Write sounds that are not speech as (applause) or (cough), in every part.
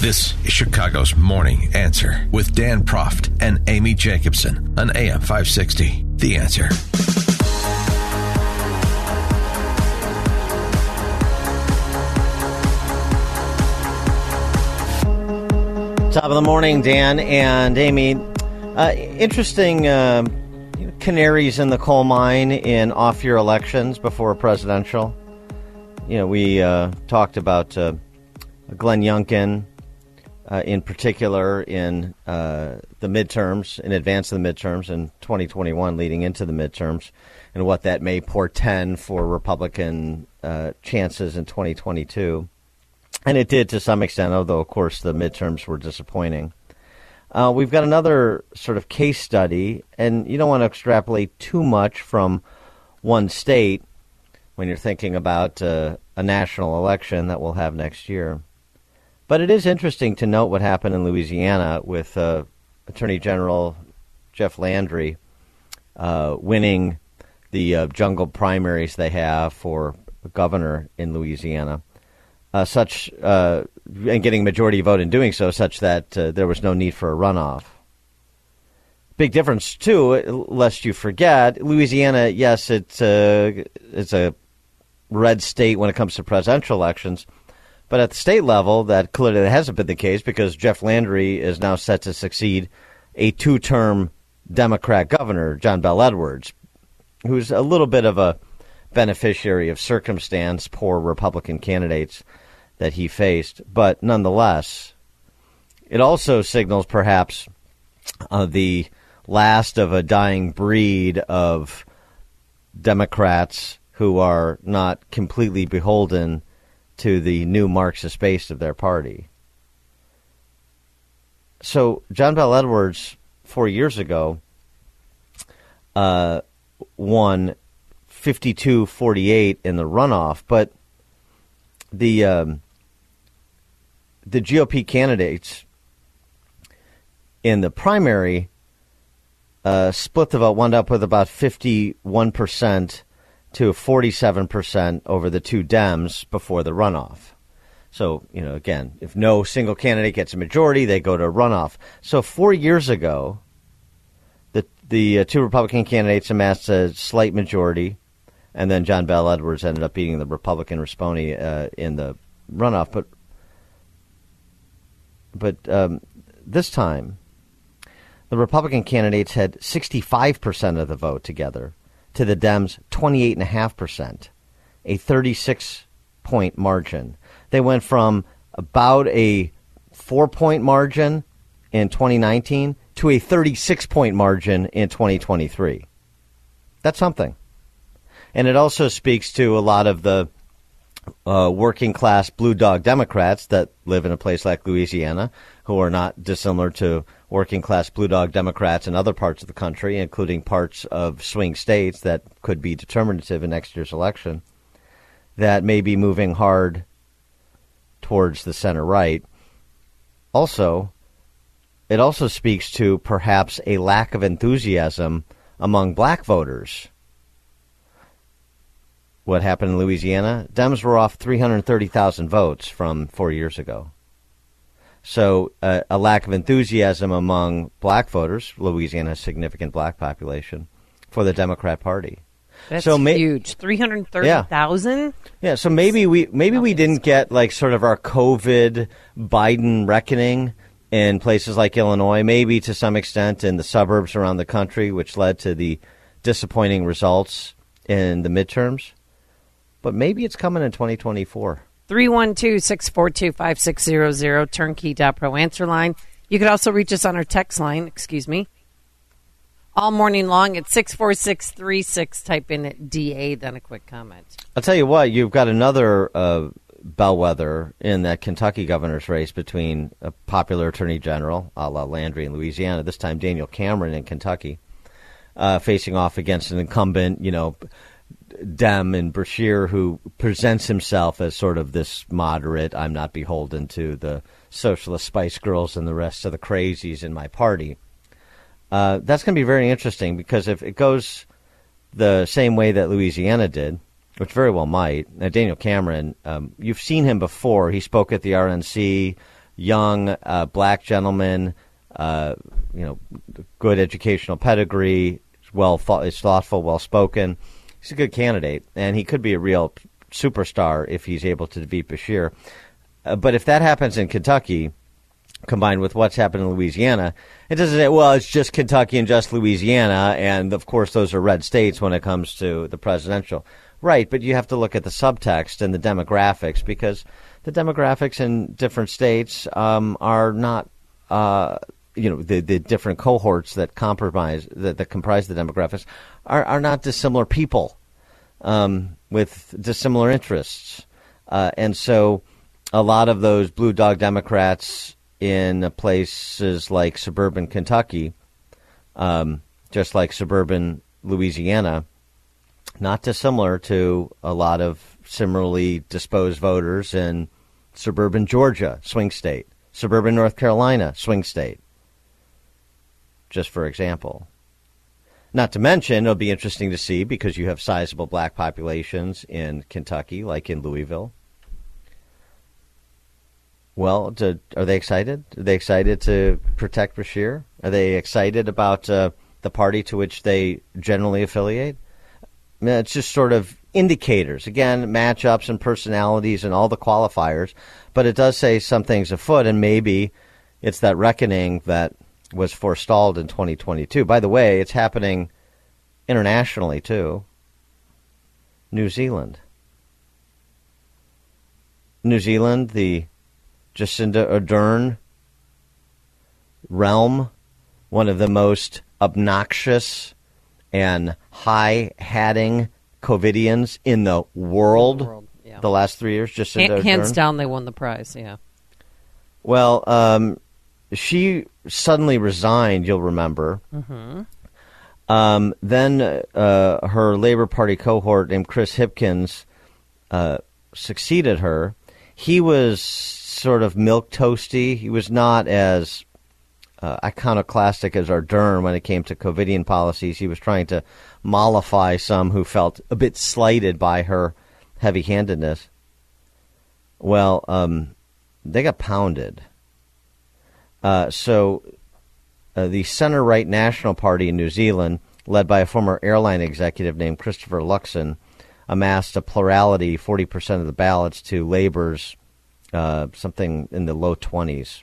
This is Chicago's Morning Answer with Dan Proft and Amy Jacobson on AM 560. The Answer. Top of the morning, Dan and Amy. Uh, interesting uh, canaries in the coal mine in off year elections before presidential. You know, we uh, talked about uh, Glenn Youngkin uh, in particular in uh, the midterms, in advance of the midterms in 2021, leading into the midterms, and what that may portend for Republican uh, chances in 2022. And it did to some extent, although, of course, the midterms were disappointing. Uh, we've got another sort of case study, and you don't want to extrapolate too much from one state when you're thinking about uh, a national election that we'll have next year. But it is interesting to note what happened in Louisiana with uh, Attorney General Jeff Landry uh, winning the uh, jungle primaries they have for governor in Louisiana. Uh, such uh, and getting majority vote in doing so, such that uh, there was no need for a runoff. Big difference too, lest you forget, Louisiana. Yes, it's it's a red state when it comes to presidential elections but at the state level, that clearly hasn't been the case because Jeff Landry is now set to succeed a two term Democrat governor, John Bel Edwards, who's a little bit of a beneficiary of circumstance, poor Republican candidates that he faced. But nonetheless, it also signals perhaps uh, the last of a dying breed of Democrats who are not completely beholden to the new Marxist base of their party. So John Bel Edwards, four years ago, uh, won 52-48 in the runoff, but the um, the GOP candidates in the primary uh, split the vote, wound up with about 51 percent to 47% over the two Dems before the runoff. So, you know, again, if no single candidate gets a majority, they go to a runoff. So, four years ago, the, the uh, two Republican candidates amassed a slight majority, and then John Bel Edwards ended up beating the Republican Rispone uh, in the runoff. But, but um, this time, the Republican candidates had 65% of the vote together to the Dems 28.5%, a 36 point margin. They went from about a four point margin in 2019 to a 36 point margin in 2023. That's something. And it also speaks to a lot of the uh, working class blue dog Democrats that live in a place like Louisiana, who are not dissimilar to working class blue dog Democrats in other parts of the country, including parts of swing states that could be determinative in next year's election, that may be moving hard towards the center right. Also, it also speaks to perhaps a lack of enthusiasm among black voters. What happened in Louisiana? Dems were off 330,000 votes from four years ago. So uh, a lack of enthusiasm among black voters. Louisiana has significant black population for the Democrat Party. That's so ma- huge. Three hundred thirty thousand. Yeah. yeah. So maybe we maybe we didn't get like sort of our COVID Biden reckoning in places like Illinois. Maybe to some extent in the suburbs around the country, which led to the disappointing results in the midterms. But maybe it's coming in twenty twenty four. 312 642 5600, turnkey.pro answer line. You could also reach us on our text line, excuse me, all morning long at 64636. Type in DA, then a quick comment. I'll tell you what, you've got another uh, bellwether in that Kentucky governor's race between a popular attorney general, a la Landry in Louisiana, this time Daniel Cameron in Kentucky, uh, facing off against an incumbent, you know, Dem Andy Beshear, who presents himself as sort of this moderate, I'm not beholden to the socialist Spice Girls and the rest of the crazies in my party. Uh, that's going to be very interesting because if it goes the same way that Louisiana did, which very well might. Now, Daniel Cameron, um, you've seen him before. He spoke at the RNC, young uh, black gentleman, uh, you know, good educational pedigree, well thought, is thoughtful, well spoken. He's a good candidate, and he could be a real superstar if he's able to defeat Beshear. Uh, but if that happens in Kentucky, combined with what's happened in Louisiana, it doesn't say, well, it's just Kentucky and just Louisiana, and of course those are red states when it comes to the presidential. Right, but you have to look at the subtext and the demographics because the demographics in different states um, are not, uh, you know, the, the different cohorts that compromise that, that comprise the demographics are, are not dissimilar people um, with dissimilar interests, uh, and so a lot of those blue dog Democrats in places like suburban Kentucky, um, just like suburban Louisiana not dissimilar to a lot of similarly disposed voters in suburban Georgia, swing state, suburban North Carolina, swing state, just for example. Not to mention, it'll be interesting to see because you have sizable black populations in Kentucky, like in Louisville. Well, to, are they excited? Are they excited to protect Beshear? Are they excited about uh, the party to which they generally affiliate? It's just sort of indicators. Again, matchups and personalities and all the qualifiers. But it does say some things afoot, and maybe it's that reckoning that was forestalled in 2022. By the way, it's happening internationally too. New Zealand. New Zealand, the Jacinda Ardern realm, one of the most obnoxious and high hatting COVIDians in the world, the, world, yeah. the last three years. Just Hand, hands down, they won the prize. Yeah. Well, um, she suddenly resigned. You'll remember. Mm-hmm. Um, then uh, her Labor Party cohort named Chris Hipkins uh, succeeded her. He was sort of milk toasty. He was not as uh, iconoclastic as Ardern when it came to COVIDian policies. He was trying to mollify some who felt a bit slighted by her heavy handedness. Well, um, they got pounded. Uh, so uh, the centre right National Party in New Zealand, led by a former airline executive named Christopher Luxon, amassed a plurality, 40% of the ballots, to Labour's uh, something in the low 20s.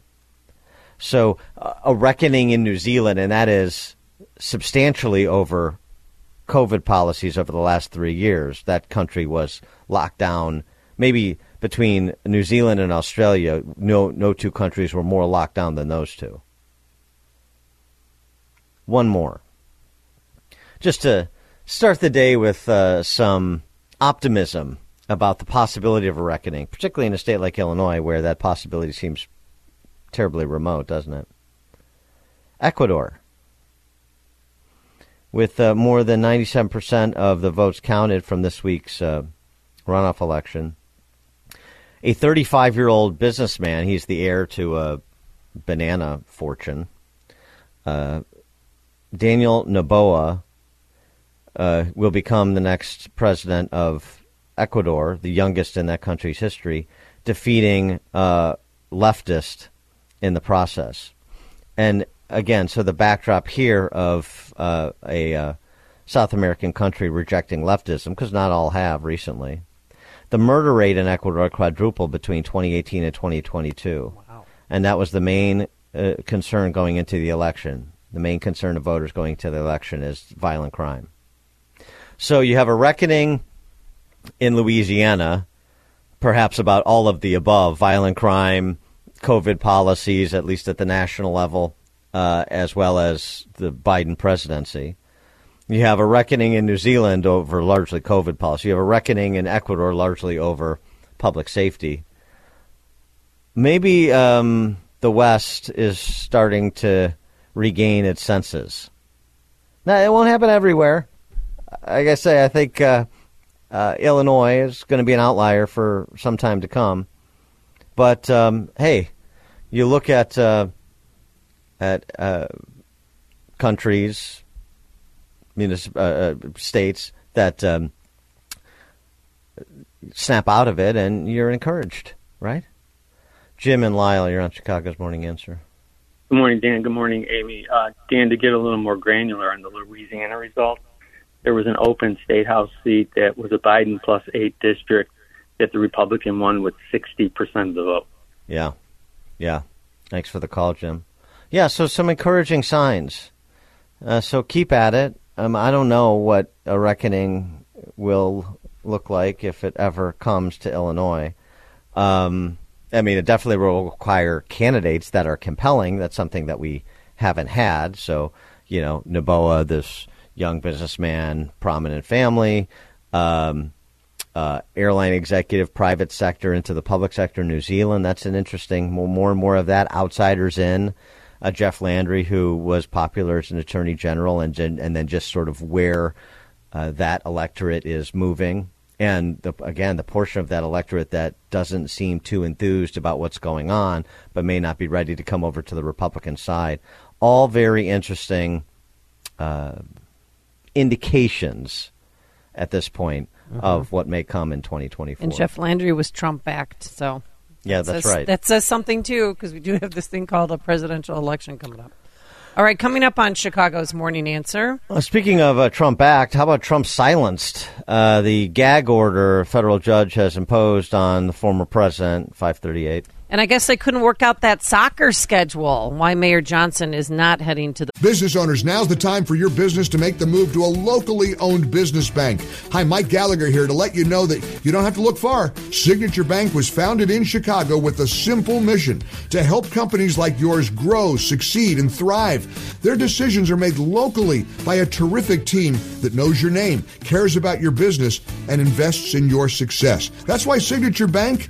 So uh, a reckoning in New Zealand, and that is substantially over COVID policies over the last three years. That country was locked down. Maybe between New Zealand and Australia, no no two countries were more locked down than those two. One more, just to start the day with uh, some optimism about the possibility of a reckoning, particularly in a state like Illinois, where that possibility seems terribly remote, doesn't it? Ecuador. With uh, more than 97% of the votes counted from this week's uh, runoff election, a 35 year old businessman, he's the heir to a banana fortune, uh, Daniel Noboa, uh, will become the next president of Ecuador, the youngest in that country's history, defeating uh, leftist in the process. And again, so the backdrop here of uh, a uh, South American country rejecting leftism, because not all have recently. The murder rate in Ecuador quadrupled between 2018 and 2022. Wow. And that was the main uh, concern going into the election. The main concern of voters going to the election is violent crime. So you have a reckoning in Louisiana, perhaps about all of the above violent crime, COVID policies, at least at the national level, uh, as well as the Biden presidency. You have a reckoning in New Zealand over largely COVID policy. You have a reckoning in Ecuador largely over public safety. Maybe um, the West is starting to regain its senses. Now, it won't happen everywhere. Like I say, I think uh, uh, Illinois is going to be an outlier for some time to come. But um, hey, you look at uh, at uh, countries, municip- uh, uh, states that um, snap out of it, and you're encouraged, right? Jim and Lisle, you're on Chicago's Morning Answer. Good morning, Dan. Good morning, Amy. Uh, Dan, to get a little more granular on the Louisiana result, there was an open state house seat that was a Biden plus eight district that the Republican won with 60% of the vote. Yeah. Yeah. Thanks for the call, Jim. Yeah, so some encouraging signs. Uh, so keep at it. Um, I don't know what a reckoning will look like if it ever comes to Illinois. Um, I mean, it definitely will require candidates that are compelling. That's something that we haven't had. So, you know, Noboa, this young businessman, prominent family, um, uh, airline executive, private sector into the public sector, New Zealand. That's an interesting, more and more of that. Outsiders in. Uh, Jeff Landry, who was popular as an attorney general, and and then just sort of where uh, that electorate is moving, and the, again, the portion of that electorate that doesn't seem too enthused about what's going on, but may not be ready to come over to the Republican side. All very interesting uh, indications at this point mm-hmm. of what may come in 2024. And Jeff Landry was Trump backed, so yeah, that's says, right. That says something too, because we do have this thing called a presidential election coming up. All right, coming up on Chicago's Morning Answer. Uh, speaking of uh, Trump act, how about Trump silenced? Uh, the gag order a federal judge has imposed on the former president, 538. And I guess they couldn't work out that soccer schedule. Why Mayor Johnson is not heading to the. Business owners, now's the time for your business to make the move to a locally owned business bank. Hi, Mike Gallagher here to let you know that you don't have to look far. Signature Bank was founded in Chicago with a simple mission to help companies like yours grow, succeed, and thrive. Their decisions are made locally by a terrific team that knows your name, cares about your business, and invests in your success. That's why Signature Bank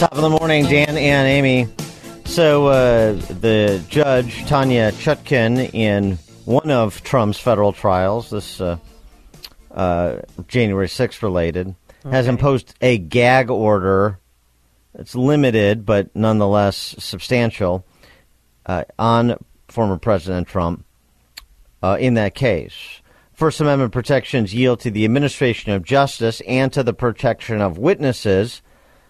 Top of the morning, Dan and Amy. So, uh, the judge, Tanya Chutkan, in one of Trump's federal trials, this uh, uh, January 6th related, okay. has imposed a gag order. It's limited, but nonetheless substantial, uh, on former President Trump uh, in that case. First Amendment protections yield to the administration of justice and to the protection of witnesses,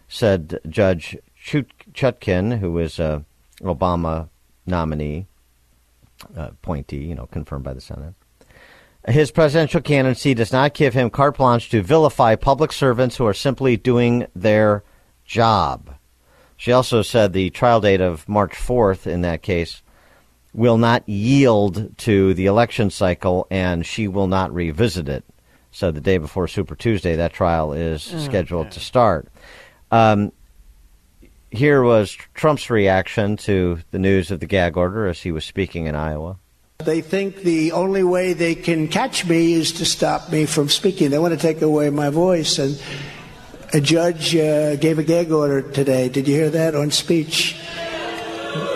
said Judge Chutkan, who is an Obama nominee, uh, appointee, you know, confirmed by the Senate. His presidential candidacy does not give him carte blanche to vilify public servants who are simply doing their job. She also said the trial date of March 4th in that case will not yield to the election cycle and she will not revisit it. So the day before Super Tuesday, that trial is okay. scheduled to start. Um, here was Trump's reaction to the news of the gag order as he was speaking in Iowa. They think the only way they can catch me is to stop me from speaking. They want to take away my voice. And a judge uh, gave a gag order today. Did you hear that on speech?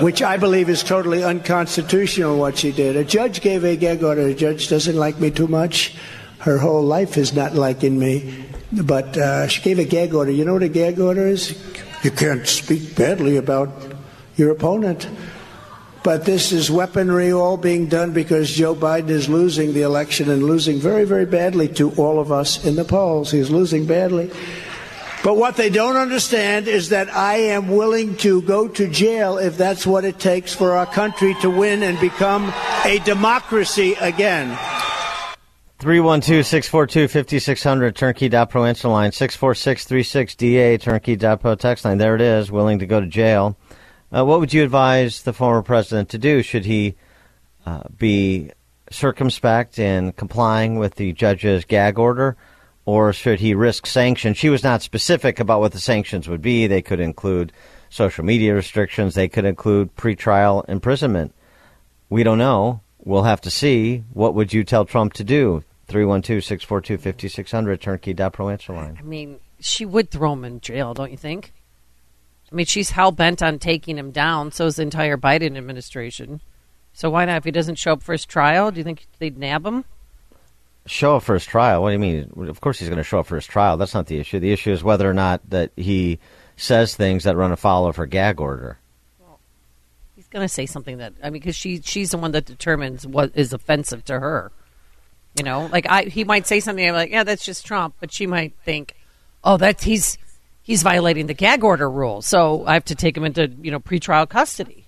Which I believe is totally unconstitutional what she did. A judge gave a gag order. A judge doesn't like me too much. Her whole life is not liking me. But uh, she gave a gag order. You know what a gag order is? You can't speak badly about your opponent. But this is weaponry all being done because Joe Biden is losing the election and losing very, very badly to all of us in the polls. He's losing badly. But what they don't understand is that I am willing to go to jail if that's what it takes for our country to win and become a democracy again. 312 642 5600, turnkey.pro answer line, 64636DA, turnkey.pro text line. There it is, willing to go to jail. Uh, what would you advise the former president to do? Should he uh, be circumspect in complying with the judge's gag order, or should he risk sanctions? She was not specific about what the sanctions would be. They could include social media restrictions, they could include pretrial imprisonment. We don't know. We'll have to see. What would you tell Trump to do? 312 642 5600, turnkey.pro answer line. I mean, she would throw him in jail, don't you think? I mean, she's hell bent on taking him down. So is the entire Biden administration. So why not? If he doesn't show up for his trial, do you think they'd nab him? Show up for his trial? What do you mean? Of course he's going to show up for his trial. That's not the issue. The issue is whether or not that he says things that run afoul of her gag order. He's going to say something that I mean, because she she's the one that determines what is offensive to her. You know, like I he might say something I'm like, yeah, that's just Trump, but she might think, oh, that's he's he's violating the gag order rule, so I have to take him into you know pretrial custody.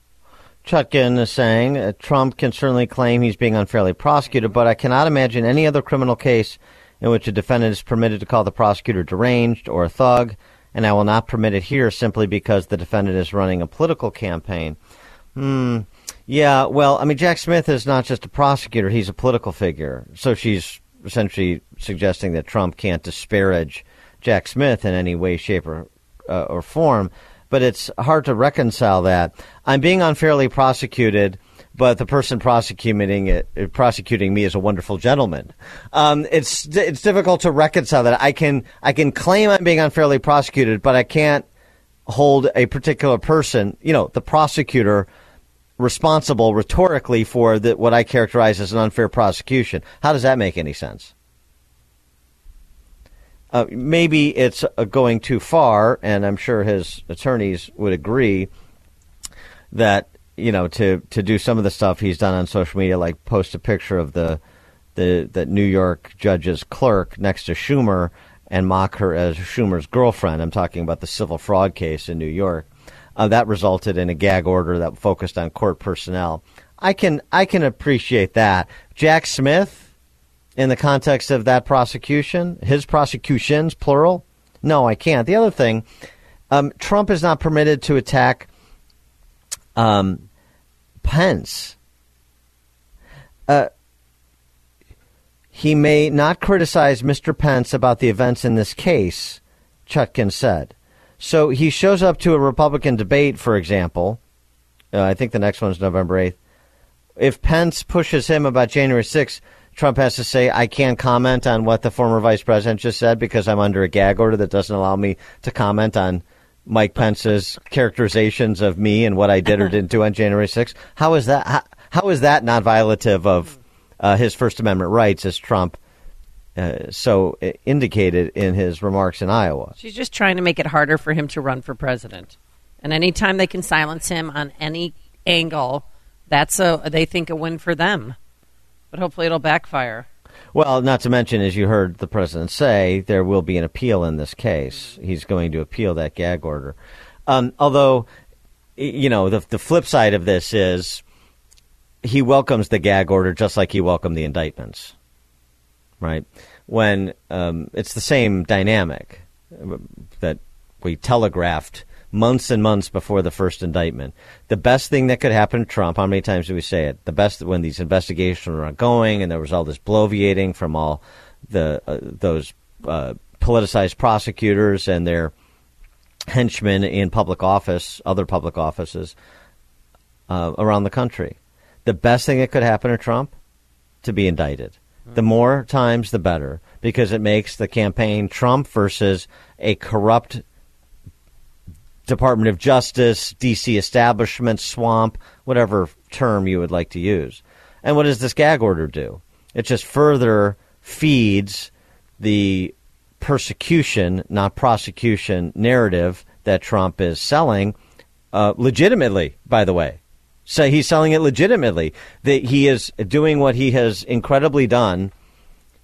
Chutkan is saying uh, Trump can certainly claim he's being unfairly prosecuted, but I cannot imagine any other criminal case in which a defendant is permitted to call the prosecutor deranged or a thug, and I will not permit it here simply because the defendant is running a political campaign. Hmm. Yeah, well, I mean, Jack Smith is not just a prosecutor, he's a political figure. So she's essentially suggesting that Trump can't disparage Jack Smith in any way, shape, or, uh, or form. But it's hard to reconcile that. I'm being unfairly prosecuted, but the person prosecuting it, prosecuting me is a wonderful gentleman. Um, it's it's difficult to reconcile that. I can I can claim I'm being unfairly prosecuted, but I can't hold a particular person, you know, the prosecutor responsible rhetorically for the, what I characterize as an unfair prosecution. How does that make any sense? Uh, maybe it's uh, going too far, and I'm sure his attorneys would agree that you know to to do some of the stuff he's done on social media, like post a picture of the the the New York judge's clerk next to Schumer and mock her as Schumer's girlfriend. I'm talking about the civil fraud case in New York. Uh, that resulted in a gag order that focused on court personnel. I can I can appreciate that. Jack Smith, in the context of that prosecution, his prosecutions plural. No, I can't. The other thing, um, Trump is not permitted to attack um, Pence. Uh, he may not criticize Mr. Pence about the events in this case, Chutkan said. So he shows up to a Republican debate, for example. Uh, I think the next one's November 8th. If Pence pushes him about January 6th, Trump has to say, I can't comment on what the former vice president just said because I'm under a gag order that doesn't allow me to comment on Mike Pence's characterizations of me and what I did or didn't do on January 6th. How is that? How, how is that not violative of uh, his First Amendment rights as Trump uh, so indicated in his remarks in Iowa. She's just trying to make it harder for him to run for president. And anytime they can silence him on any angle, that's a they think a win for them. But hopefully it'll backfire. Well, not to mention, as you heard the president say, there will be an appeal in this case. He's going to appeal that gag order. Um, although, you know, the the flip side of this is he welcomes the gag order just like he welcomed the indictments right? When um, it's the same dynamic that we telegraphed months and months before the first indictment. The best thing that could happen to Trump, how many times do we say it? The best when these investigations were ongoing and there was all this bloviating from all the uh, those uh, politicized prosecutors and their henchmen in public office, other public offices uh, around the country. The best thing that could happen to Trump to be indicted the more times the better because it makes the campaign Trump versus a corrupt Department of Justice, DC establishment, swamp, whatever term you would like to use. And what does this gag order do? It just further feeds the persecution, not prosecution narrative that Trump is selling, uh, legitimately, by the way. So he's selling it legitimately. That he is doing what he has incredibly done,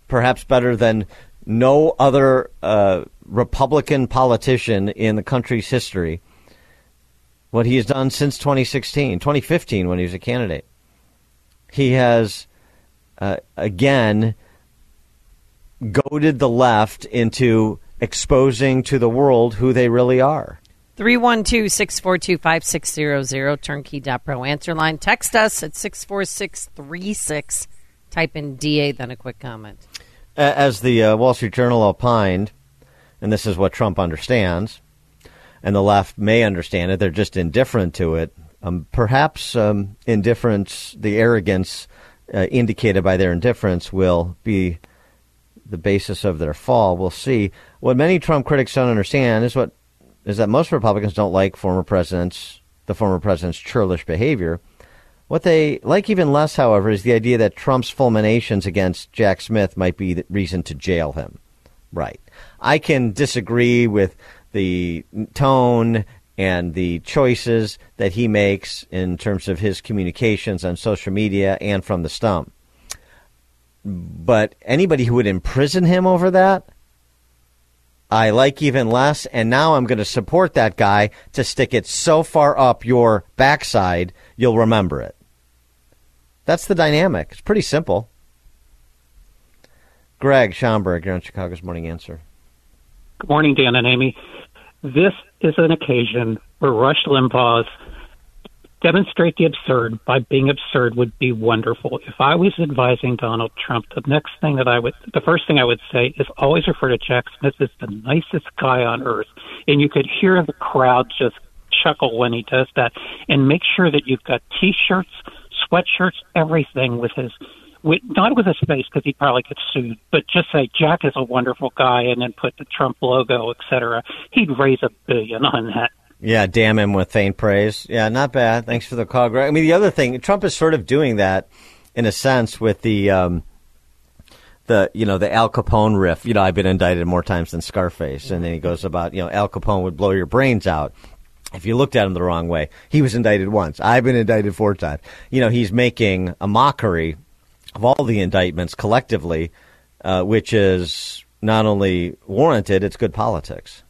perhaps better than no other uh, Republican politician in the country's history. What he has done since 2016, 2015, when he was a candidate. He has, uh, again, goaded the left into exposing to the world who they really are. 312 642 5600, turnkey.pro answer line. Text us at 64636. Type in DA, then a quick comment. As the uh, Wall Street Journal opined, and this is what Trump understands, and the left may understand it, they're just indifferent to it. Um, perhaps um, indifference, the arrogance uh, indicated by their indifference, will be the basis of their fall. We'll see. What many Trump critics don't understand is what is that most Republicans don't like former presidents, the former president's churlish behavior. What they like even less, however, is the idea that Trump's fulminations against Jack Smith might be the reason to jail him. Right. I can disagree with the tone and the choices that he makes in terms of his communications on social media and from the stump. But anybody who would imprison him over that, I like even less, and now I'm going to support that guy to stick it so far up your backside you'll remember it. That's the dynamic. It's pretty simple. Greg Schomburg, you're on Chicago's Morning Answer. Good morning, Dan and Amy. This is an occasion where Rush Limbaugh's demonstrate the absurd by being absurd would be wonderful. If I was advising Donald Trump, the next thing that I would, the first thing I would say is always refer to Jack Smith as the nicest guy on earth. And you could hear the crowd just chuckle when he does that. And make sure that you've got t-shirts, sweatshirts, everything with his, with, not with his face because he'd probably get sued, but just say Jack is a wonderful guy and then put the Trump logo, etc. He'd raise a billion on that. Yeah, damn him with faint praise. Yeah, not bad. Thanks for the call, Greg. I mean, the other thing, Trump is sort of doing that in a sense with the, um, the you know the Al Capone riff. You know, I've been indicted more times than Scarface, and then he goes about you know Al Capone would blow your brains out if you looked at him the wrong way. He was indicted once. I've been indicted four times. You know, he's making a mockery of all the indictments collectively, uh, which is not only warranted, it's good politics.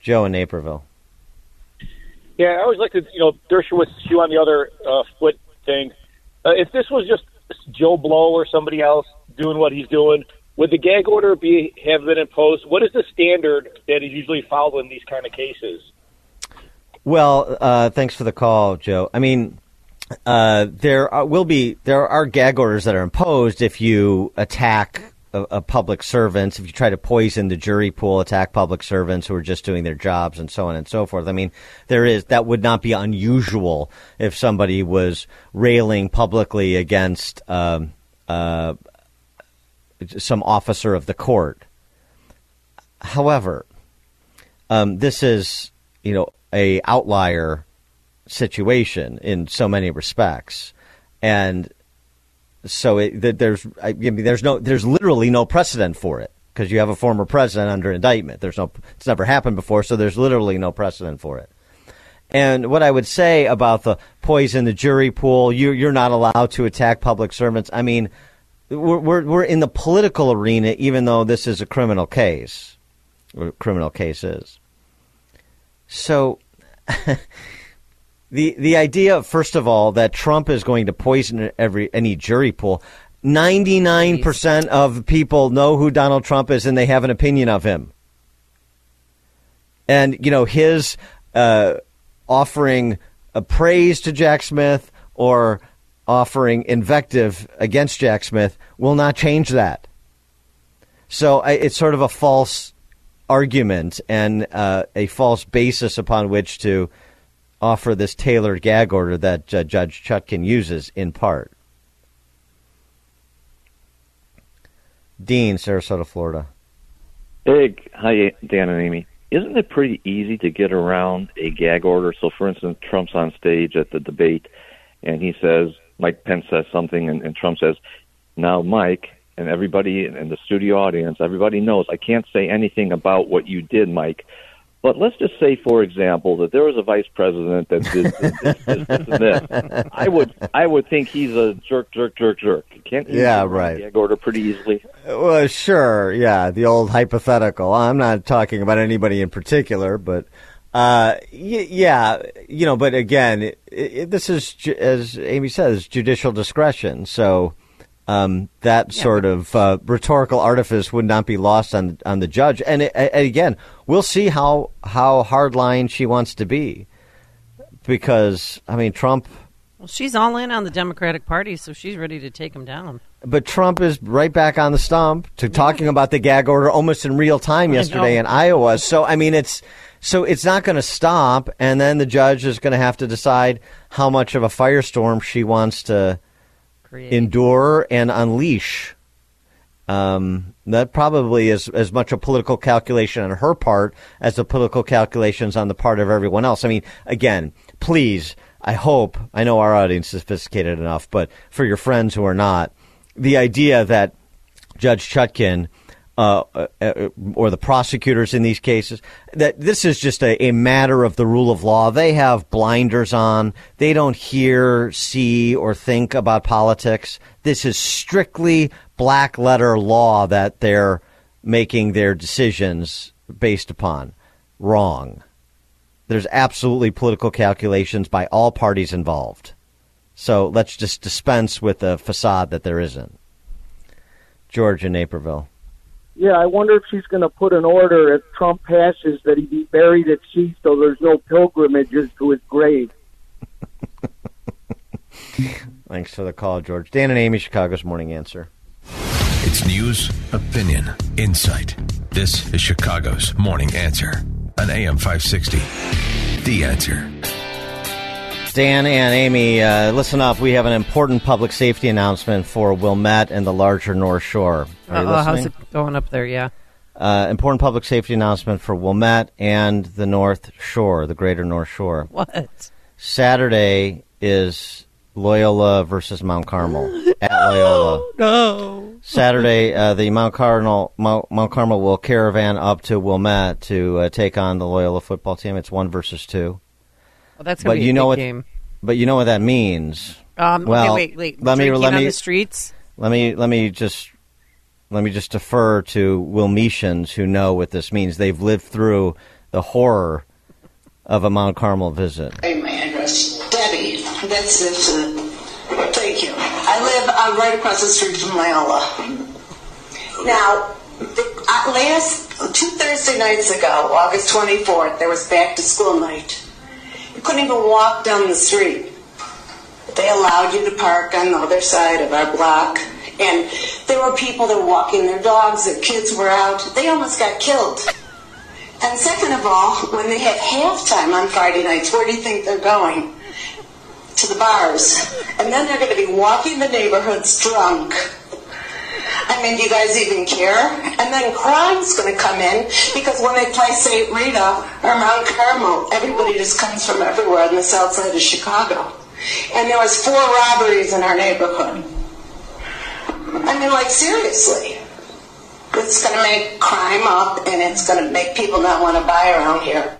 Joe in Naperville. Yeah, I always like to, you know, Dershowitz shoe on the other uh, foot thing. Uh, if this was just Joe Blow or somebody else doing what he's doing, would the gag order be have been imposed? What is the standard that is usually followed in these kind of cases? Well, uh, thanks for the call, Joe. I mean, uh, there are, will be there are gag orders that are imposed if you attack a, public servants, if you try to poison the jury pool, attack public servants who are just doing their jobs, and so on and so forth. I mean, there is that would not be unusual if somebody was railing publicly against um, uh, some officer of the court. However, um, this is you know a outlier situation in so many respects, and so it, there's I mean, there's no there's literally no precedent for it because you have a former president under indictment. There's no it's never happened before, so there's literally no precedent for it. And what I would say about the poison the jury pool, you you're not allowed to attack public servants. I mean, we're we're, we're in the political arena, even though this is a criminal case, or criminal case is. So. (laughs) The the idea, first of all, that Trump is going to poison every any jury pool. Ninety nine percent of people know who Donald Trump is, and they have an opinion of him. And you know his uh, offering a praise to Jack Smith or offering invective against Jack Smith will not change that. So I, it's sort of a false argument and uh, a false basis upon which to offer this tailored gag order that uh, Judge Chutkan uses in part. Dean, Sarasota, Florida. Hey, hi, Dan and Amy. Isn't it pretty easy to get around a gag order? So, for instance, Trump's on stage at the debate, and he says, Mike Pence says something, and, and Trump says, Now, Mike, and everybody in the studio audience, everybody knows I can't say anything about what you did, Mike, But let's just say, for example, that there was a vice president that did this, this, this, this, this. (laughs) I would, I would think he's a jerk, jerk, jerk, jerk. Can't he Yeah, right. Gag order pretty easily. Well, sure, yeah, the old hypothetical. I'm not talking about anybody in particular, but uh, y- yeah, you know. But again, it, it, this is as Amy says, judicial discretion. So um, that sort of uh, rhetorical artifice would not be lost on on the judge. And, it, and again, we'll see how how hardline she wants to be, because I mean, Trump. Well, she's all in on the Democratic Party, so she's ready to take him down. But Trump is right back on the stump to talking about the gag order almost in real time yesterday in Iowa. So I mean, it's so it's not going to stop, and then the judge is going to have to decide how much of a firestorm she wants to Create. endure and unleash. Um, that probably is as much a political calculation on her part as the political calculations on the part of everyone else. I mean, again, please, I hope, I know our audience is sophisticated enough, but for your friends who are not, the idea that Judge Chutkan uh, uh, uh, or the prosecutors in these cases, that this is just a, a matter of the rule of law. They have blinders on. They don't hear, see, or think about politics. This is strictly black letter law that they're making their decisions based upon. Wrong. There's absolutely political calculations by all parties involved. So let's just dispense with the facade that there isn't. George in Naperville. Yeah, I wonder if she's going to put an order if Trump passes that he be buried at sea so there's no pilgrimages to his grave. (laughs) Thanks for the call, George. Dan and Amy, Chicago's Morning Answer. It's news, opinion, insight. This is Chicago's Morning Answer on AM 560. The Answer. Dan and Amy, uh, listen up. We have an important public safety announcement for Wilmette and the larger North Shore. Uh-oh, how's it going up there? Yeah. Uh, important public safety announcement for Wilmette and the North Shore, the greater North Shore. What? Saturday is Loyola versus Mount Carmel (laughs) at Loyola. No. Saturday, uh, the Mount Carmel Mount, Mount Carmel will caravan up to Wilmette to uh, take on the Loyola football team. It's one versus two. Well, that's gonna But be you a know big what? game. But you know what that means. Um, well, okay, wait, wait. let me let on me the streets. let me let me just let me just defer to Wilmetians who know what this means. They've lived through the horror of a Mount Carmel visit. Address. Debbie, that's it. Uh, thank you. I live uh, right across the street from Loyola. Now, the, uh, last two Thursday nights ago, August 24th, there was back to school night. You couldn't even walk down the street. They allowed you to park on the other side of our block. And there were people that were walking their dogs, their kids were out. They almost got killed. And second of all, when they have halftime on Friday nights, where do you think they're going? To the bars. And then they're going to be walking the neighborhoods drunk. I mean, do you guys even care? And then crime's going to come in because when they play St. Rita or Mount Carmel, everybody just comes from everywhere on the south side of Chicago. And there was four robberies in our neighborhood. I mean, like, seriously. It's going to make crime up and it's going to make people not want to buy around here.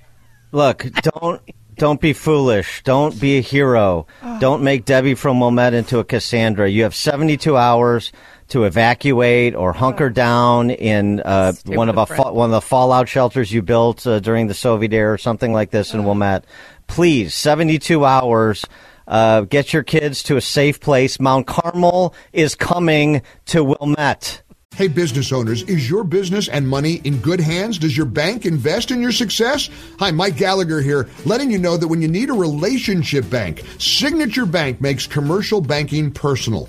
Look, don't don't be foolish. Don't be a hero. (sighs) Don't make Debbie from Wilmette into a Cassandra. You have 72 hours to evacuate or hunker down in uh, one of a a fa- one of the fallout shelters you built uh, during the Soviet era or something like this in Wilmette. Please, 72 hours. Uh, get your kids to a safe place. Mount Carmel is coming to Wilmette. Hey, business owners, is your business and money in good hands? Does your bank invest in your success? Hi, Mike Gallagher here, letting you know that when you need a relationship bank, Signature Bank makes commercial banking personal.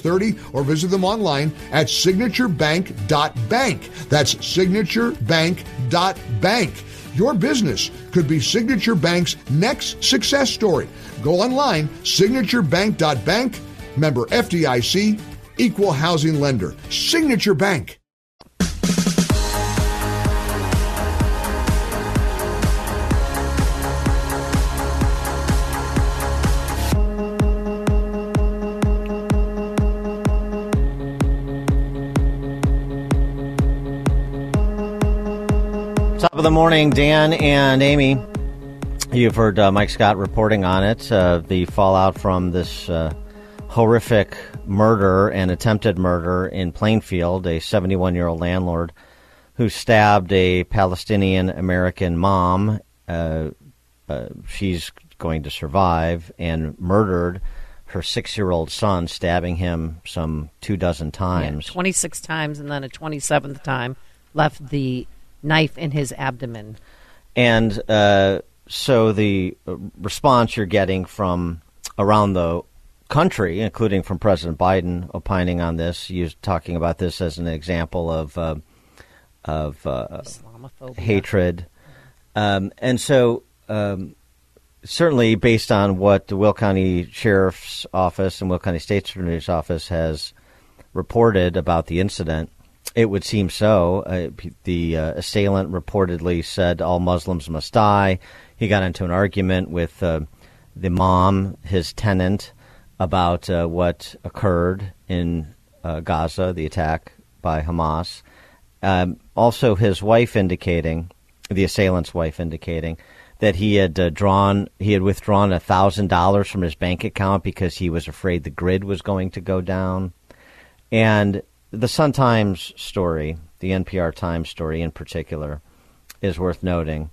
or visit them online at signaturebank.bank. That's signaturebank.bank. Your business could be Signature Bank's next success story. Go online, signaturebank.bank, member FDIC, equal housing lender. Signature Bank. Of the morning, Dan and Amy. You've heard uh, Mike Scott reporting on it, uh, the fallout from this uh, horrific murder and attempted murder in Plainfield, a 71 year old landlord who stabbed a Palestinian American mom. Uh, uh, she's going to survive, and murdered her six year old son, stabbing him some two dozen times. Yeah, 26 times, and then a 27th time left the knife in his abdomen. And uh, so the response you're getting from around the country, including from President Biden, opining on this, you talking about this as an example of uh, of uh, hatred, um, and so um, certainly based on what the Will County Sheriff's Office and Will County State's Attorney's Office has reported about the incident, it would seem so. Uh, the uh, assailant reportedly said all Muslims must die. He got into an argument with uh, the mom, his tenant, about uh, what occurred in uh, Gaza, the attack by Hamas. Um, also, his wife indicating, the assailant's wife indicating, that he had uh, drawn, he had withdrawn thousand dollars from his bank account because he was afraid the grid was going to go down, and the Sun Times story, the NPR Times story in particular, is worth noting.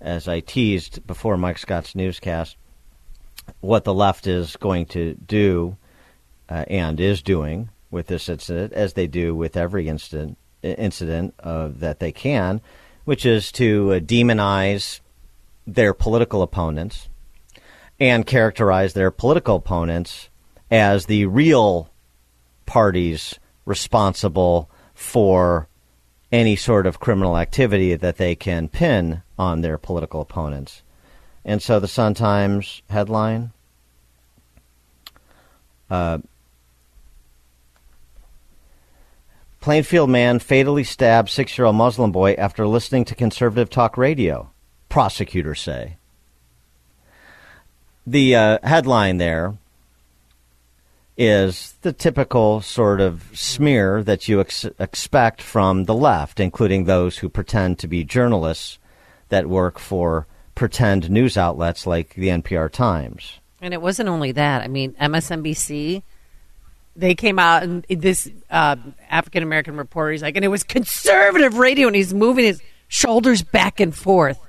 As I teased before Mike Scott's newscast, what the left is going to do uh, and is doing with this incident, as they do with every incident, incident uh, that they can, which is to uh, demonize their political opponents and characterize their political opponents as the real parties responsible for any sort of criminal activity that they can pin on their political opponents. And so the Sun Times headline uh, Plainfield man fatally stabbed six year old Muslim boy after listening to conservative talk radio, prosecutors say. The uh, headline there is the typical sort of smear that you ex- expect from the left, including those who pretend to be journalists that work for pretend news outlets like the NPR Times. And it wasn't only that. I mean, MSNBC, they came out and this uh, African American reporter, he's like, and it was conservative radio, and he's moving his shoulders back and forth,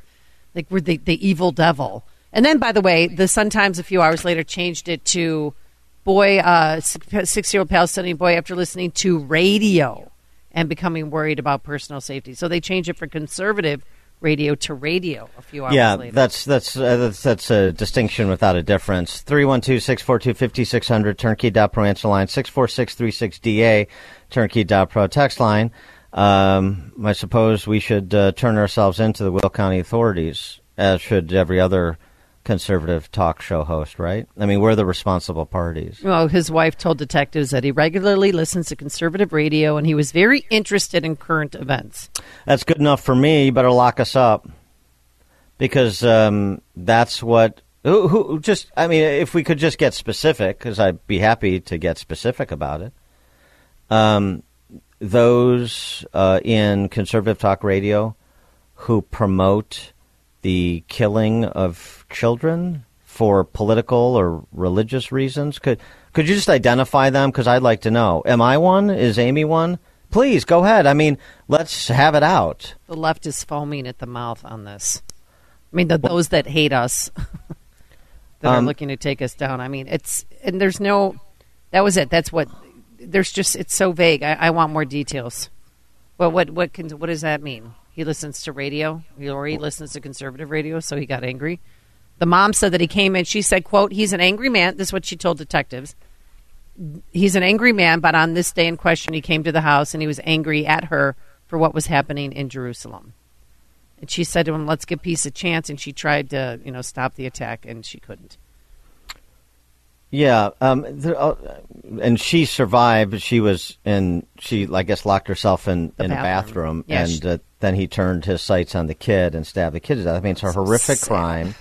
like we're the, the evil devil. And then, by the way, the Sun Times a few hours later changed it to boy, uh, six year old Palestinian boy, after listening to radio and becoming worried about personal safety. So they changed it from conservative radio to radio a few hours yeah, later. that's that's uh, that's that's a distinction without a difference. 312-642-5600 turnkey.pro answer line 64636DA turnkey.pro text line. Um, I suppose we should uh, turn ourselves into the Will County authorities as should every other conservative talk show host, right? I mean, we're the responsible parties. Well, his wife told detectives that he regularly listens to conservative radio and he was very interested in current events. That's good enough for me. You better lock us up because um, that's what. Who, who just? I mean, if we could just get specific, because I'd be happy to get specific about it. Um, those uh, in conservative talk radio who promote the killing of children for political or religious reasons? Could could you just identify them? Because I'd like to know. Am I one? Is Amy one? Please go ahead. I mean, let's have it out. The left is foaming at the mouth on this. I mean, the, those that hate us, (laughs) that um, are looking to take us down. I mean, it's and there's no. That was it. That's what. There's just it's so vague. I, I want more details. Well, what what can what does that mean? He listens to radio, or he listens to conservative radio, so he got angry. The mom said that he came in. She said, "quote He's an angry man." This is what she told detectives. He's an angry man, but on this day in question, he came to the house and he was angry at her for what was happening in Jerusalem. And she said to him, "Let's give peace a chance." And she tried to, you know, stop the attack, and she couldn't. Yeah, um, there, uh, and she survived. She was in. She, I guess, locked herself in, in a bathroom. bathroom, Yeah, and she- uh, then he turned his sights on the kid and stabbed the kid to death. I mean, it's a horrific sad. crime.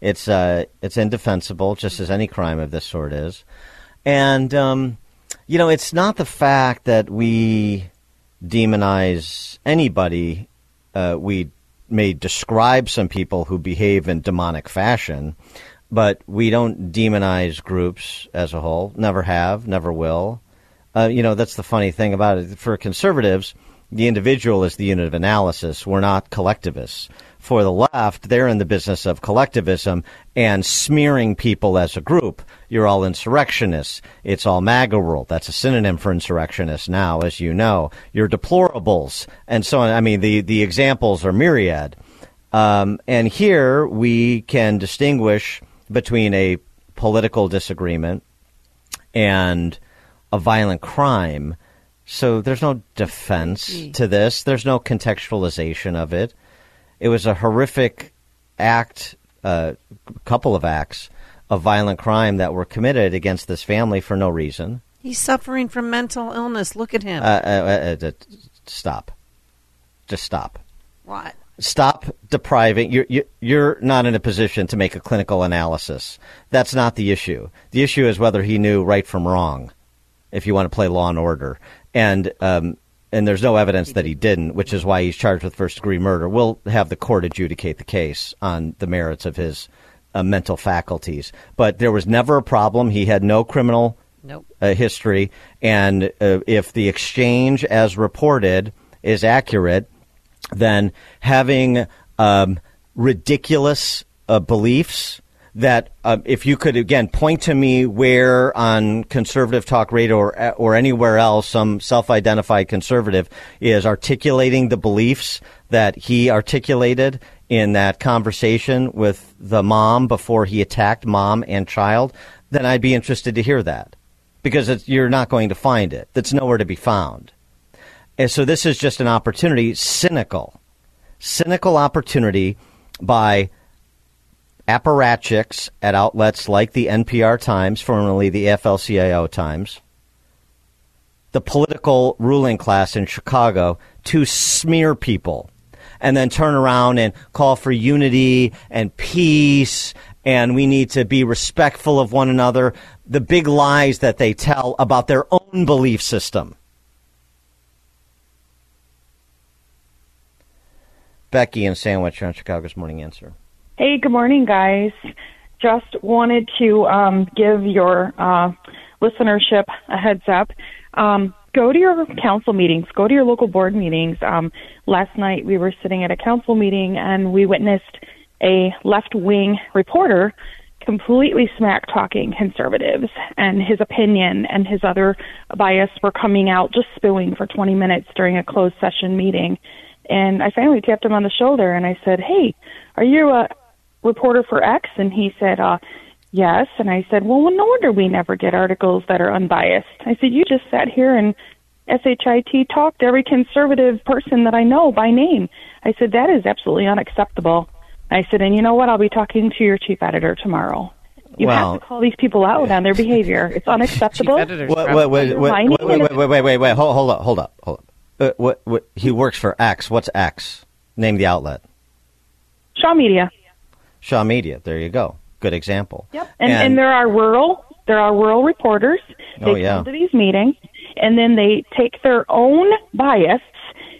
It's uh, it's indefensible, just as any crime of this sort is. And um, you know, it's not the fact that we demonize anybody. Uh, we may describe some people who behave in demonic fashion, but we don't demonize groups as a whole. Never have, never will. Uh, you know, that's the funny thing about it. For conservatives, the individual is the unit of analysis. We're not collectivists. For the left, they're in the business of collectivism and smearing people as a group. You're all insurrectionists. It's all MAGA world. That's a synonym for insurrectionists now, as you know. You're deplorables. And so on. I mean, the, the examples are myriad. Um, and here we can distinguish between a political disagreement and a violent crime. So there's no defense to this. There's no contextualization of it. It was a horrific act, a uh, couple of acts of violent crime that were committed against this family for no reason. He's suffering from mental illness. Look at him. Uh, uh, uh, uh, stop. Just stop. what? Stop depriving. You're, you're, you're not in a position to make a clinical analysis. That's not the issue. The issue is whether he knew right from wrong, if you want to play law and order. And, um, and there's no evidence that he didn't, which is why he's charged with first degree murder. We'll have the court adjudicate the case on the merits of his uh, mental faculties. But there was never a problem. He had no criminal Nope. uh, history. And uh, if the exchange, as reported, is accurate, then having um, ridiculous uh, beliefs that uh, if you could again point to me where on conservative talk radio or or anywhere else some self-identified conservative is articulating the beliefs that he articulated in that conversation with the mom before he attacked mom and child then I'd be interested to hear that. Because you're not going to find it. That's nowhere to be found. And so this is just an opportunity, cynical, cynical opportunity by apparatchiks at outlets like the NPR Times, formerly the AFL-CIO Times, the political ruling class in Chicago to smear people and then turn around and call for unity and peace and we need to be respectful of one another. The big lies that they tell about their own belief system. Becky and Sandwich on Chicago's Morning Answer. Hey, good morning, guys. Just wanted to um, give your uh, listenership a heads up. Um, go to your council meetings, go to your local board meetings. Um, last night we were sitting at a council meeting and we witnessed a left wing reporter completely smack talking conservatives and his opinion and his other bias were coming out just spewing for 20 minutes during a closed session meeting. And I finally tapped him on the shoulder and I said, Hey, are you a reporter for X? And he said, uh, Yes. And I said, Well, no wonder we never get articles that are unbiased. I said, You just sat here and SHIT talked every conservative person that I know by name. I said, That is absolutely unacceptable. I said, And you know what? I'll be talking to your chief editor tomorrow. You Well- have to call these people out on their behavior. (laughs) It's unacceptable. Wait, wait, wait, wait, wait, wait, wait, wait, wait, wait, wait, hold, hold up, hold up, hold up. Uh, what, what, he works for X. What's X? Name the outlet. Shaw Media. Shaw Media. There you go. Good example. Yep. And, and, there are rural there are rural reporters. Oh, they Oh, yeah. come to these meetings and then they take their own bias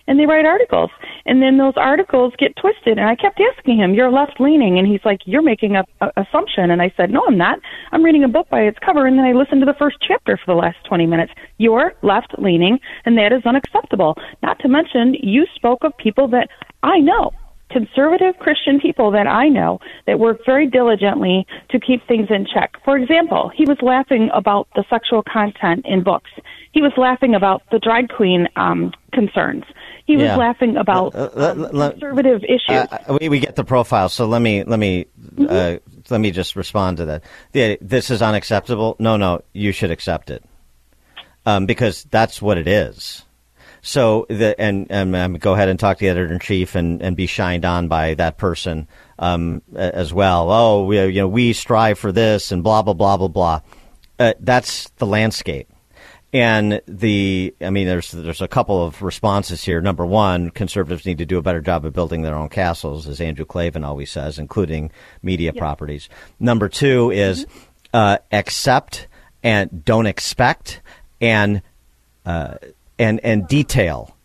and they write articles. And then those articles get twisted. And I kept asking him, "You're left leaning," and he's like, "You're making a, a assumption." And I said, "No, I'm not. I'm reading a book by its cover." And then I listened to the first chapter for the last 20 minutes. You're left leaning, and that is unacceptable. Not to mention, you spoke of people that I know conservative Christian people that I know that work very diligently to keep things in check. For example, he was laughing about the sexual content in books. He was laughing about the drag queen um, concerns. He was Yeah. laughing about Uh, uh, um, let- conservative issues. Uh, we, we get the profile, so let me let me uh, let me just respond to that. The, this is unacceptable. No, no, you should accept it um, because that's what it is. So the and, and um, go ahead and talk to the editor in chief and, and be shined on by that person um, as well. Oh, we, you know, we strive for this and blah blah blah blah blah. Uh, that's the landscape. And the, I mean, there's there's a couple of responses here. Number one, conservatives need to do a better job of building their own castles, as Andrew Klavan always says, including media properties. Number two is mm-hmm. uh, accept and don't expect and uh, and and detail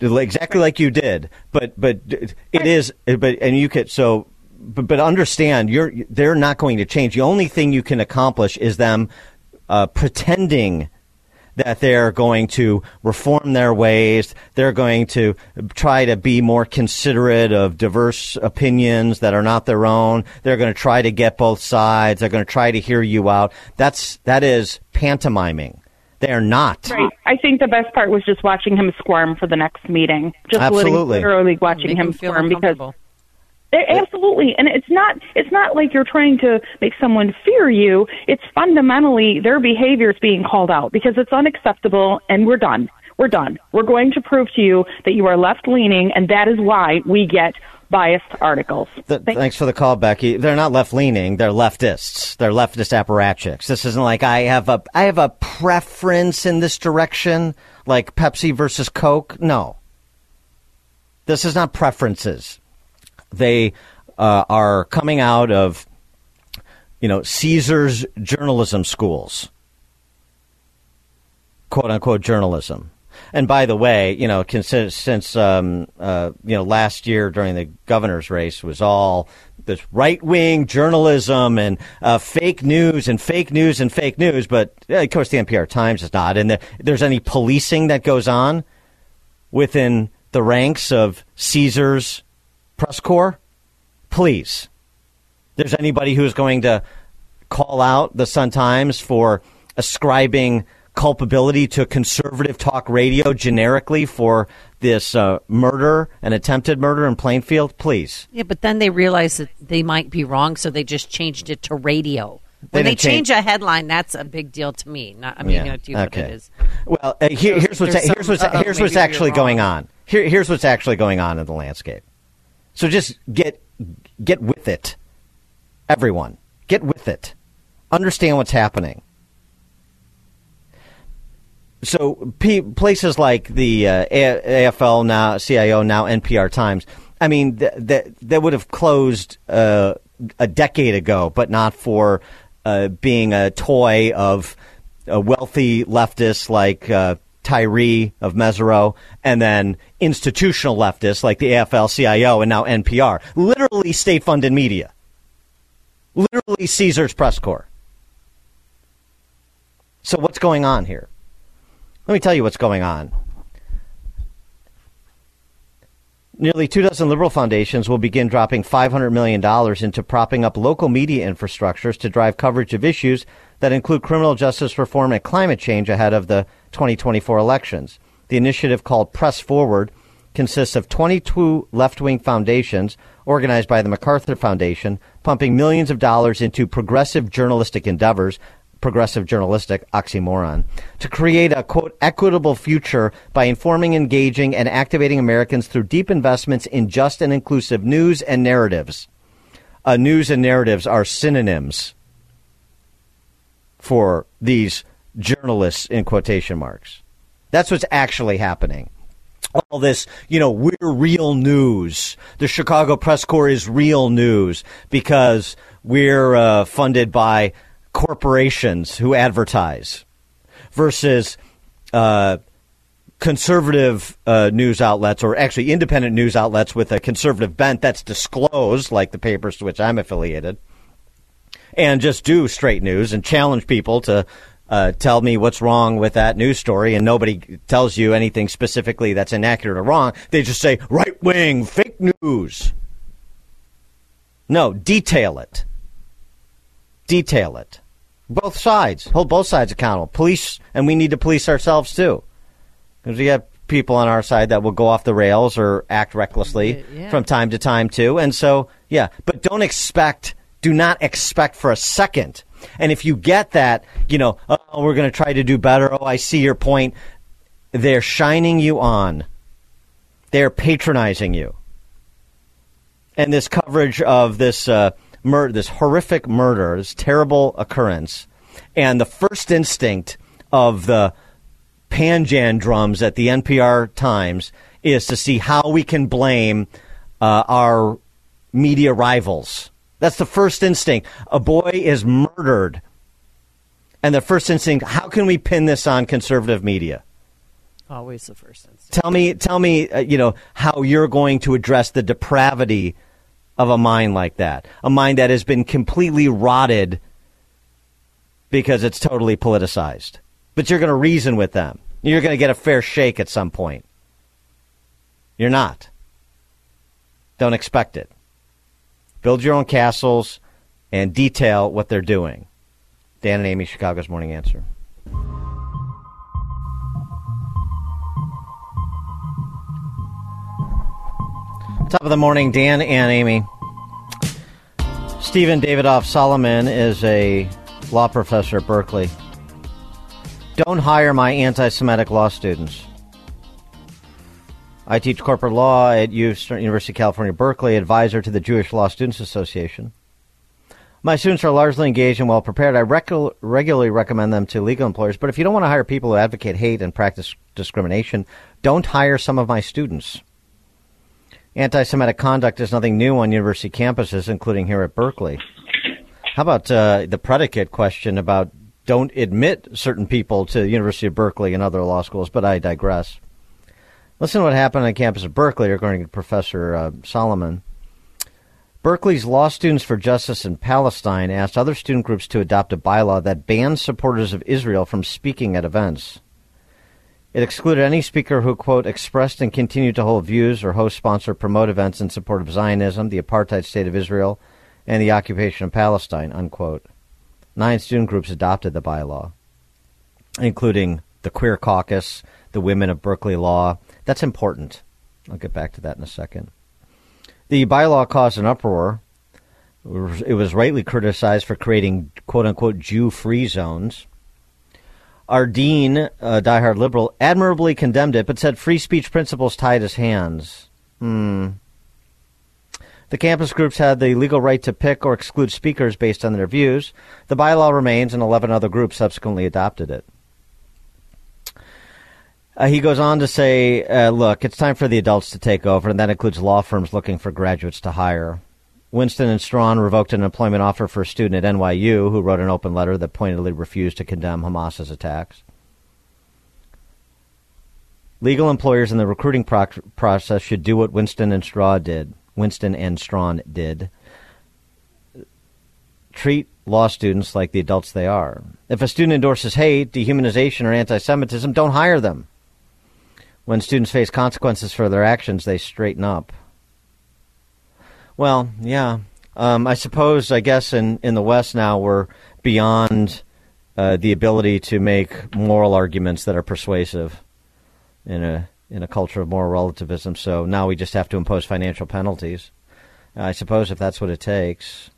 exactly like you did. But but it is but and you could so but, but understand you're they're not going to change. The only thing you can accomplish is them uh, pretending that they're going to reform their ways. They're going to try to be more considerate of diverse opinions that are not their own. They're going to try to get both sides. They're going to try to hear you out. That's that is pantomiming. They are not. Right. I think the best part was just watching him squirm for the next meeting. Just Absolutely. literally watching him him squirm because uncomfortable. Absolutely, and it's not it's not like you're trying to make someone fear you. It's fundamentally their behavior is being called out because it's unacceptable, and we're done. We're done. We're going to prove to you that you are left leaning, and that is why we get biased articles. Th- thanks for the call, Becky. They're not left leaning. They're leftists. They're leftist apparatchiks. This isn't like I have a I have a preference in this direction, like Pepsi versus Coke. No. This is not preferences. They uh, are coming out of, you know, Caesar's journalism schools, quote unquote journalism. And by the way, you know, since um, uh, you know last year during the governor's race was all this right wing journalism and uh, fake news and fake news and fake news, but of course the NPR Times is not. And the, there's any policing that goes on within the ranks of Caesar's press corps, please. There's anybody who's going to call out the Sun Times for ascribing culpability to conservative talk radio generically for this uh, murder, an attempted murder in Plainfield, please. Yeah, but then they realized that they might be wrong, so they just changed it to radio. When They change- change a headline, that's a big deal to me. Not, I mean, Yeah, you know, to you what okay. it is. Well, uh, here, here's what's there's here's what's here's what's actually going on. Here, here's what's actually going on in the landscape. So just get get with it, everyone. Get with it. Understand what's happening. So p- places like the uh, A- AFL now, CIO now, NPR Times. I mean, th- th- that would have closed uh, a decade ago, but not for uh, being a toy of a wealthy leftists like uh, Tyree of Mesereau, and then institutional leftists like the AFL-CIO and now NPR. Literally state-funded media. Literally Caesar's press corps. So what's going on here? Let me tell you what's going on. Nearly two dozen liberal foundations will begin dropping $500 million into propping up local media infrastructures to drive coverage of issues that include criminal justice reform and climate change ahead of the 2024 elections. The initiative called Press Forward consists of 22 left wing foundations organized by the MacArthur Foundation, pumping millions of dollars into progressive journalistic endeavors progressive journalistic oxymoron to create a quote equitable future by informing, engaging, and activating Americans through deep investments in just and inclusive news and narratives. Uh, news and narratives are synonyms for these journalists in quotation marks. That's what's actually happening. All this, you know, we're real news. The Chicago Press Corps is real news because we're uh, funded by corporations who advertise versus uh, conservative uh, news outlets or actually independent news outlets with a conservative bent that's disclosed, like the papers to which I'm affiliated, and just do straight news and challenge people to uh, tell me what's wrong with that news story, and nobody tells you anything specifically that's inaccurate or wrong. They just say right wing, fake news. No, detail it. Detail it. Both sides. Hold both sides accountable. Police, and we need to police ourselves too. Because we have people on our side that will go off the rails or act recklessly yeah. from time to time too. And so, yeah, but don't expect, do not expect for a second. And if you get that, you know, oh, we're going to try to do better. Oh, I see your point. they're shining you on. They're patronizing you. And this coverage of this uh, mur- this horrific murder, this terrible occurrence, and the first instinct of the Panjan drums at the NPR Times is to see how we can blame uh, our media rivals. That's the first instinct. A boy is murdered. And the first instinct, how can we pin this on conservative media? Always the first instinct. Tell me, tell me, uh, you know, how you're going to address the depravity of a mind like that. A mind that has been completely rotted because it's totally politicized. But you're going to reason with them. You're going to get a fair shake at some point. You're not. Don't expect it. Build your own castles and detail what they're doing. Dan and Amy, Chicago's Morning Answer. Top of the morning, Dan and Amy. Steven Davidoff Solomon is a law professor at Berkeley. Don't hire my anti Semitic law students. I teach corporate law at University of California, Berkeley, advisor to the Jewish Law Students Association. My students are largely engaged and well prepared. I rec- regularly recommend them to legal employers, but if you don't want to hire people who advocate hate and practice discrimination, don't hire some of my students. Anti Semitic conduct is nothing new on university campuses, including here at Berkeley. How about uh, the predicate question about don't admit certain people to the University of Berkeley and other law schools? But I digress. Listen to what happened on campus of Berkeley, according to Professor uh, Solomon. Berkeley's Law Students for Justice in Palestine asked other student groups to adopt a bylaw that bans supporters of Israel from speaking at events. It excluded any speaker who, quote, expressed and continued to hold views or host, sponsor, promote events in support of Zionism, the apartheid state of Israel, and the occupation of Palestine, unquote. Nine student groups adopted the bylaw, including the Queer Caucus, the Women of Berkeley Law. That's important. I'll get back to that in a second. The bylaw caused an uproar. It was rightly criticized for creating quote unquote Jew free zones. Our dean, a diehard liberal, admirably condemned it, but said free speech principles tied his hands. Hmm. The campus groups had the legal right to pick or exclude speakers based on their views. The bylaw remains, and 11 other groups subsequently adopted it. Uh, he goes on to say, uh, look, it's time for the adults to take over, and that includes law firms looking for graduates to hire. Winston and Strawn revoked an employment offer for a student at NYU who wrote an open letter that pointedly refused to condemn Hamas's attacks. Legal employers in the recruiting pro- process should do what Winston and Strawn did. Winston and Strawn did. Treat law students like the adults they are. If a student endorses hate, dehumanization, or anti-Semitism, don't hire them. When students face consequences for their actions, they straighten up. Well, yeah. Um, I suppose, I guess, in, in the West now, we're beyond uh, the ability to make moral arguments that are persuasive in a in a culture of moral relativism. So now we just have to impose financial penalties. I suppose if that's what it takes,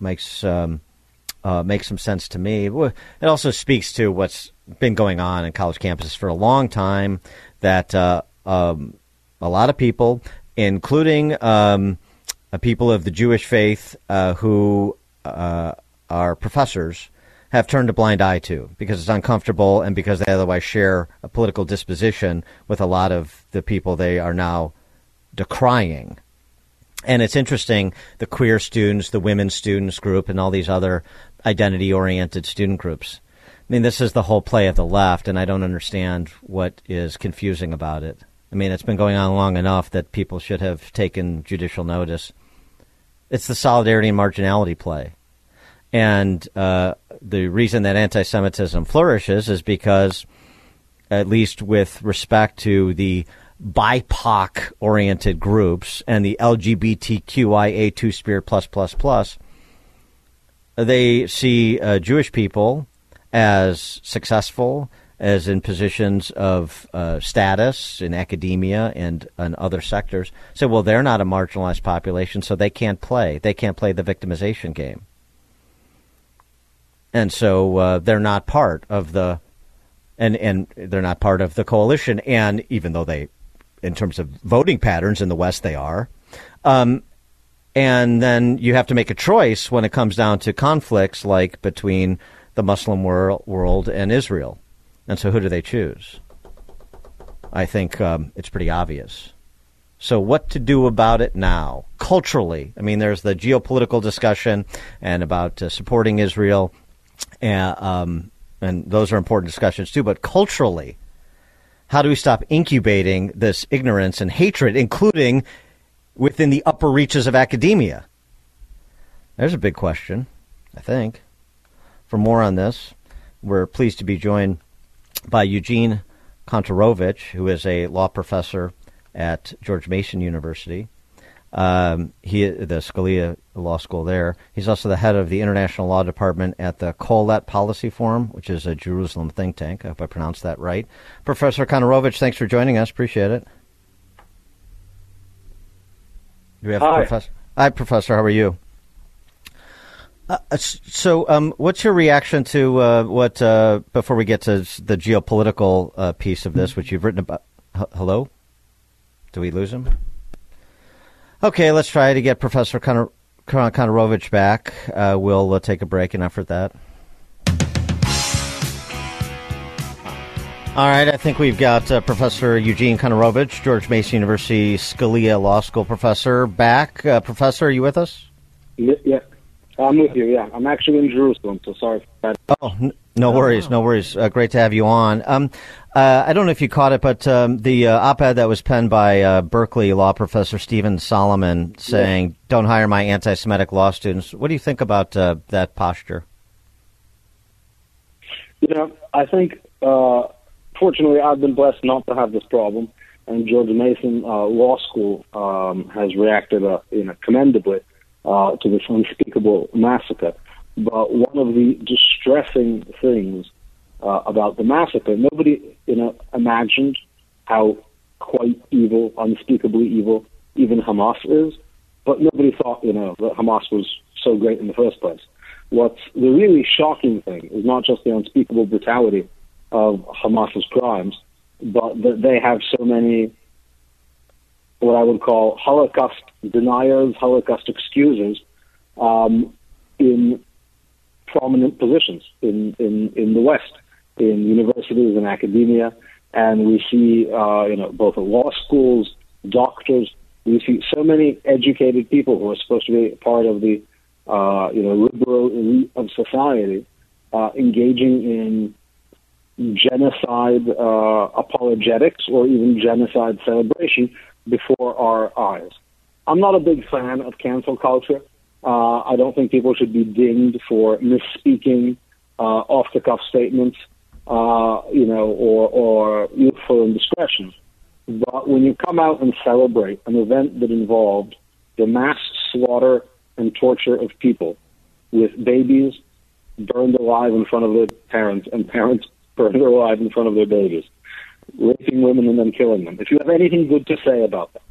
makes um, uh, makes some sense to me. It also speaks to what's been going on in college campuses for a long time. That uh, um, a lot of people, including um, people of the Jewish faith uh, who uh, are professors have turned a blind eye to because it's uncomfortable and because they otherwise share a political disposition with a lot of the people they are now decrying. And it's interesting the queer students, the women students group, and all these other identity oriented student groups. I mean, this is the whole play of the left, and I don't understand what is confusing about it. I mean, it's been going on long enough that people should have taken judicial notice. It's the solidarity and marginality play. And uh, the reason that anti Semitism flourishes is because, at least with respect to the BIPOC oriented groups and the LGBTQIA2 spirit plus plus plus, they see uh, Jewish people as successful, as in positions of uh, status in academia and, and other sectors. say, well, they're not a marginalized population, so they can't play. They can't play the victimization game. And so uh, they're not part of the and and they're not part of the coalition. And even though they, in terms of voting patterns in the West, they are. Um, and then you have to make a choice when it comes down to conflicts like between the Muslim world, world and Israel. And so, who do they choose? I think um, it's pretty obvious. So, what to do about it now? Culturally, I mean, there's the geopolitical discussion and about uh, supporting Israel, and, um, and those are important discussions too. But culturally, how do we stop incubating this ignorance and hatred, including within the upper reaches of academia? There's a big question, I think. For more on this, we're pleased to be joined by Eugene Kontorovich, who is a law professor at George Mason University. Um, he the Scalia Law School there. He's also the head of the International Law Department at the Kohelet Policy Forum, which is a Jerusalem think tank. I hope I pronounced that right. Professor Kontorovich, thanks for joining us. Appreciate it. Do we have Hi. Professor? Hi, Professor. How are you? Uh, so, um, what's your reaction to uh, what? Uh, before we get to the geopolitical uh, piece of this, which you've written about. H- hello, do we lose him? Okay, let's try to get Professor Konor- Kon- Kontorovich back. Uh, we'll uh, take a break and effort that. All right, I think we've got uh, Professor Eugene Kontorovich, George Mason University Scalia Law School professor, back. Uh, professor, are you with us? Yeah, I'm with you. Yeah, I'm actually in Jerusalem, so sorry for that. Oh, no worries, no worries. Uh, great to have you on. Um, uh, I don't know if you caught it, but um, the uh, op-ed that was penned by uh, Berkeley law professor Steven Solomon saying, "Don't hire my anti-Semitic law students." What do you think about uh, that posture? You know, I think uh, fortunately I've been blessed not to have this problem, and George Mason uh, Law School um, has reacted, uh, you know, commendably uh, to this unspeakable massacre. But one of the distressing things uh, about the massacre, nobody, you know, imagined how quite evil, unspeakably evil, even Hamas is. But nobody thought, you know, that Hamas was so great in the first place. What's the really shocking thing is not just the unspeakable brutality of Hamas's crimes, but that they have so many what I would call Holocaust deniers, Holocaust excusers um, in prominent positions in, in, in the West, in universities and academia. And we see, uh, you know, both at law schools, doctors, we see so many educated people who are supposed to be part of the, uh, you know, liberal elite of society uh, engaging in genocide uh, apologetics or even genocide celebration before our eyes. I'm not a big fan of cancel culture. Uh, I don't think people should be dinged for misspeaking, uh, off the cuff statements, uh, you know, or, or youthful indiscretions. But when you come out and celebrate an event that involved the mass slaughter and torture of people with babies burned alive in front of their parents and parents (laughs) burned alive in front of their babies, raping women and then killing them. If you have anything good to say about that,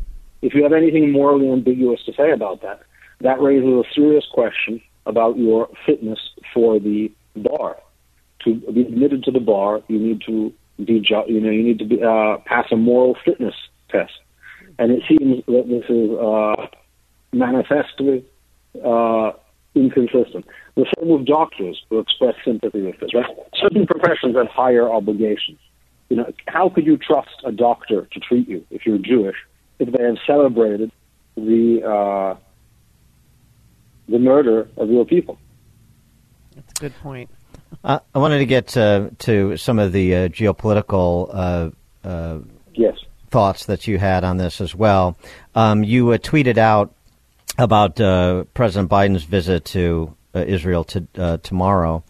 if you have anything morally ambiguous to say about that, that raises a serious question about your fitness for the bar. To be admitted to the bar, you need to be, you know, you need to be, uh, pass a moral fitness test. And it seems that this is uh, manifestly uh, inconsistent. The same with doctors who express sympathy with this, right? Certain professions have higher obligations. You know, how could you trust a doctor to treat you if you're Jewish if they have celebrated the uh, the murder of your people? That's a good point. Uh, I wanted to get uh, to some of the uh, geopolitical uh, uh, yes. thoughts that you had on this as well. Um, you uh, tweeted out about uh, President Biden's visit to uh, Israel to, uh, tomorrow.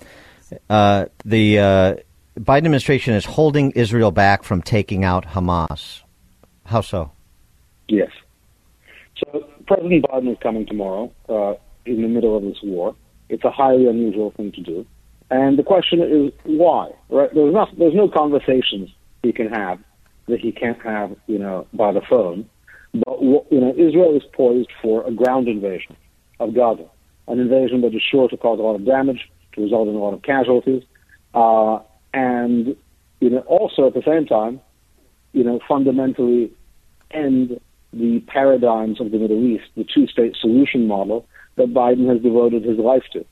Uh, the uh, Biden administration is holding Israel back from taking out Hamas. How so? Yes. So President Biden is coming tomorrow uh, in the middle of this war. It's a highly unusual thing to do. And the question is why? Right? There's no, there's no conversations he can have that he can't have, you know, by the phone. But you know, Israel is poised for a ground invasion of Gaza, an invasion that is sure to cause a lot of damage, to result in a lot of casualties, uh, and you know, also at the same time, you know, fundamentally end the paradigms of the Middle East, the two-state solution model that Biden has devoted his life to.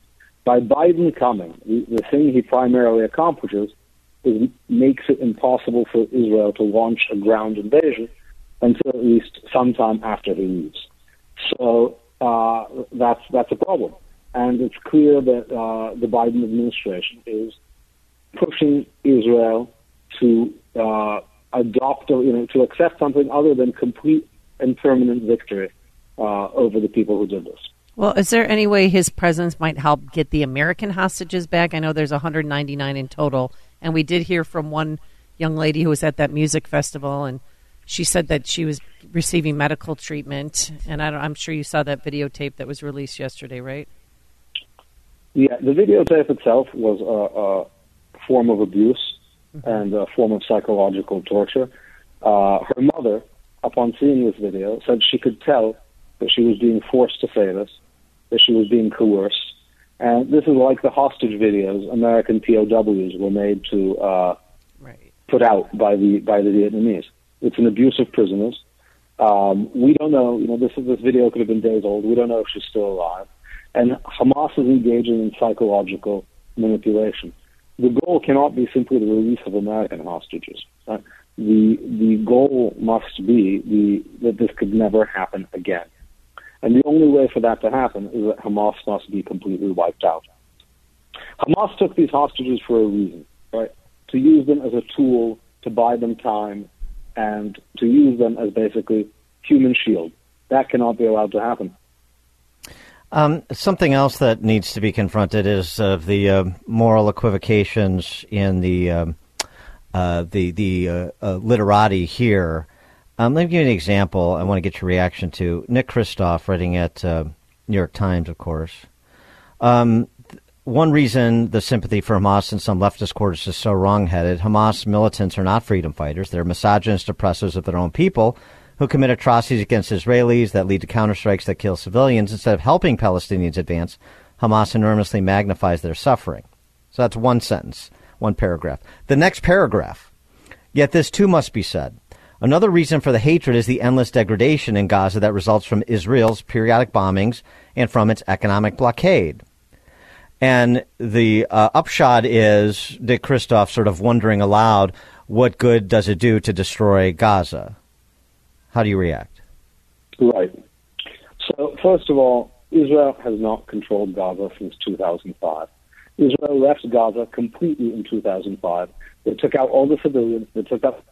By Biden coming, the, the thing he primarily accomplishes is makes it impossible for Israel to launch a ground invasion until at least sometime after he leaves. So uh, that's that's a problem, and it's clear that uh, the Biden administration is pushing Israel to uh, adopt, or, you know, to accept something other than complete and permanent victory uh, over the people who did this. Well, is there any way his presence might help get the American hostages back? I know there's 199 in total, and we did hear from one young lady who was at that music festival, and she said that she was receiving medical treatment. And I am sure you saw that videotape that was released yesterday, right? Yeah, the videotape itself was a, a form of abuse mm-hmm. and a form of psychological torture. Uh, her mother, upon seeing this video, said she could tell that she was being forced to say this, that she was being coerced. And this is like the hostage videos American POWs were made to uh, right. put out by the by the Vietnamese. It's an abuse of prisoners. Um, we don't know. You know, this this video could have been days old. We don't know if she's still alive. And Hamas is engaging in psychological manipulation. The goal cannot be simply the release of American hostages. Right? The the goal must be the that this could never happen again. And the only way for that to happen is that Hamas must be completely wiped out. Hamas took these hostages for a reason, right? To use them as a tool to buy them time and to use them as basically human shield. That cannot be allowed to happen. Um, something else that needs to be confronted is uh, the uh, moral equivocations in the um, uh, the the uh, uh, literati here um, let me give you an example I want to get your reaction to. Nick Kristof, writing at uh, New York Times, of course. Um, one reason the sympathy for Hamas in some leftist quarters is so wrongheaded Hamas militants are not freedom fighters. They're misogynist oppressors of their own people who commit atrocities against Israelis that lead to counterstrikes that kill civilians. Instead of helping Palestinians advance, Hamas enormously magnifies their suffering. So that's one sentence, one paragraph. The next paragraph. Yet this too must be said. Another reason for the hatred is the endless degradation in Gaza that results from Israel's periodic bombings and from its economic blockade. And the uh, upshot is Dick Kristof sort of wondering aloud, what good does it do to destroy Gaza? How do you react? Right. So, first of all, Israel has not controlled Gaza since 2005. Israel left Gaza completely in 2005. They took out all the civilians. They took out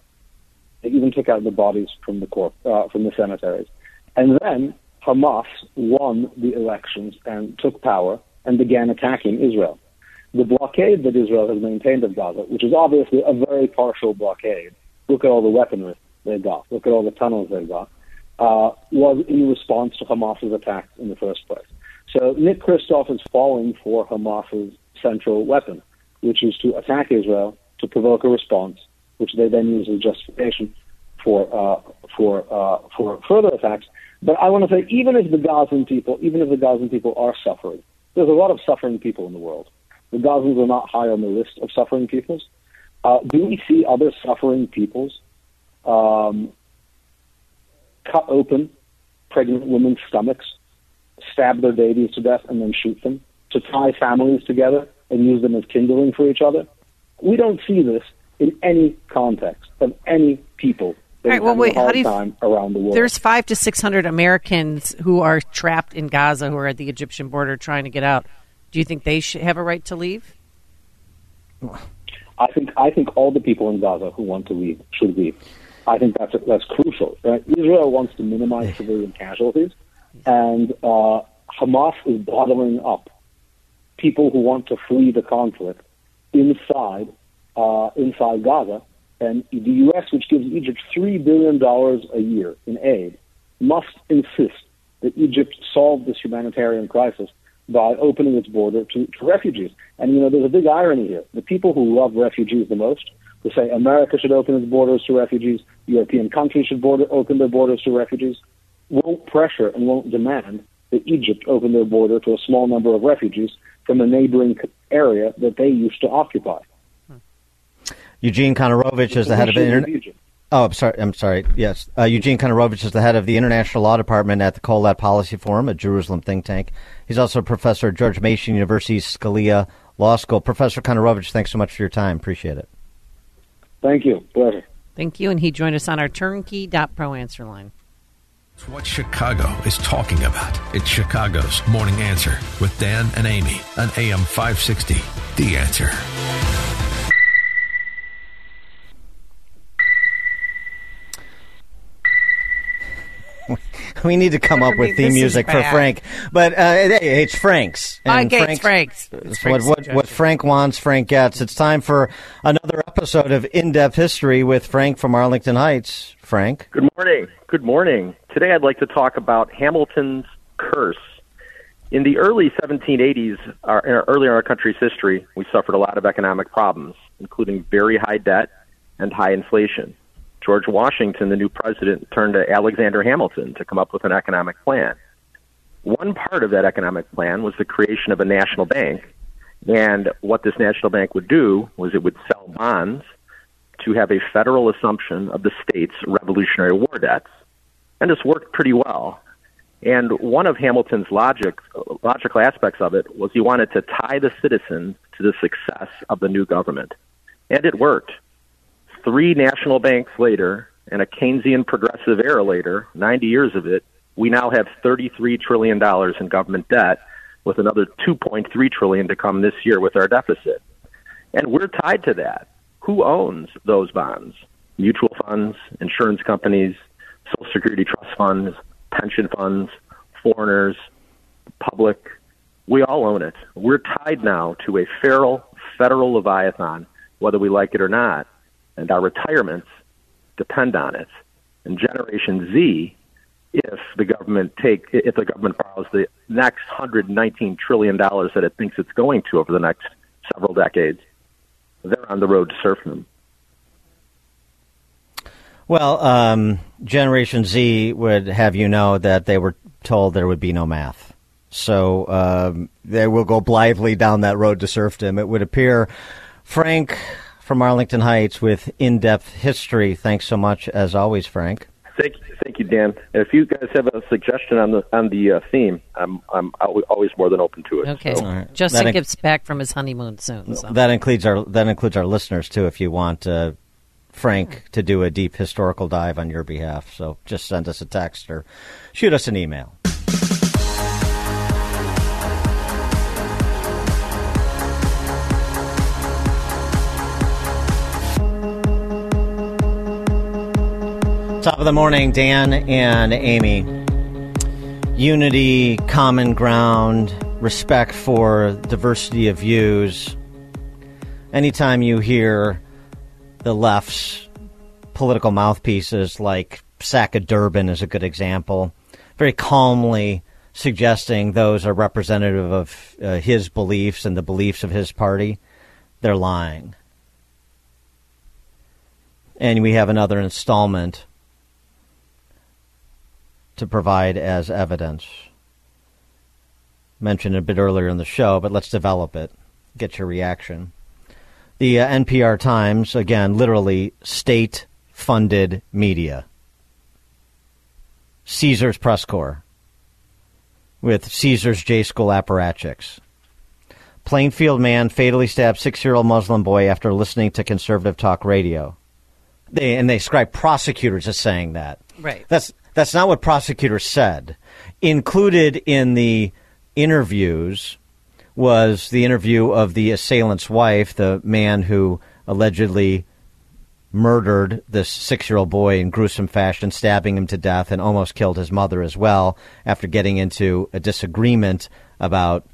they even took out the bodies from the corp, uh, from the cemeteries. And then Hamas won the elections and took power and began attacking Israel. The blockade that Israel has maintained of Gaza, which is obviously a very partial blockade, look at all the weaponry they got, look at all the tunnels they've got, uh, was in response to Hamas's attacks in the first place. So Nick Kristof is falling for Hamas's central weapon, which is to attack Israel to provoke a response which they then use as justification for uh, for uh, for further attacks. But I want to say, even if the Gazan people, even if the Gazan people are suffering, there's a lot of suffering people in the world. The Gazans are not high on the list of suffering peoples. Uh, do we see other suffering peoples um, cut open pregnant women's stomachs, stab their babies to death, and then shoot them to tie families together and use them as kindling for each other? We don't see this in any context of any people. All right, well, wait, how do you, around the world. There's five to six hundred Americans who are trapped in Gaza who are at the Egyptian border trying to get out. Do you think they should have a right to leave? I think I think all the people in Gaza who want to leave should leave. I think that's that's crucial. Right? Israel wants to minimize civilian casualties, and uh, Hamas is bottling up people who want to flee the conflict inside uh, inside Gaza. And the U.S., which gives Egypt $3 billion a year in aid, must insist that Egypt solve this humanitarian crisis by opening its border to, to refugees. And, you know, there's a big irony here. The people who love refugees the most, who say America should open its borders to refugees, European countries should border, open their borders to refugees, won't pressure and won't demand that Egypt open their border to a small number of refugees from a neighboring area that they used to occupy. Eugene Kontorovich is the head of Oh, I'm sorry. I'm sorry. Yes, uh, Eugene Kontorovich is the head of the International Law Department at the Kohelet Policy Forum, a Jerusalem think tank. He's also a professor at George Mason University's Scalia Law School. Professor Kontorovich, thanks so much for your time. Appreciate it. Thank you. Pleasure. Thank you. And he joined us on our turnkey.pro answer line. It's what Chicago is talking about. It's Chicago's Morning Answer with Dan and Amy on AM 560. The Answer. We need to come up with theme music for. Frank, but uh, hey, it's Frank's. Okay, it's Frank's. It's So what, what, what Frank wants, Frank gets. It's time for another episode of In Depth History with Frank from Arlington Heights. Frank. Good morning. Good morning. Today I'd like to talk about Hamilton's curse. In the early 1780s, our, early in our country's history, we suffered a lot of economic problems, including very high debt and high inflation. George Washington, the new president, turned to Alexander Hamilton to come up with an economic plan. One part of that economic plan was the creation of a national bank. And what this national bank would do was it would sell bonds to have a federal assumption of the state's Revolutionary War debts. And this worked pretty well. And one of Hamilton's logic, logical aspects of it was he wanted to tie the citizens to the success of the new government. And it worked. Three national banks later, and a Keynesian progressive era later, 90 years of it, we now have $33 trillion in government debt, with another 2.3 trillion to come this year with our deficit. And we're tied to that. Who owns those bonds? Mutual funds, insurance companies, Social Security trust funds, pension funds, foreigners, public. We all own it. We're tied now to a feral federal leviathan, whether we like it or not, and our retirements depend on it. And Generation Z, if the government take if the government borrows the next 119 trillion dollars that it thinks it's going to over the next several decades, they're on the road to serfdom. Well, um, Generation Z would have you know that they were told there would be no math. So um, they will go blithely down that road to serfdom. It would appear. Frank from Arlington Heights with in depth history. Thanks so much, as always, Frank. Thank you, thank you, Dan. And if you guys have a suggestion on the on the uh, theme, I'm I'm always more than open to it. Okay. So- Justin That- gets back from his honeymoon soon. So. That includes our that includes our listeners too. If you want uh, Frank to do a deep historical dive on your behalf, so just send us a text or shoot us an email. Top of the morning, Dan and Amy. Unity, common ground, respect for diversity of views. Anytime you hear the left's political mouthpieces, like Sack of Durbin is a good example, very calmly suggesting those are representative of uh, his beliefs and the beliefs of his party, they're lying. And we have another installment to provide as evidence. Mentioned a bit earlier in the show, but let's develop it. Get your reaction. The uh, NPR Times, again, literally state funded media. Caesars Press Corps with Caesars J School apparatchiks. Plainfield man fatally stabbed six year old Muslim boy after listening to conservative talk radio. They, and they describe prosecutors as saying that. Right. That's that's not what prosecutors said. Included in the interviews was the interview of the assailant's wife, the man who allegedly murdered this six year old boy in gruesome fashion, stabbing him to death, and almost killed his mother as well after getting into a disagreement about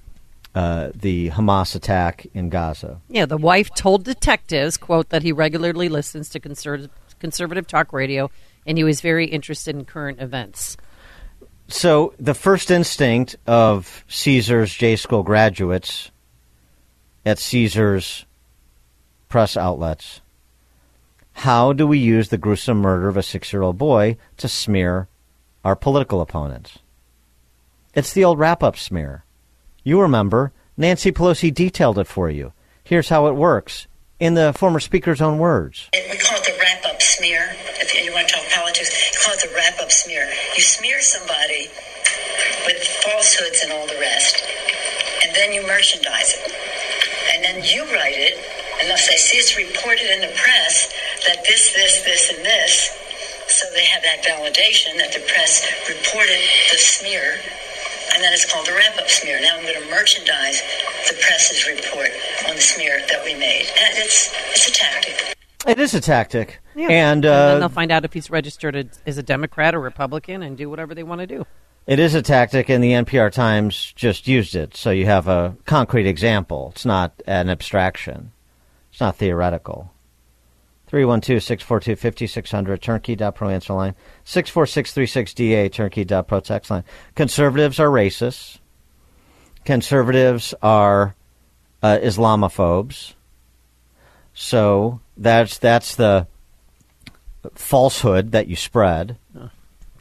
uh, the Hamas attack in Gaza. Yeah, the wife told detectives, quote, that he regularly listens to conservative, conservative talk radio and he was very interested in current events. So the first instinct of Caesar's J School graduates at Caesar's press outlets how do we use the gruesome murder of a six year old boy to smear our political opponents? It's the old wrap up smear. You remember, Nancy Pelosi detailed it for you. Here's how it works in the former speaker's own words. We call it the wrap up smear. Smear. You smear somebody with falsehoods and all the rest, and then you merchandise it. And then you write it, and they see it's reported in the press that this, this, this, and this, so they have that validation that the press reported the smear, and then it's called the wrap up smear. Now I'm going to merchandise the press's report on the smear that we made. And it's, it's a tactic. It is a tactic. Yeah. And, uh, then they'll find out if he's registered as- as a Democrat or Republican and do whatever they want to do. It is a tactic, and the NPR Times just used it. So you have a concrete example. It's not an abstraction, it's not theoretical. 312 642 5600, turnkey.pro answer line. 64636DA, turnkey.pro text line. Conservatives are racists. Conservatives are uh, Islamophobes. So that's that's the falsehood that you spread.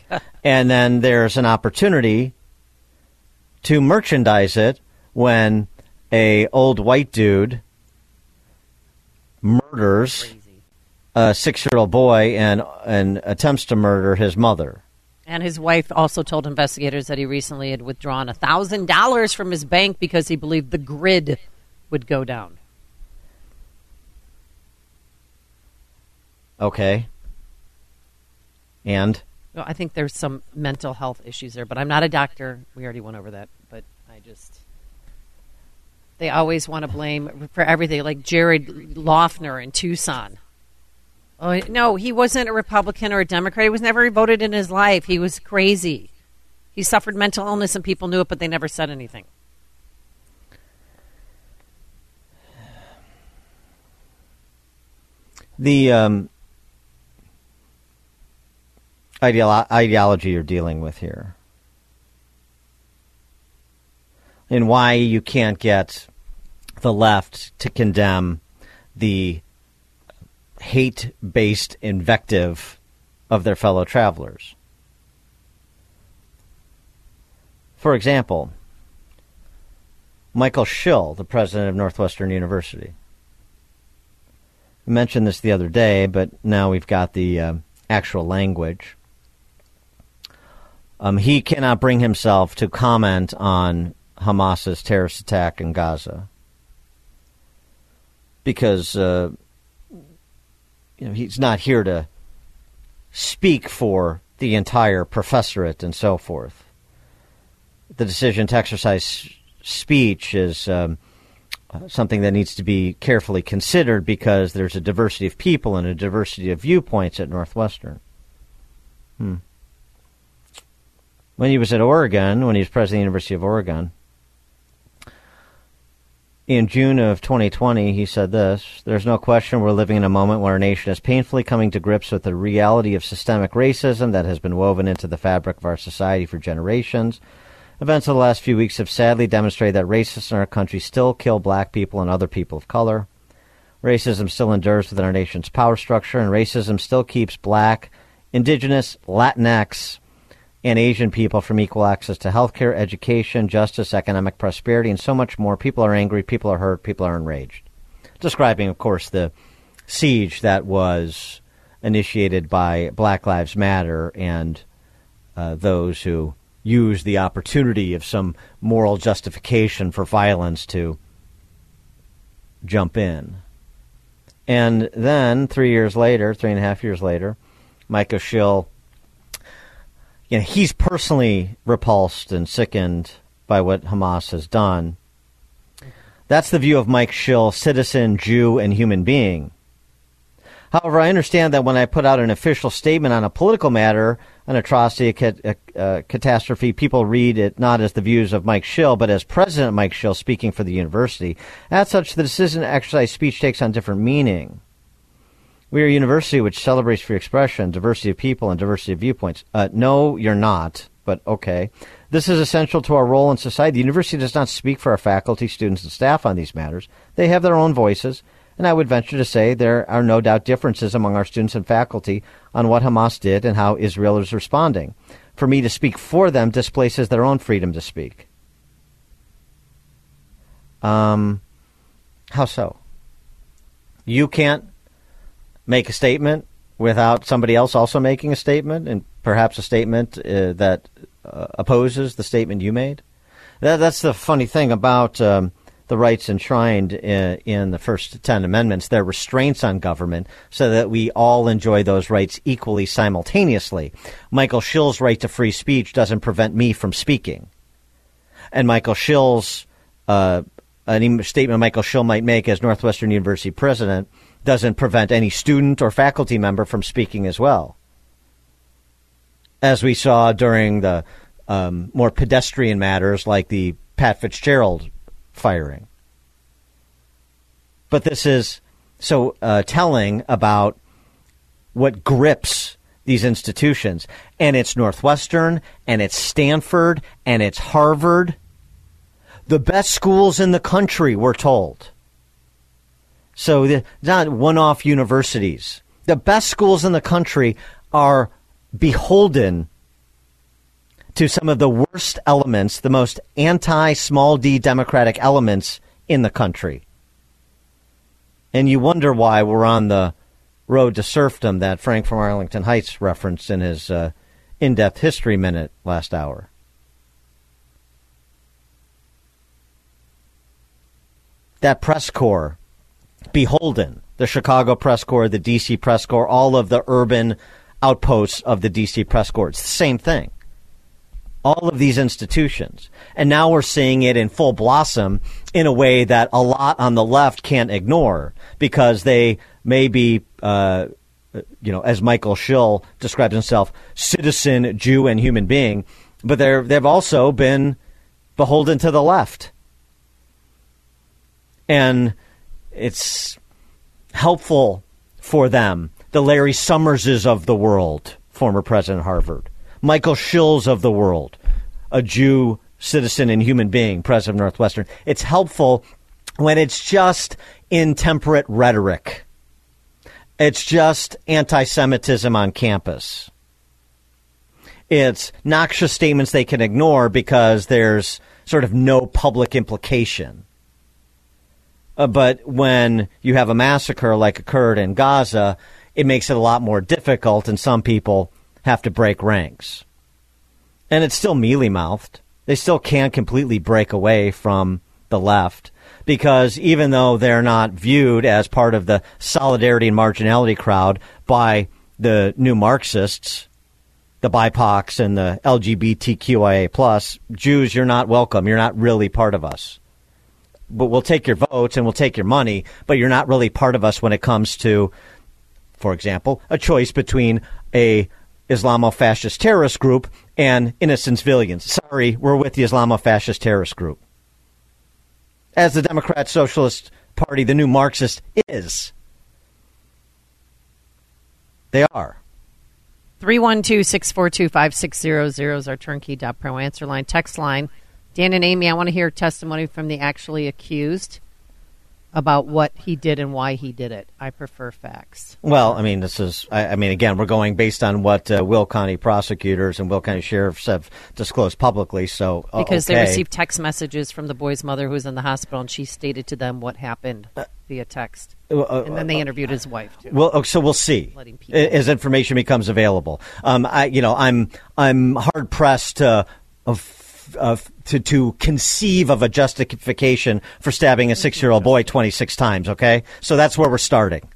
(laughs) and then there's an opportunity to merchandise it when a old white dude murders a six-year-old boy and and attempts to murder his mother. And his wife also told investigators that he recently had withdrawn $1,000 from his bank because he believed the grid would go down. Okay. And Well, I think there's some mental health issues there, but I'm not a doctor. We already went over that, but I just they always want to blame for everything, like Jared Loughner in Tucson. Oh no, he wasn't a Republican or a Democrat. He was never voted in his life. He was crazy. He suffered mental illness, and people knew it, but they never said anything. the um, ideolo- ideology you're dealing with here, and why you can't get the left to condemn the hate based invective of their fellow travelers. For example, Michael Schill, the president of Northwestern University. Mentioned this the other day, but now we've got the uh, actual language. Um, he cannot bring himself to comment on Hamas's terrorist attack in Gaza because uh, you know he's not here to speak for the entire professorate and so forth. The decision to exercise speech is um, something that needs to be carefully considered because there's a diversity of people and a diversity of viewpoints at Northwestern. Hmm. When he was at Oregon, when he was president of the University of Oregon, in June of 2020, he said this There's no question we're living in a moment where our nation is painfully coming to grips with the reality of systemic racism that has been woven into the fabric of our society for generations. Events of the last few weeks have sadly demonstrated that racists in our country still kill black people and other people of color. Racism still endures within our nation's power structure, and racism still keeps black, indigenous, Latinx, and Asian people from equal access to healthcare, education, justice, economic prosperity, and so much more. People are angry, people are hurt, people are enraged. Describing, of course, the siege that was initiated by Black Lives Matter and uh, those who use the opportunity of some moral justification for violence to jump in. And then, three years later, three and a half years later, Micah Schill you know, he's personally repulsed and sickened by what Hamas has done. That's the view of Mike Schill, citizen, Jew, and human being. However, I understand that when I put out an official statement on a political matter, an atrocity, a, a, a catastrophe, people read it not as the views of Mike Schill, but as President Mike Schill speaking for the university. As such, the decision to exercise speech takes on different meaning. We are a university which celebrates free expression, diversity of people, and diversity of viewpoints. Uh, no, you're not, but okay. This is essential to our role in society. The university does not speak for our faculty, students, and staff on these matters. They have their own voices, and I would venture to say there are no doubt differences among our students and faculty on what Hamas did and how Israel is responding. For me to speak for them displaces their own freedom to speak. Um, how so? You can't make a statement without somebody else also making a statement, and perhaps a statement uh, that uh, opposes the statement you made. That, that's the funny thing about um, the rights enshrined in, in, the first 10 amendments. They're restraints on government so that we all enjoy those rights equally simultaneously. Michael Schill's right to free speech doesn't prevent me from speaking. And Michael Schill's, uh, any statement Michael Schill might make as Northwestern University president doesn't prevent any student or faculty member from speaking as well. As we saw during the um, more pedestrian matters like the Pat Fitzgerald firing. But this is so uh, telling about what grips these institutions. And it's Northwestern, and it's Stanford, and it's Harvard. The best schools in the country, we're told. So, the, not one off universities. The best schools in the country are beholden to some of the worst elements, the most anti small d democratic elements in the country. And you wonder why we're on the road to serfdom that Frank from Arlington Heights referenced in his uh, in depth history minute last hour. That press corps, beholden, the Chicago press corps, the DC press corps, all of the urban outposts of the DC press corps, it's the same thing all of these institutions. And now we're seeing it in full blossom in a way that a lot on the left can't ignore because they may be, uh, you know, as Michael Schill describes himself, citizen, Jew, and human being, but they're, they've also been beholden to the left. And it's helpful for them. The Larry Summerses of the world, former president Harvard Michael Schills of the world, a Jew, citizen, and human being, president of Northwestern. It's helpful when it's just intemperate rhetoric. It's just anti Semitism on campus. It's noxious statements they can ignore because there's sort of no public implication. Uh, but when you have a massacre like occurred in Gaza, it makes it a lot more difficult, and some people have to break ranks. And it's still mealy mouthed. They still can't completely break away from the left because even though they're not viewed as part of the solidarity and marginality crowd by the new Marxists, the BIPOCs and the LGBTQIA plus, Jews, you're not welcome. You're not really part of us. But we'll take your votes and we'll take your money, but you're not really part of us when it comes to, for example, a choice between a Islamo-fascist terrorist group and innocent civilians. Sorry, we're with the Islamo-fascist terrorist group. As the Democrat Socialist Party, the new Marxist, is. They are. 312-642-5600 is our turnkey.pro answer line. Text line. Dan and Amy, I want to hear testimony from the actually accused about what he did and why he did it. I prefer facts. Well, I mean, this is, I, I mean, again, we're going based on what uh, Will County prosecutors and Will County sheriffs have disclosed publicly. So, uh, because okay. they received text messages from the boy's mother who was in the hospital, and she stated to them what happened via text. Uh, uh and then they uh, interviewed his wife too. Well, oh, so we'll see as information becomes available. Um, I, you know, I'm I'm hard pressed to. Of, of to, to conceive of a justification for stabbing a six year old boy 26 times, okay? So that's where we're starting.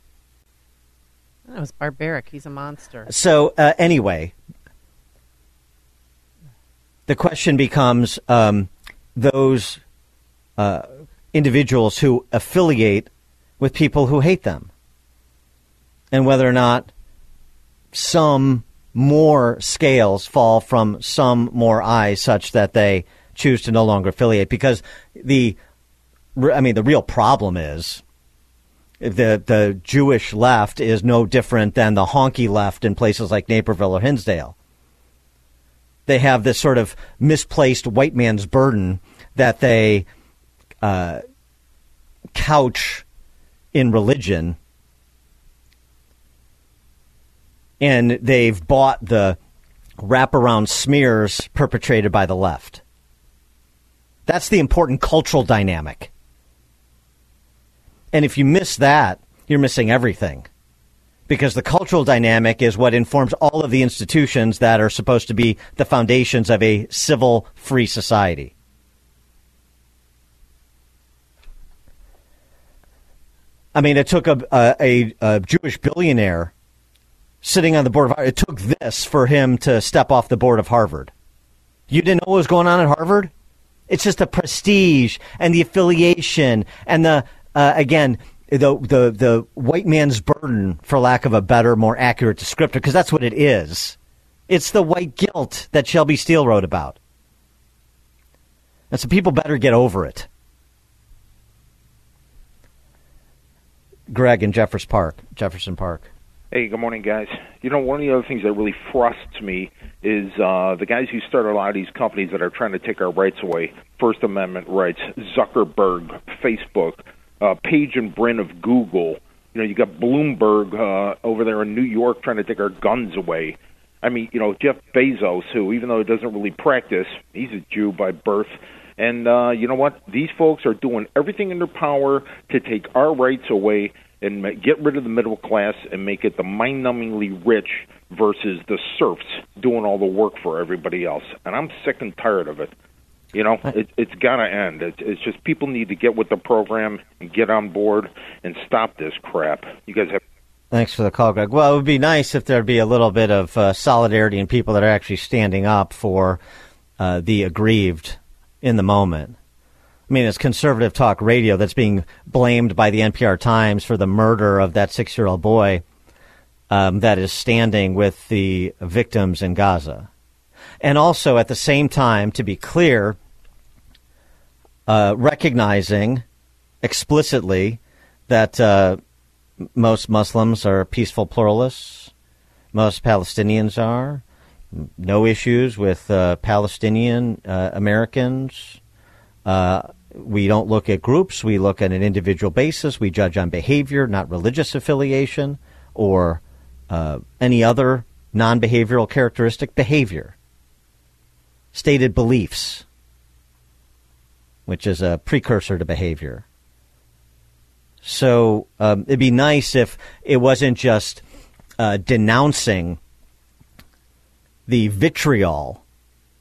That was barbaric. He's a monster. So, uh, anyway, the question becomes um, those uh, individuals who affiliate with people who hate them and whether or not some more scales fall from some more eyes such that they choose to no longer affiliate because the I mean the real problem is the the Jewish left is no different than the honky left in places like Naperville or Hinsdale. They have this sort of misplaced white man's burden that they uh, couch in religion, and they've bought the wraparound smears perpetrated by the left. That's the important cultural dynamic. And if you miss that, you're missing everything. Because the cultural dynamic is what informs all of the institutions that are supposed to be the foundations of a civil, free society. I mean, it took a, a, a Jewish billionaire sitting on the board of It took this for him to step off the board of Harvard. You didn't know what was going on at Harvard? It's just the prestige and the affiliation and the uh, again the the the white man's burden, for lack of a better, more accurate descriptor, because that's what it is. It's the white guilt that Shelby Steele wrote about, and so people better get over it. Greg in Jefferson Park, Jefferson Park. Hey, good morning, guys. You know, one of the other things that really frustrates me is uh, the guys who start a lot of these companies that are trying to take our rights away. First Amendment rights, Zuckerberg, Facebook, uh, Page and Brin of Google. You know, you got Bloomberg uh, over there in New York trying to take our guns away. I mean, you know, Jeff Bezos, who, even though he doesn't really practice, he's a Jew by birth. And uh, you know what? These folks are doing everything in their power to take our rights away and get rid of the middle class and make it the mind-numbingly rich versus the serfs doing all the work for everybody else. And I'm sick and tired of it. You know, it, it's got to end. It, it's just people need to get with the program and get on board and stop this crap. You guys have. Thanks for the call, Greg. Well, it would be nice if there'd be a little bit of uh, solidarity and people that are actually standing up for uh, the aggrieved in the moment. I mean, it's conservative talk radio that's being blamed by the NPR Times for the murder of that six year old boy um, that is standing with the victims in Gaza. And also, at the same time, to be clear, uh, recognizing explicitly that uh, most Muslims are peaceful pluralists, most Palestinians are, no issues with uh, Palestinian uh, Americans. Uh, we don't look at groups. We look at an individual basis. We judge on behavior, not religious affiliation or uh, any other non behavioral characteristic. Behavior. Stated beliefs, which is a precursor to behavior. So um, it'd be nice if it wasn't just uh, denouncing the vitriol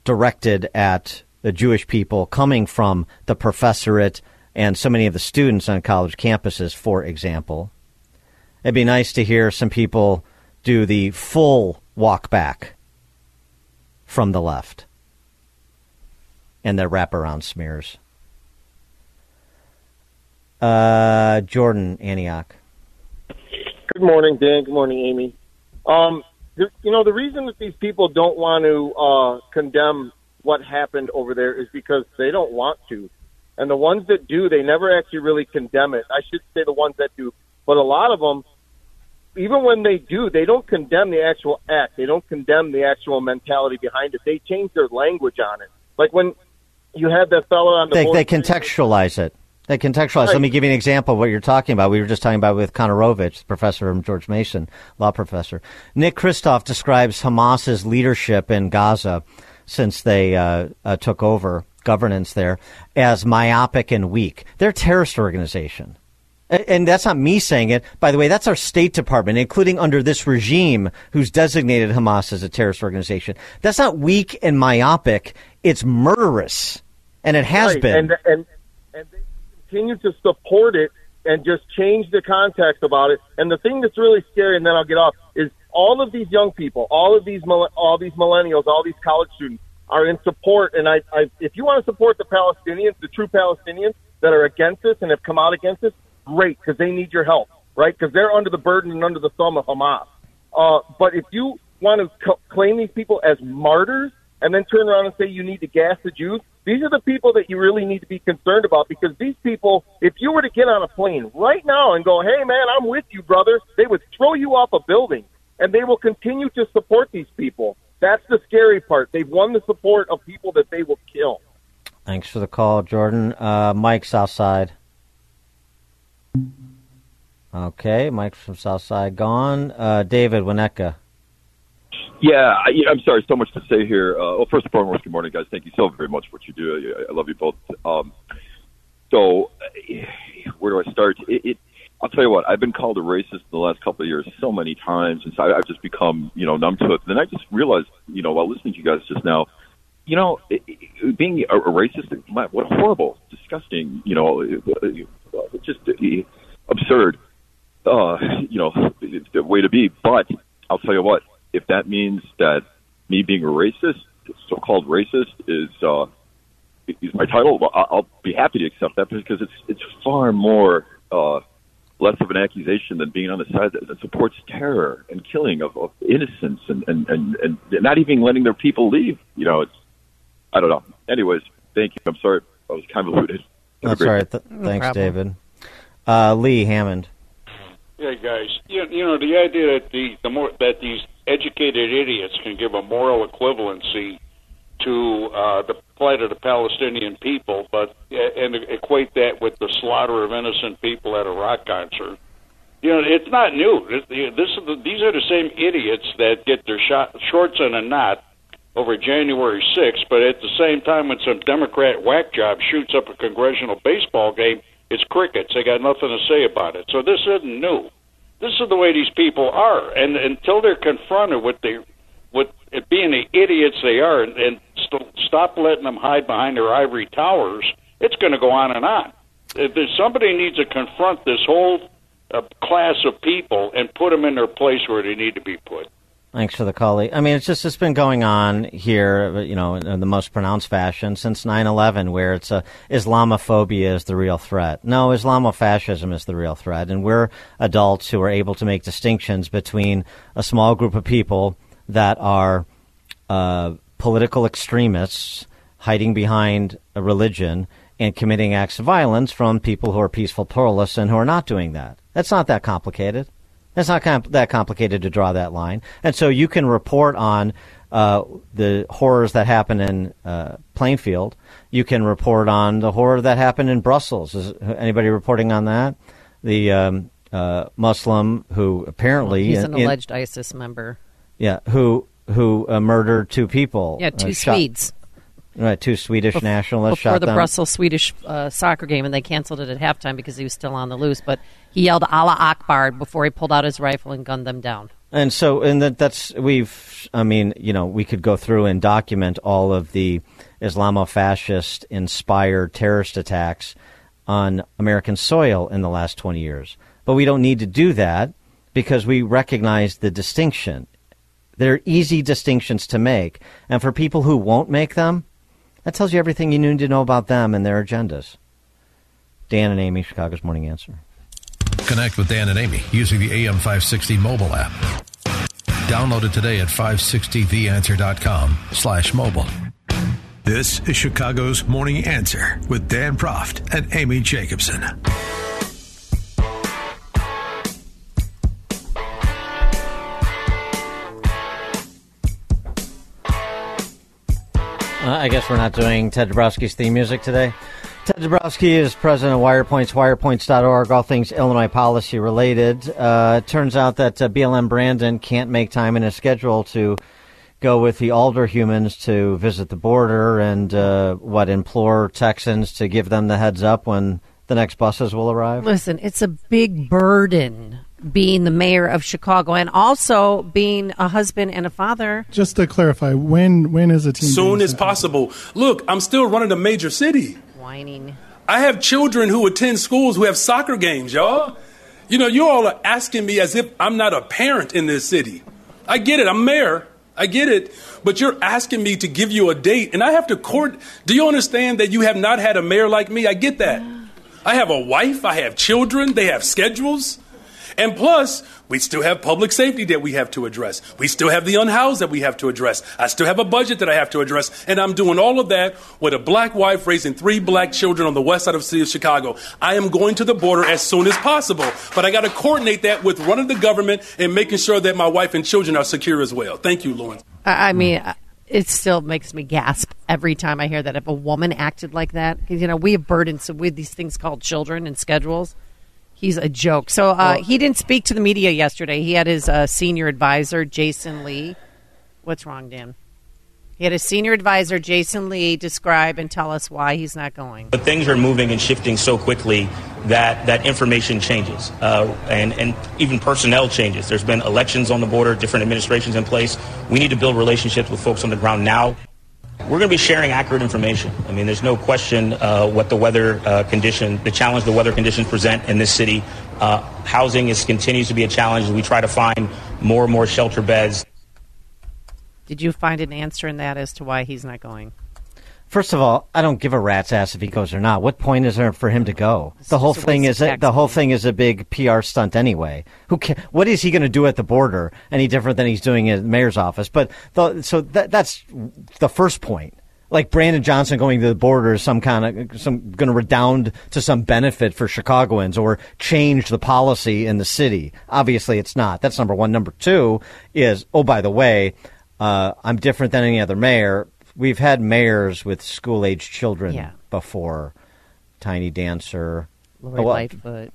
directed at the Jewish people coming from the professorate and so many of the students on college campuses, for example. It'd be nice to hear some people do the full walk back from the left and their wraparound smears. Uh, Jordan Antioch. Good morning, Dan. Good morning, Amy. Um, you know, the reason that these people don't want to uh, condemn what happened over there is because they don't want to. And the ones that do, they never actually really condemn it. I should say the ones that do. But a lot of them, even when they do, they don't condemn the actual act. They don't condemn the actual mentality behind it. They change their language on it. Like when you have that fellow on the they. They contextualize it. They contextualize. Right. Let me give you an example of what you're talking about. We were just talking about with Kontorovich, professor from George Mason, law professor. Nick Kristof describes Hamas's leadership in Gaza since they uh, uh, took over governance there as myopic and weak. They're a terrorist organization. And that's not me saying it. By the way, that's our State Department, including under this regime, who's designated Hamas as a terrorist organization. That's not weak and myopic. It's murderous, and it has right. been. And, and and they continue to support it and just change the context about it. And the thing that's really scary, and then I'll get off, all of these young people, all of these all these millennials, all these college students are in support. And I, I if you want to support the Palestinians, the true Palestinians that are against this and have come out against this, great, because they need your help, right? Because they're under the burden and under the thumb of Hamas. Uh, but if you want to claim these people as martyrs and then turn around and say you need to gas the Jews, these are the people that you really need to be concerned about because these people, if you were to get on a plane right now and go, hey man, I'm with you, brother, they would throw you off a building and they will continue to support these people. That's the scary part. They've won the support of people that they will kill. Thanks for the call, Jordan. Uh, Mike Southside. Okay, Mike from Southside gone. Uh, David Winnetka. Yeah, I, I'm sorry. So much to say here. Uh, well, first and foremost, good morning, guys. Thank you so very much for what you do. I, I love you both. Um, so, where do I start? It, it I'll tell you what, I've been called a racist the last couple of years so many times, and so I've just become, you know, numb to it. Then I just realized, you know, while listening to you guys just now, you know, being a, racist, what a horrible, disgusting, you know, uh, just uh, absurd, uh, you know, way to be. But I'll tell you what, if that means that me being a racist, so-called racist, is uh, is my title, I'll be happy to accept that because it's it's far more uh, less of an accusation than being on the side that, that supports terror and killing of, of innocents and, and, and, and not even letting their people leave. You know, it's, I don't know. Anyways, thank you. I'm sorry. I was kind of convoluted. That's all right. Th- thanks, no David. Uh, Lee Hammond. Yeah, guys. You, you know the idea that the the more that these educated idiots can give a moral equivalency to uh, the plight of the Palestinian people, but and equate that with the slaughter of innocent people at a rock concert. You know, it's not new. This is the, these are the same idiots that get their shot, shorts in a knot over January 6th, but at the same time, when some Democrat whack job shoots up a congressional baseball game, it's crickets. They got nothing to say about it. So this isn't new. This is the way these people are, and until they're confronted with the with being the idiots they are, and, st- stop letting them hide behind their ivory towers, it's going to go on and on. If somebody needs to confront this whole uh, class of people and put them in their place where they need to be put. Thanks for the call. I mean, it's just it's been going on here, you know, in the most pronounced fashion since 9/11, where it's a Islamophobia is the real threat. No, Islamofascism is the real threat, and we're adults who are able to make distinctions between a small group of people that are uh, political extremists hiding behind a religion and committing acts of violence from people who are peaceful pluralists and who are not doing that. That's not that complicated. That's not comp- that complicated to draw that line. And so you can report on uh, the horrors that happen in uh, Plainfield. You can report on the horror that happened in Brussels. Is anybody reporting on that? The um, uh, Muslim who apparently he's an in, alleged ISIS member. Yeah, who who uh, murdered two people. Yeah, two uh, Swedes. Right, two Swedish Bef- nationalists before shot the them. Brussels Swedish uh, soccer game, and they canceled it at halftime because he was still on the loose. But he yelled "Allah Akbar" before he pulled out his rifle and gunned them down. And so, and that, that's we've. I mean, you know, we could go through and document all of the Islamofascist inspired terrorist attacks on American soil in the last twenty years. But we don't need to do that because we recognize the distinction. They're easy distinctions to make, and for people who won't make them, that tells you everything you need to know about them and their agendas. Dan and Amy, Chicago's Morning Answer. Connect with Dan and Amy using the AM560 mobile app. Download it today at 560theanswer.com slash mobile. This is Chicago's Morning Answer with Dan Proft and Amy Jacobson. I guess we're not doing Ted Dabrowski's theme music today. Ted Dabrowski is president of WirePoints, wirepoints.org, all things Illinois policy related. Uh, it turns out that uh, BLM Brandon can't make time in his schedule to go with the alder humans to visit the border and uh, what implore Texans to give them the heads up when the next buses will arrive. Listen, it's a big burden being the mayor of Chicago and also being a husband and a father. Just to clarify, when when is a team? Soon as possible. Look, I'm still running a major city. Whining. I have children who attend schools who have soccer games, y'all. You know, you all are asking me as if I'm not a parent in this city. I get it. I'm mayor. I get it. But you're asking me to give you a date, and I have to court. Do you understand that you have not had a mayor like me? I get that. I have a wife. I have children. They have schedules. And plus, we still have public safety that we have to address. We still have the unhoused that we have to address. I still have a budget that I have to address. And I'm doing all of that with a black wife raising three black children on the west side of the city of Chicago. I am going to the border as soon as possible. But I got to coordinate that with running the government and making sure that my wife and children are secure as well. Thank you, Lawrence. I mean, it still makes me gasp every time I hear that if a woman acted like that. You know, we have burdens with these things called children and schedules. He's a joke. So uh, well, he didn't speak to the media yesterday. He had his uh, senior advisor, Jason Lee. What's wrong, Dan? He had his senior advisor, Jason Lee, describe and tell us why he's not going. But things are moving and shifting so quickly that that information changes uh, and and even personnel changes. There's been elections on the border, different administrations in place. We need to build relationships with folks on the ground now. We're going to be sharing accurate information. I mean, there's no question uh, what the weather uh, condition, the challenge the weather conditions present in this city. Uh, housing is continues to be a challenge. As we try to find more and more shelter beds. Did you find an answer in that as to why he's not going? First of all, I don't give a rat's ass if he goes or not. What point is there for him to go? the whole thing is a, the whole thing is a big PR stunt anyway. Who ca- What is he going to do at the border? Any different than he's doing in the mayor's office? But the, so that, that's the first point. Like Brandon Johnson going to the border is some kind of some going to redound to some benefit for Chicagoans or change the policy in the city. Obviously, it's not. That's number one. Number two is oh by the way, uh, I'm different than any other mayor. We've had mayors with school age children Yeah. before. Tiny Dancer, Lori oh, well, Lightfoot,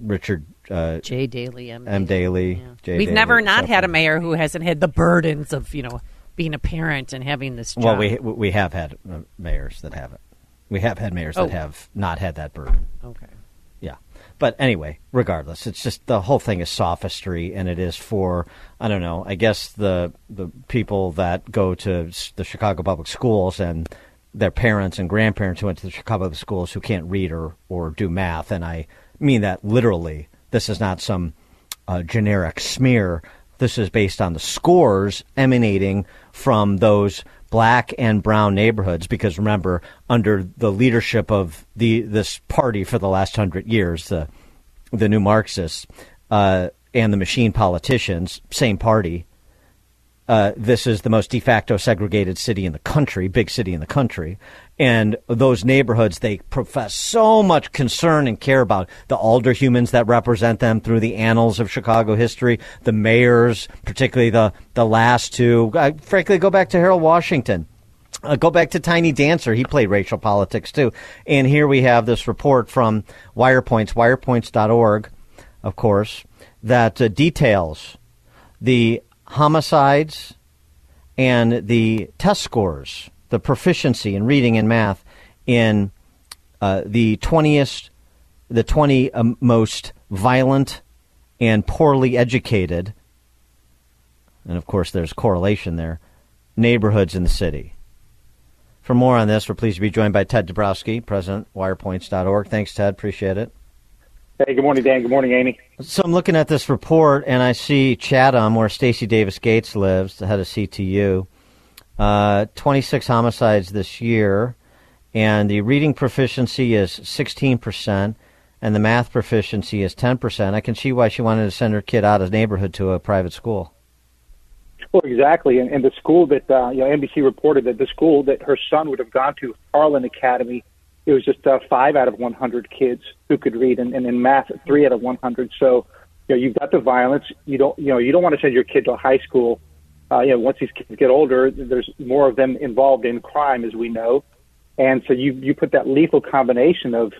Richard uh, Jay Daley, M. M. Daley. Jay We've Daley, never not had a mayor who hasn't had the burdens of you know being a parent and having this job. Well, we we have had uh, mayors that haven't. We have had mayors Oh. that have not had that burden. Okay. But anyway, regardless, it's just the whole thing is sophistry, and it is for I don't know. I guess the the people that go to the Chicago public schools and their parents and grandparents who went to the Chicago public schools who can't read or or do math, and I mean that literally. This is not some uh, generic smear. This is based on the scores emanating from those black and brown neighborhoods. Because remember, under the leadership of the this party for the last hundred years, the the new Marxists uh, and the machine politicians, same party. Uh, this is the most de facto segregated city in the country, big city in the country. And those neighborhoods, they profess so much concern and care about the alder humans that represent them through the annals of Chicago history, the mayors, particularly the, the last two. Uh, frankly, go back to Harold Washington. Uh, go back to Tiny Dancer. He played racial politics too. And here we have this report from Wirepoints, wirepoints.org, of course, that uh, details the homicides and the test scores, the proficiency in reading and math in uh, the 20th, the 20 um, most violent and poorly educated, and of course there's correlation there, neighborhoods in the city. For more on this, we're pleased to be joined by Ted Dabrowski, President, wirepoints.org. Thanks, Ted. Appreciate it. Hey, good morning, Dan. Good morning, Amy. So I'm looking at this report, and I see Chatham, where Stacy Davis Gates lives, the head of CTU. Uh, 26 homicides this year, and the reading proficiency is 16%, and the math proficiency is 10%. I can see why she wanted to send her kid out of the neighborhood to a private school. Well, exactly. And, and the school that uh, you know NBC reported that the school that her son would have gone to, Harlan Academy, it was just uh, five out of 100 kids who could read, and, and in math, three out of 100. So, you know, you've got the violence. You don't, you know, you don't want to send your kid to a high school. Uh, you know, once these kids get older, there's more of them involved in crime, as we know, and so you you put that lethal combination of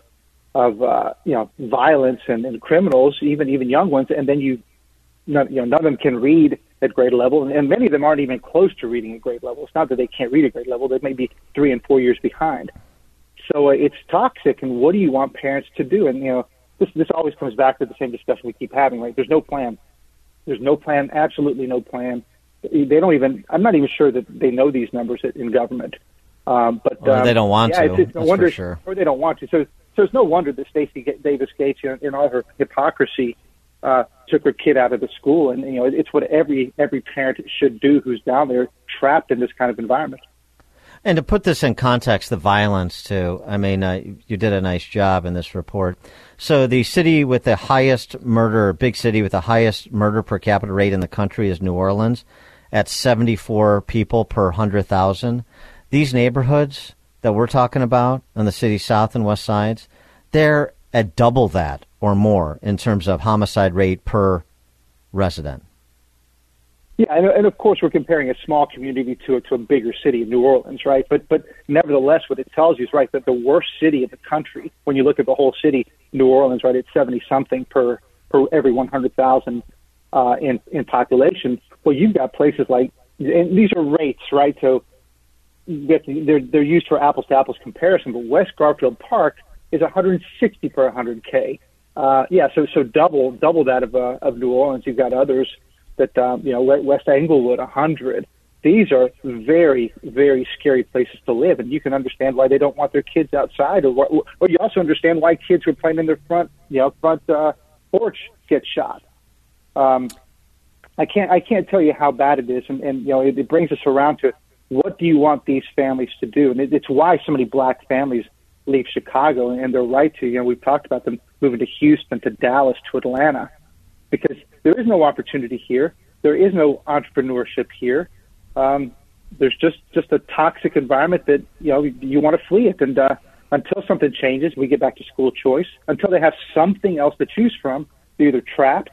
of uh, you know violence and, and criminals, even even young ones, and then you none, you know none of them can read at grade level, and, many of them aren't even close to reading at grade level. It's not that they can't read at grade level; they may be three and four years behind. So uh, it's toxic. And what do you want parents to do? And you know, this this always comes back to the same discussion we keep having. Right? There's no plan. There's no plan. Absolutely no plan. They don't even. I'm not even sure that they know these numbers in government. Um, but Or um, they don't want yeah, to, It's, it's no that's wonder, sure. or they don't want to. So, so it's no wonder that Stacy Davis Gates, you know, in all her hypocrisy, uh, took her kid out of the school. And you know, it's what every every parent should do who's down there trapped in this kind of environment. And to put this in context, the violence too. I mean, uh, you did a nice job in this report. So the city with the highest murder, big city with the highest murder per capita rate in the country is New Orleans, at 74 people per hundred thousand. These neighborhoods that we're talking about on the city's south and west sides, they're at double that or more in terms of homicide rate per resident. Yeah, and, and of course we're comparing a small community to a, to a bigger city, New Orleans, right? But but nevertheless, what it tells you is right that the worst city in the country, when you look at the whole city, New Orleans, right, it's seventy something per per every one hundred thousand uh, in in population. Well, you've got places like, and these are rates, right? So they're they're used for apples to apples comparison. But West Garfield Park, is 160 per 100k. Uh, yeah, so so double double that of uh, of New Orleans. You've got others that um, you know West Englewood 100. These are very very scary places to live, and you can understand why they don't want their kids outside, or or you also understand why kids who are playing in their front you know front uh, porch get shot. Um, I can't I can't tell you how bad it is, and, and you know it, it brings us around to what do you want these families to do, and it, it's why so many black families leave Chicago, and they're right to. You know, we've talked about them moving to Houston, to Dallas, to Atlanta, because there is no opportunity here. There is no entrepreneurship here. Um, there's just just a toxic environment that you know you want to flee it, and uh, until something changes, we get back to school choice. Until they have something else to choose from, they're either trapped,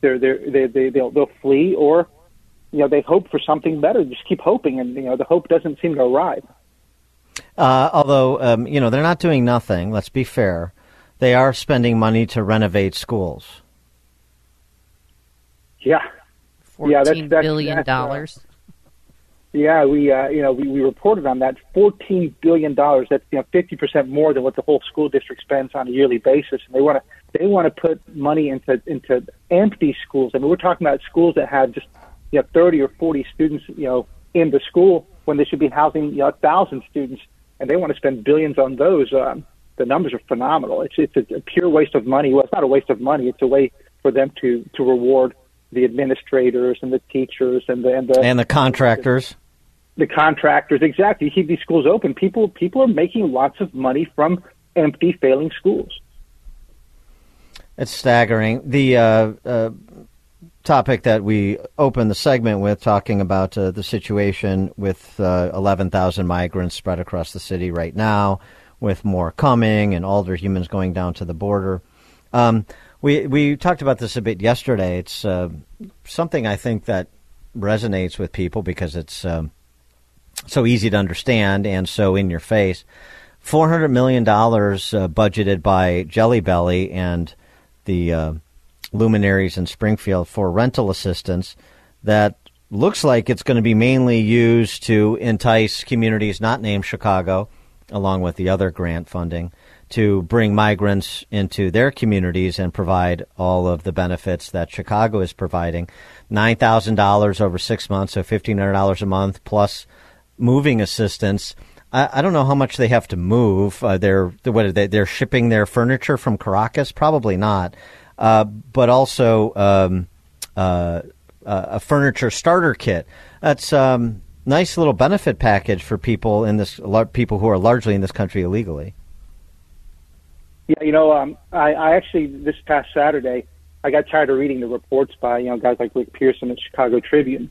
they're they're they they they'll, they'll flee, or you know they hope for something better. Just keep hoping, and you know the hope doesn't seem to arrive. Uh, although, um, you know, they're not doing nothing, let's be fair. They are spending money to renovate schools. Yeah. yeah, that's, that's, billion that's, dollars. Uh, yeah, we uh, you know we, we reported on that fourteen billion dollars. That's you know fifty percent more than what the whole school district spends on a yearly basis. And they want to they want to put money into into empty schools. I mean, we're talking about schools that have just you know thirty or forty students you know in the school when they should be housing you know a thousand students and they want to spend billions on those. Um, the numbers are phenomenal. It's it's a, a pure waste of money. Well, it's not a waste of money. It's a way for them to to reward the administrators and the teachers and the and the, and the contractors. The, the contractors, exactly. You keep these schools open. People people are making lots of money from empty, failing schools. It's staggering. The uh, uh, topic that we opened the segment with, talking about uh, the situation with uh, 11,000 migrants spread across the city right now, with more coming and older humans going down to the border. Um, we we talked about this a bit yesterday. It's uh, something I think that resonates with people because it's um, so easy to understand and so in your face. Four hundred million dollars uh, budgeted by Jelly Belly and the uh, luminaries in Springfield for rental assistance that looks like it's going to be mainly used to entice communities not named Chicago, along with the other grant funding, to bring migrants into their communities and provide all of the benefits that Chicago is providing. $9,000 over six months, so $1,500 a month, plus moving assistance. I, don't know how much they have to move. Uh, they're what are they? They're shipping their furniture from Caracas, probably not uh, but also um, uh, a furniture starter kit. That's um, nice little benefit package for people in this people who are largely in this country illegally. Yeah, you know, um, I, I actually this past Saturday I got tired of reading the reports by you know guys like Rick Pearson and Chicago Tribune,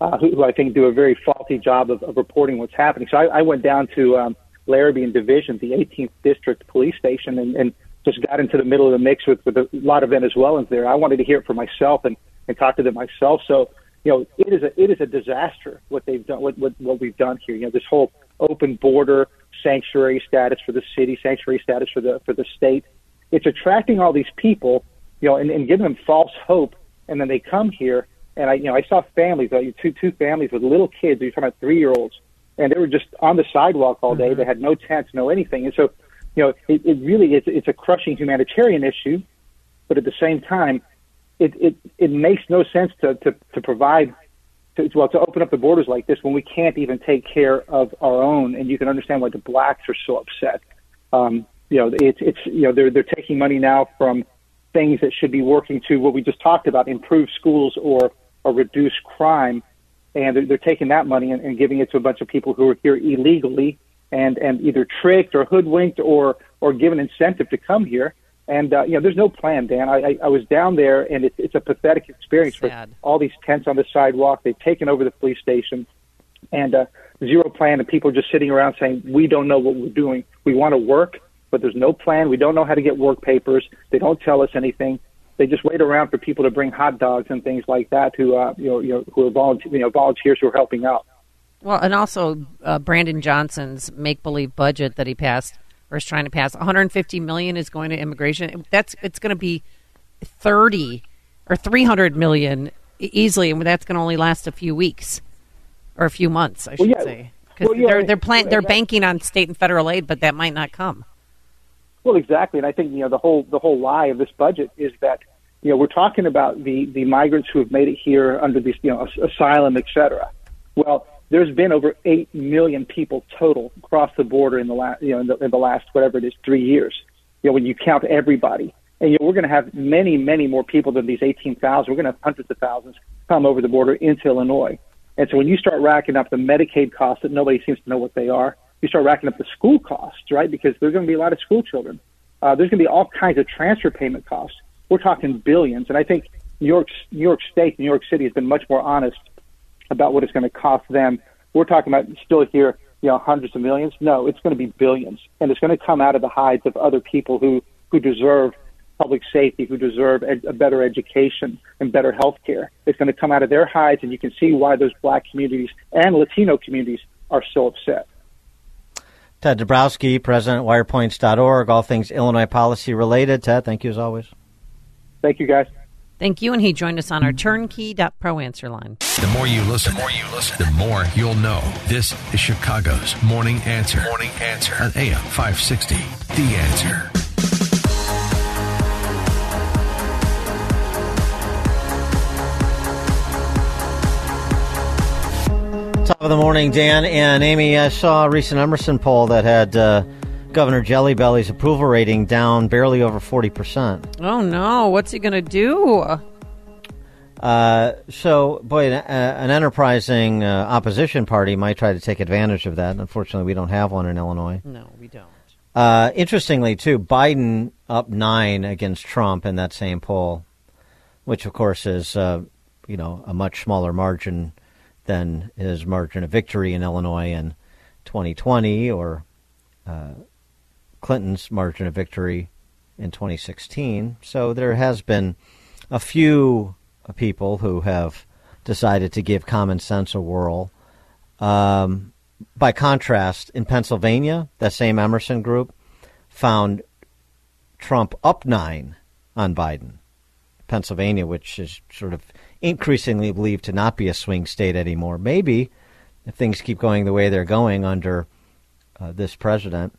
uh, who, who I think do a very faulty job of, of reporting what's happening. So I, I went down to um, Larrabee and Division, the 18th District Police Station, and, and just got into the middle of the mix with, with a lot of Venezuelans there. I wanted to hear it for myself and, and talk to them myself. So, you know, it is a it is a disaster what they've done, what, what what we've done here. You know, this whole open border sanctuary status for the city, sanctuary status for the for the state. It's attracting all these people, you know, and, and giving them false hope, and then they come here. And I, you know, I saw families, like two two families with little kids. You're talking about three year olds, and they were just on the sidewalk all day. Mm-hmm. They had no tents, no anything, and so you know, it, it really is, it's a crushing humanitarian issue, but at the same time, it, it, it makes no sense to, to, to provide, to, well, to open up the borders like this when we can't even take care of our own. And you can understand why the blacks are so upset. Um, you know, it's, it's, you know, they're, they're taking money now from things that should be working to what we just talked about, improve schools or, or reduce crime. And they're, they're taking that money and, and giving it to a bunch of people who are here illegally and and either tricked or hoodwinked or or given incentive to come here. And uh, you know, there's no plan, Dan. I, I, I was down there, and it's it's a pathetic experience Sad. for all these tents on the sidewalk. They've taken over the police station, and uh, zero plan. And people are just sitting around saying, "We don't know what we're doing. We want to work, but there's no plan. We don't know how to get work papers. They don't tell us anything. They just wait around for people to bring hot dogs and things like that. Who uh, you know, you know, who are volunteer, you know, volunteers who are helping out." Well, and also uh, Brandon Johnson's make believe budget that he passed or is trying to pass 150 million is going to immigration. That's it's going to be 30 or 300 million easily, and that's going to only last a few weeks or a few months, I should well, yeah. say. Because well, yeah, they're they're plan- they're banking on state and federal aid, but that might not come. Well, exactly, and I think you know the whole the whole lie of this budget is that you know we're talking about the the migrants who have made it here under this you know asylum, et cetera. Well, there's been over eight million people total across the border in the last you know in the, in the last whatever it is three years. You know when you count everybody, and you know, we're going to have many many more people than these 18,000. We're going to have hundreds of thousands come over the border into Illinois. And so when you start racking up the Medicaid costs that nobody seems to know what they are, you start racking up the school costs, right? Because there's going to be a lot of school children. Uh, there's going to be all kinds of transfer payment costs. We're talking billions, and I think New York, New York State, New York City has been much more honest about what it's going to cost them. We're talking about still here, you know, hundreds of millions. No, it's going to be billions, and it's going to come out of the hides of other people who who deserve public safety, who deserve ed- a better education and better health care. It's going to come out of their hides, and you can see why those black communities and Latino communities are so upset. Ted Dabrowski, President, WirePoints.org, all things Illinois policy related. Ted, thank you as always. Thank you, guys. Thank you, and he joined us on our turnkey.pro answer line. The more you listen, the more you listen, the more you'll know. This is Chicago's Morning Answer. Morning Answer on AM 560. The Answer. Top of the morning, Dan and Amy. I saw a recent Emerson poll that had uh, Governor Jelly Belly's approval rating down barely over 40%. Oh, no. What's he going to do? Uh, so, boy, an, uh, an enterprising uh, opposition party might try to take advantage of that. Unfortunately, we don't have one in Illinois. No, we don't. Uh, interestingly, too, Biden up nine against Trump in that same poll, which, of course, is, uh, you know, a much smaller margin than his margin of victory in Illinois in 2020 or uh, Clinton's margin of victory in 2016. So there has been a few people who have decided to give common sense a whirl. Um, by contrast, in Pennsylvania, that same Emerson group found Trump up nine on Biden. Pennsylvania, which is sort of increasingly believed to not be a swing state anymore. Maybe if things keep going the way they're going under uh, this president,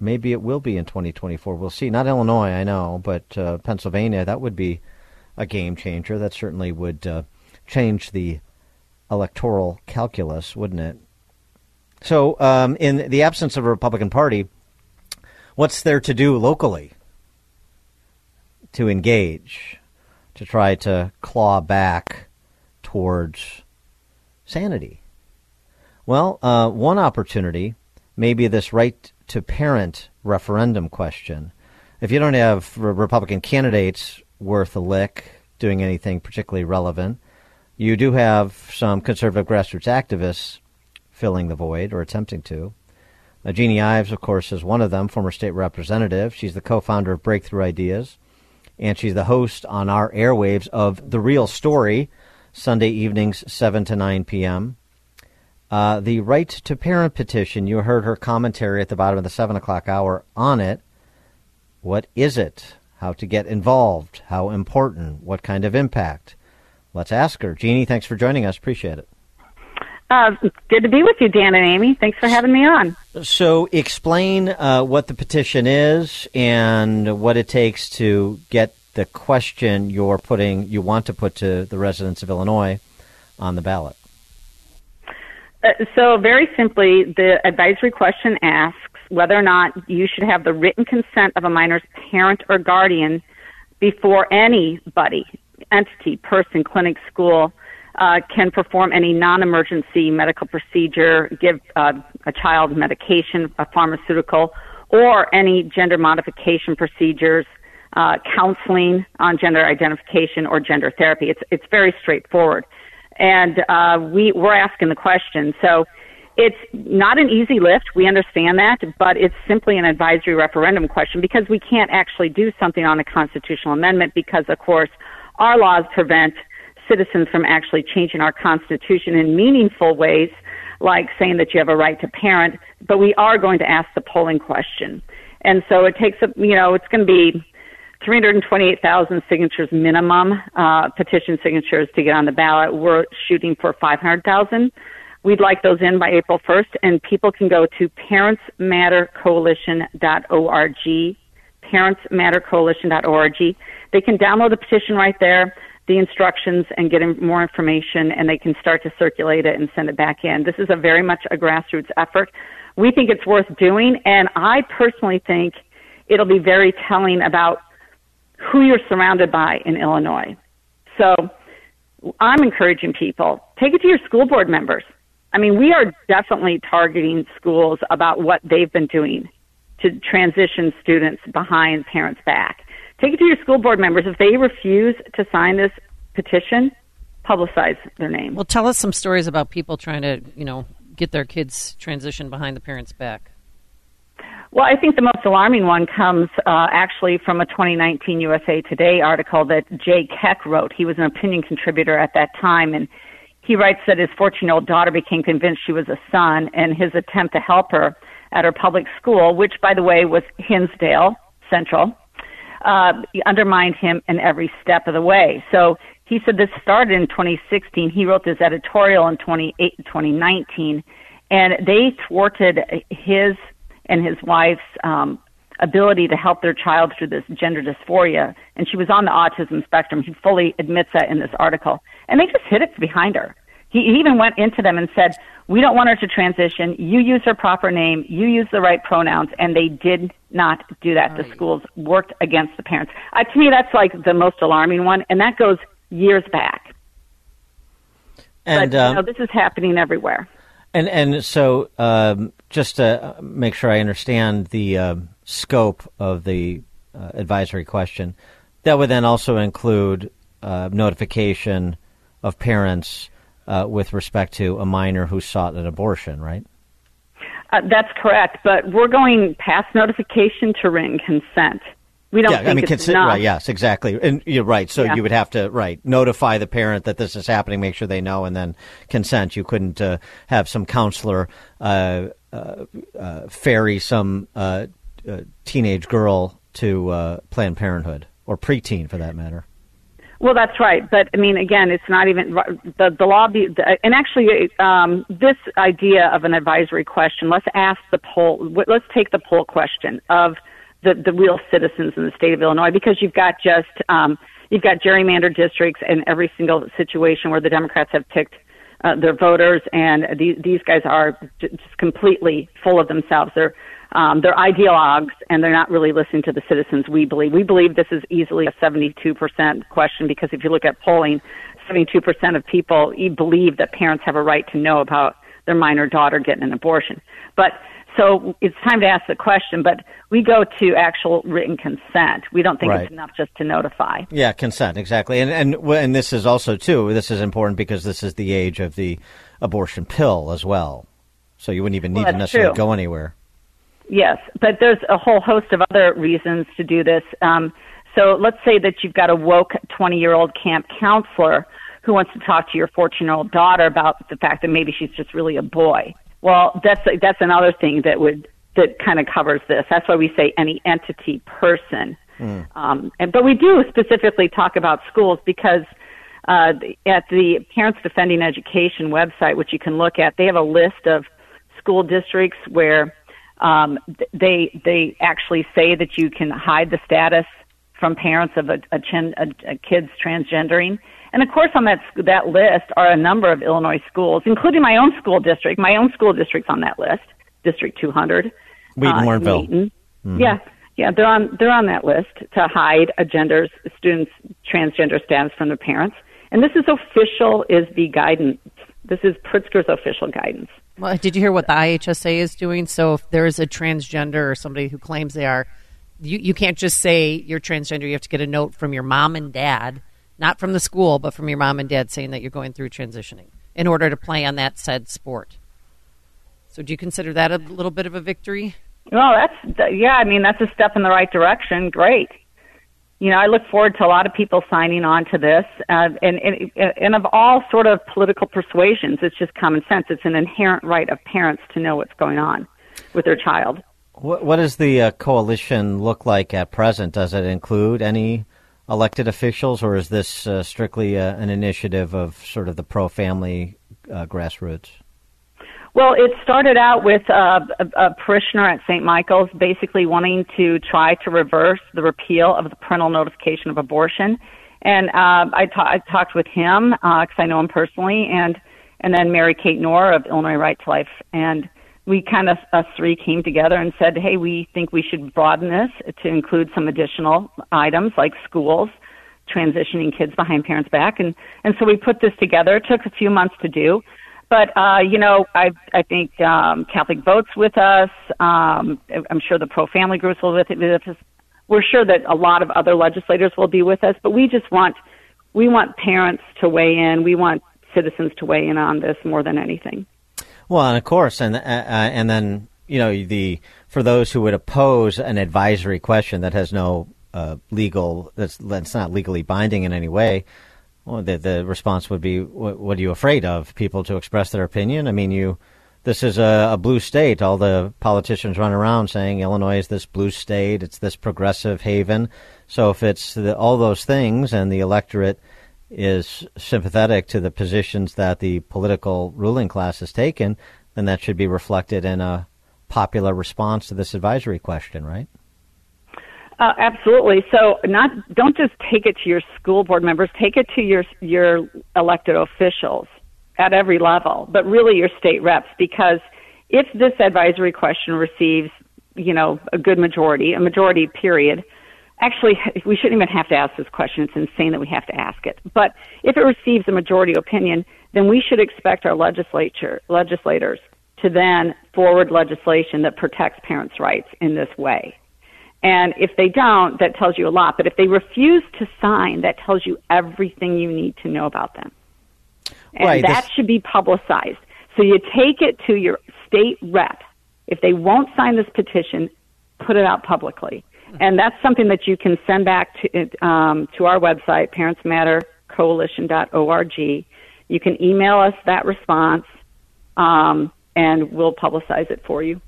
maybe it will be in 2024. We'll see. Not Illinois, I know, but uh, Pennsylvania, that would be a game changer. That certainly would uh, change the electoral calculus, wouldn't it? So, um, in the absence of a Republican Party, what's there to do locally to engage? To try to claw back towards sanity? Well, uh, one opportunity may be this right to parent referendum question. If you don't have Republican candidates worth a lick doing anything particularly relevant, you do have some conservative grassroots activists filling the void or attempting to. Uh, Jeanne Ives, of course, is one of them, former state representative. She's the co founder of Breakthrough Ideas and she's the host on our airwaves of The Real Story, Sunday evenings, 7 to 9 p.m. Uh, the right to parent petition, you heard her commentary at the bottom of the 7 o'clock hour on it. What is it? How to get involved? How important? What kind of impact? Let's ask her. Jeanne, thanks for joining us. Appreciate it. Uh, good to be with you, Dan and Amy. Thanks for having me on. So, explain uh, what the petition is and what it takes to get the question you're putting, you want to put to the residents of Illinois on the ballot. Uh, so, very simply, the advisory question asks whether or not you should have the written consent of a minor's parent or guardian before anybody, entity, person, clinic, school, uh, can perform any non-emergency medical procedure, give uh, a child medication, a pharmaceutical, or any gender modification procedures, uh, counseling on gender identification or gender therapy. It's it's very straightforward, and uh, we we're asking the question. So it's not an easy lift. We understand that, but it's simply an advisory referendum question because we can't actually do something on a constitutional amendment because, of course, our laws prevent citizens from actually changing our Constitution in meaningful ways, like saying that you have a right to parent, but we are going to ask the polling question. And so it takes, a, you know, it's going to be 328,000 signatures minimum, uh, petition signatures to get on the ballot. We're shooting for 500,000. We'd like those in by April 1st, and people can go to parentsmattercoalition.org parentsmattercoalition.org. They can download the petition right there, the instructions, and get more information, and they can start to circulate it and send it back in. This is a very much a grassroots effort. We think it's worth doing, and I personally think it'll be very telling about who you're surrounded by in Illinois. So I'm encouraging people take it to your school board members. I mean, we are definitely targeting schools about what they've been doing to transition students behind parents' back. Take it to your school board members. If they refuse to sign this petition, publicize their name. Well, tell us some stories about people trying to, you know, get their kids transitioned behind the parents' back. Well, I think the most alarming one comes uh, actually from a 2019 USA Today article that Jay Keck wrote. He was an opinion contributor at that time, and he writes that his 14 year old daughter became convinced she was a son, and his attempt to help her at her public school, which, by the way, was Hinsdale Central, uh, undermined him in every step of the way. So he said this started in 2016. He wrote this editorial in 2019, and they thwarted his and his wife's um, ability to help their child through this gender dysphoria. And she was on the autism spectrum. He fully admits that in this article. And they just hid it behind her. He even went into them and said, We don't want her to transition. You use her proper name. You use the right pronouns. And they did not do that. The schools worked against the parents. Uh, to me, that's like the most alarming one. And that goes years back. And but, um, you know, this is happening everywhere. And and so um, just to make sure I understand the um, scope of the uh, advisory question, that would then also include uh, notification of parents uh, with respect to a minor who sought an abortion, right? Uh, that's correct, but we're going past notification to written consent. We don't yeah, I mean, consi- right, yes, exactly, and you're right. So Yeah. you would have to right notify the parent that this is happening, make sure they know, and then consent. You couldn't uh, have some counselor uh, uh, uh, ferry some uh, uh, teenage girl to uh, Planned Parenthood or preteen, for that matter. Well, that's right, but I mean, again, it's not even the the law. Be, the, and actually, um, this idea of an advisory question. Let's ask the poll. Let's take the poll question of the the real citizens in the state of Illinois, because you've got just um, you've got gerrymandered districts in every single situation where the Democrats have picked uh, their voters, and these these guys are just completely full of themselves. They're um, they're ideologues, and they're not really listening to the citizens. We believe we believe this is easily a 72 percent question because if you look at polling, 72 percent of people believe that parents have a right to know about their minor daughter getting an abortion. But so it's time to ask the question. But we go to actual written consent. We don't think Right. it's enough just to notify. Yeah, consent exactly, and and and this is also too. This is important because this is the age of the abortion pill as well. So you wouldn't even need Well, to necessarily true. go anywhere. Yes, but there's a whole host of other reasons to do this. Um, so let's say that you've got a woke 20 year old camp counselor who wants to talk to your 14 year old daughter about the fact that maybe she's just really a boy. Well, that's that's another thing that would that kind of covers this. That's why we say any entity person. Um, and, but we do specifically talk about schools because uh, at the Parents Defending Education website, which you can look at, they have a list of school districts where um, they they actually say that you can hide the status from parents of a, a, chin, a, a kid's transgendering. And of course, on that that list are a number of Illinois schools, including my own school district. My own school district's on that list, District 200. Wheaton, uh, Warrenville. Wheaton. Mhm. Yeah, yeah, they're on they're on that list to hide a gender's students' transgender status from their parents. And this is official is the guidance. This is Pritzker's official guidance. Well, did you hear what the IHSA is doing? So if there is a transgender or somebody who claims they are, you, you can't just say you're transgender. You have to get a note from your mom and dad, not from the school, but from your mom and dad saying that you're going through transitioning in order to play on that said sport. So do you consider that a little bit of a victory? Well, that's yeah. I mean, that's a step in the right direction. Great. You know, I look forward to a lot of people signing on to this, uh, and, and and of all sort of political persuasions, it's just common sense. It's an inherent right of parents to know what's going on with their child. What, what does the uh, coalition look like at present? Does it include any elected officials, or is this uh, strictly uh, an initiative of sort of the pro-family uh, grassroots? Well, it started out with uh, a, a parishioner at St. Michael's basically wanting to try to reverse the repeal of the parental notification of abortion. And uh, I, ta- I talked with him because uh, I know him personally, and and then Mary Kate Knorr of Illinois Right to Life, and we kind of us three came together and said, hey, we think we should broaden this to include some additional items like schools, transitioning kids behind parents' back, and and so we put this together. It took a few months to do. But uh, you know, I I think um, Catholic Votes with us. Um, I'm sure the pro family groups will with, with us. We're sure that a lot of other legislators will be with us. But we just want we want parents to weigh in. We want citizens to weigh in on this more than anything. Well, and of course, and uh, uh, and then you know the for those who would oppose an advisory question that has no uh, legal that's that's not legally binding in any way. Well, the, the response would be, what, what, are you afraid of? People to express their opinion? I mean, you, this is a, a, blue state. All the politicians run around saying Illinois is this blue state. It's this progressive haven. So if it's the, all those things and the electorate is sympathetic to the positions that the political ruling class has taken, then that should be reflected in a popular response to this advisory question, right? Uh, absolutely. So, not don't just take it to your school board members. Take it to your your elected officials at every level, but really your state reps. Because if this advisory question receives, you know, a good majority, a majority period, actually, we shouldn't even have to ask this question. It's insane that we have to ask it. But if it receives a majority opinion, then we should expect our legislature legislators to then forward legislation that protects parents' rights in this way. And if they don't, that tells you a lot. But if they refuse to sign, that tells you everything you need to know about them. And right, that this... should be publicized. So you take it to your state rep. If they won't sign this petition, put it out publicly. And that's something that you can send back to, um, to our website, parentsmattercoalition.org. You can email us that response, um, and we'll publicize it for you.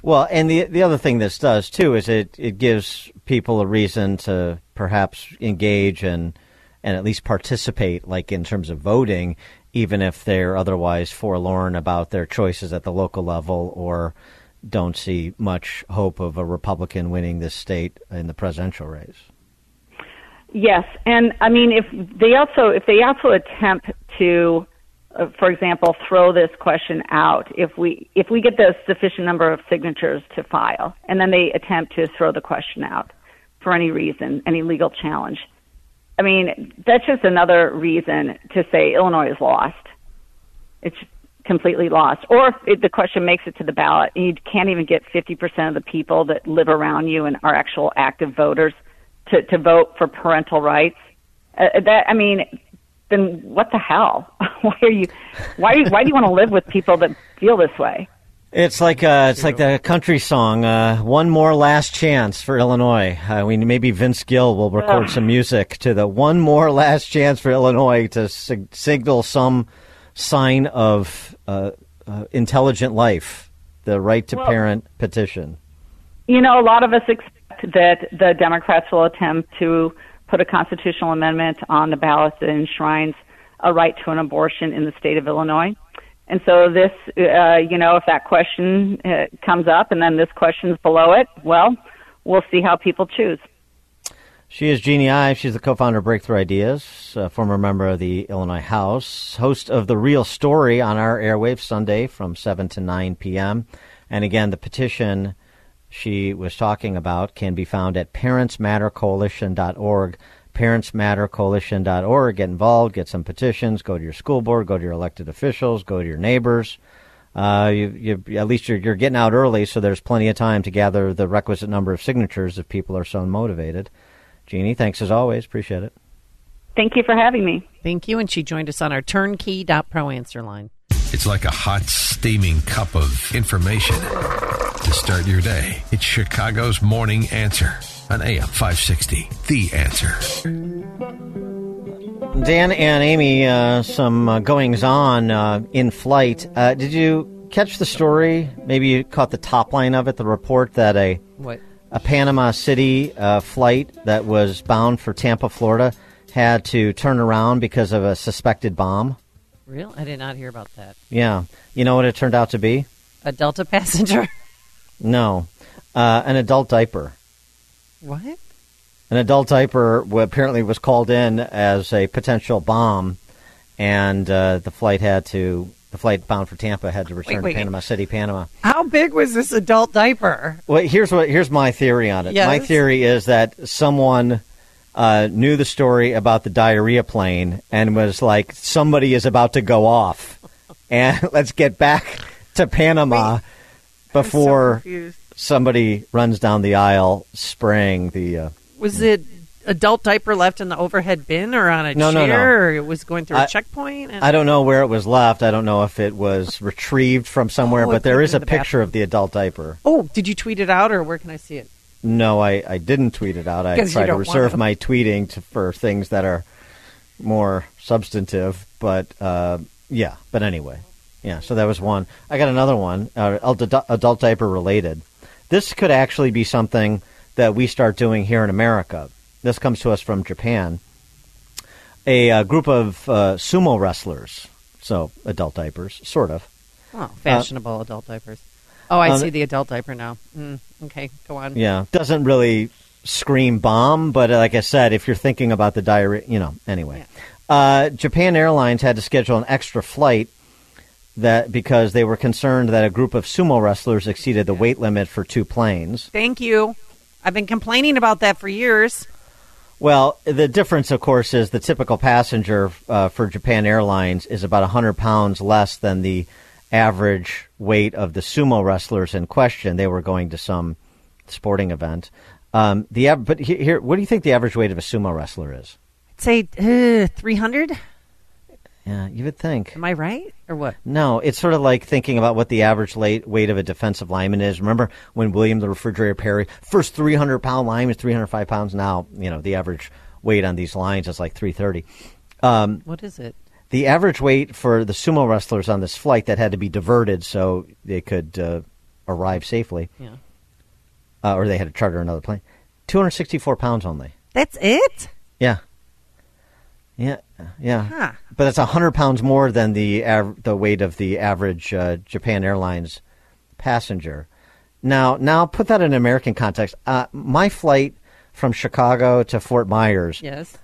Well, and the the other thing this does too is it, it gives people a reason to perhaps engage and and at least participate, like in terms of voting, even if they're otherwise forlorn about their choices at the local level or don't see much hope of a Republican winning this state in the presidential race. Yes, and I mean if they also if they also attempt to uh, for example, throw this question out if we if we get the sufficient number of signatures to file, and then they attempt to throw the question out for any reason, any legal challenge. I mean, that's just another reason to say Illinois is lost. It's completely lost. Or if the question makes it to the ballot, and you can't even get 50% of the people that live around you and are actual active voters to, to vote for parental rights. Uh, that I mean, then what the hell? (laughs) why are you? Why do you, why do you want to live with people that feel this way? It's like uh, it's like the country song. Uh, one more last chance for Illinois. Uh, we maybe Vince Gill will record some music to the one more last chance for Illinois to sig- signal some sign of uh, uh, intelligent life, the right to well, parent petition. You know, a lot of us expect that the Democrats will attempt to put a constitutional amendment on the ballot that enshrines a right to an abortion in the state of Illinois. And so this, uh, you know, if that question uh, comes up and then this question's below it, well, we'll see how people choose. She is Jeanne Ives. She's the co-founder of Breakthrough Ideas, a former member of the Illinois House, host of The Real Story on our airwaves Sunday from 7 to 9 p.m. And again, the petition she was talking about can be found at parentsmattercoalition.org. Parentsmattercoalition.org. Get involved, get some petitions, go to your school board, go to your elected officials, go to your neighbors. Uh, you, you, at least you're, you're getting out early, so there's plenty of time to gather the requisite number of signatures if people are so motivated. Jeanne, thanks as always. Appreciate it. Thank you for having me. Thank you. And she joined us on our turnkey.pro answer line. It's like a hot, steaming cup of information to start your day. It's Chicago's Morning Answer on AM 560. The Answer. Dan and Amy, uh, some uh, goings on uh, in flight. Uh, did you catch the story? Maybe you caught the top line of it, the report that a what? A Panama City uh, flight that was bound for Tampa, Florida, had to turn around because of a suspected bomb. Real? I did not hear about that. Yeah. You know what it turned out to be? A Delta passenger. (laughs) No. Uh, an adult diaper. what? An adult diaper apparently was called in as a potential bomb, and uh, the flight had to. The flight bound for Tampa had to return wait. to Panama City, Panama. How big was this adult diaper? Well, here's what here's my theory on it. Yes. My theory is that someone uh, knew the story about the diarrhea plane and was like, somebody is about to go off, and (laughs) let's get back to Panama before confused. somebody runs down the aisle spraying the. Uh, Was it adult diaper left in the overhead bin or on a No, no, chair, no. or it was going through a I- checkpoint? And- I don't know where it was left. I don't know if it was retrieved from somewhere, Oh, but there is a the picture of the adult diaper. Oh, did you tweet it out, or where can I see it? No, I, I didn't tweet it out. I try to reserve my tweeting to, for things that are more substantive. But uh, yeah, but anyway, yeah. So that was one. I got another one, uh, adult, adult diaper related. This could actually be something that we start doing here in America. This comes to us from Japan. A uh, group of uh, sumo wrestlers, so adult diapers, sort of. Oh, fashionable adult diapers. Oh, I um, see the adult diaper now. Mm, okay, go on. Yeah, doesn't really scream bomb, but uh, like I said, if you're thinking about the diarrhea, you know. Anyway, uh, Japan Airlines had to schedule an extra flight that because they were concerned that a group of sumo wrestlers exceeded the weight limit for two planes. Thank you. I've been complaining about that for years. Well, the difference, of course, is the typical passenger uh, for Japan Airlines is about 100 pounds less than the average weight of the sumo wrestlers in question. They were going to some sporting event. Um, the but here, what do you think the average weight of a sumo wrestler is? I'd Say uh, 300? Yeah, you would think. Am I right? Or what? No, it's sort of like thinking about what the average late weight of a defensive lineman is. Remember when William the Refrigerator Perry, first 300 pound lineman is 305 pounds. Now, you know, the average weight on these lines is like 330. Um, What is it? the average weight for the sumo wrestlers on this flight that had to be diverted so they could uh, arrive safely, Yeah. uh, or they had to charter another plane, 264 pounds only. That's it? Yeah. Yeah, yeah. Huh. But that's 100 pounds more than the av- the weight of the average uh, Japan Airlines passenger. Now, now put that in American context. Uh, my flight from Chicago to Fort Myers, Yes.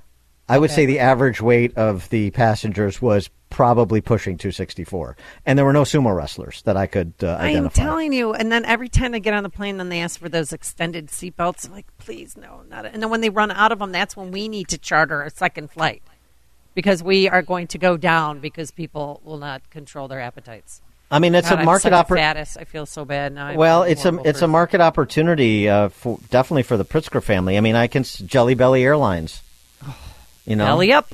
I would Okay. say the average weight of the passengers was probably pushing 264, and there were no sumo wrestlers that I could uh, I'm telling you. And then every time they get on the plane, then they ask for those extended seatbelts. I'm like, please, no, not. And then when they run out of them, that's when we need to charter a second flight because we are going to go down because people will not control their appetites. I mean, it's God, a I'm market such oppor- a fattest. I feel so bad now. I'm Well, a it's a it's a market opportunity uh, for definitely for the Pritzker family. I mean, I can Jelly Belly Airlines. (sighs) You know, Belly up.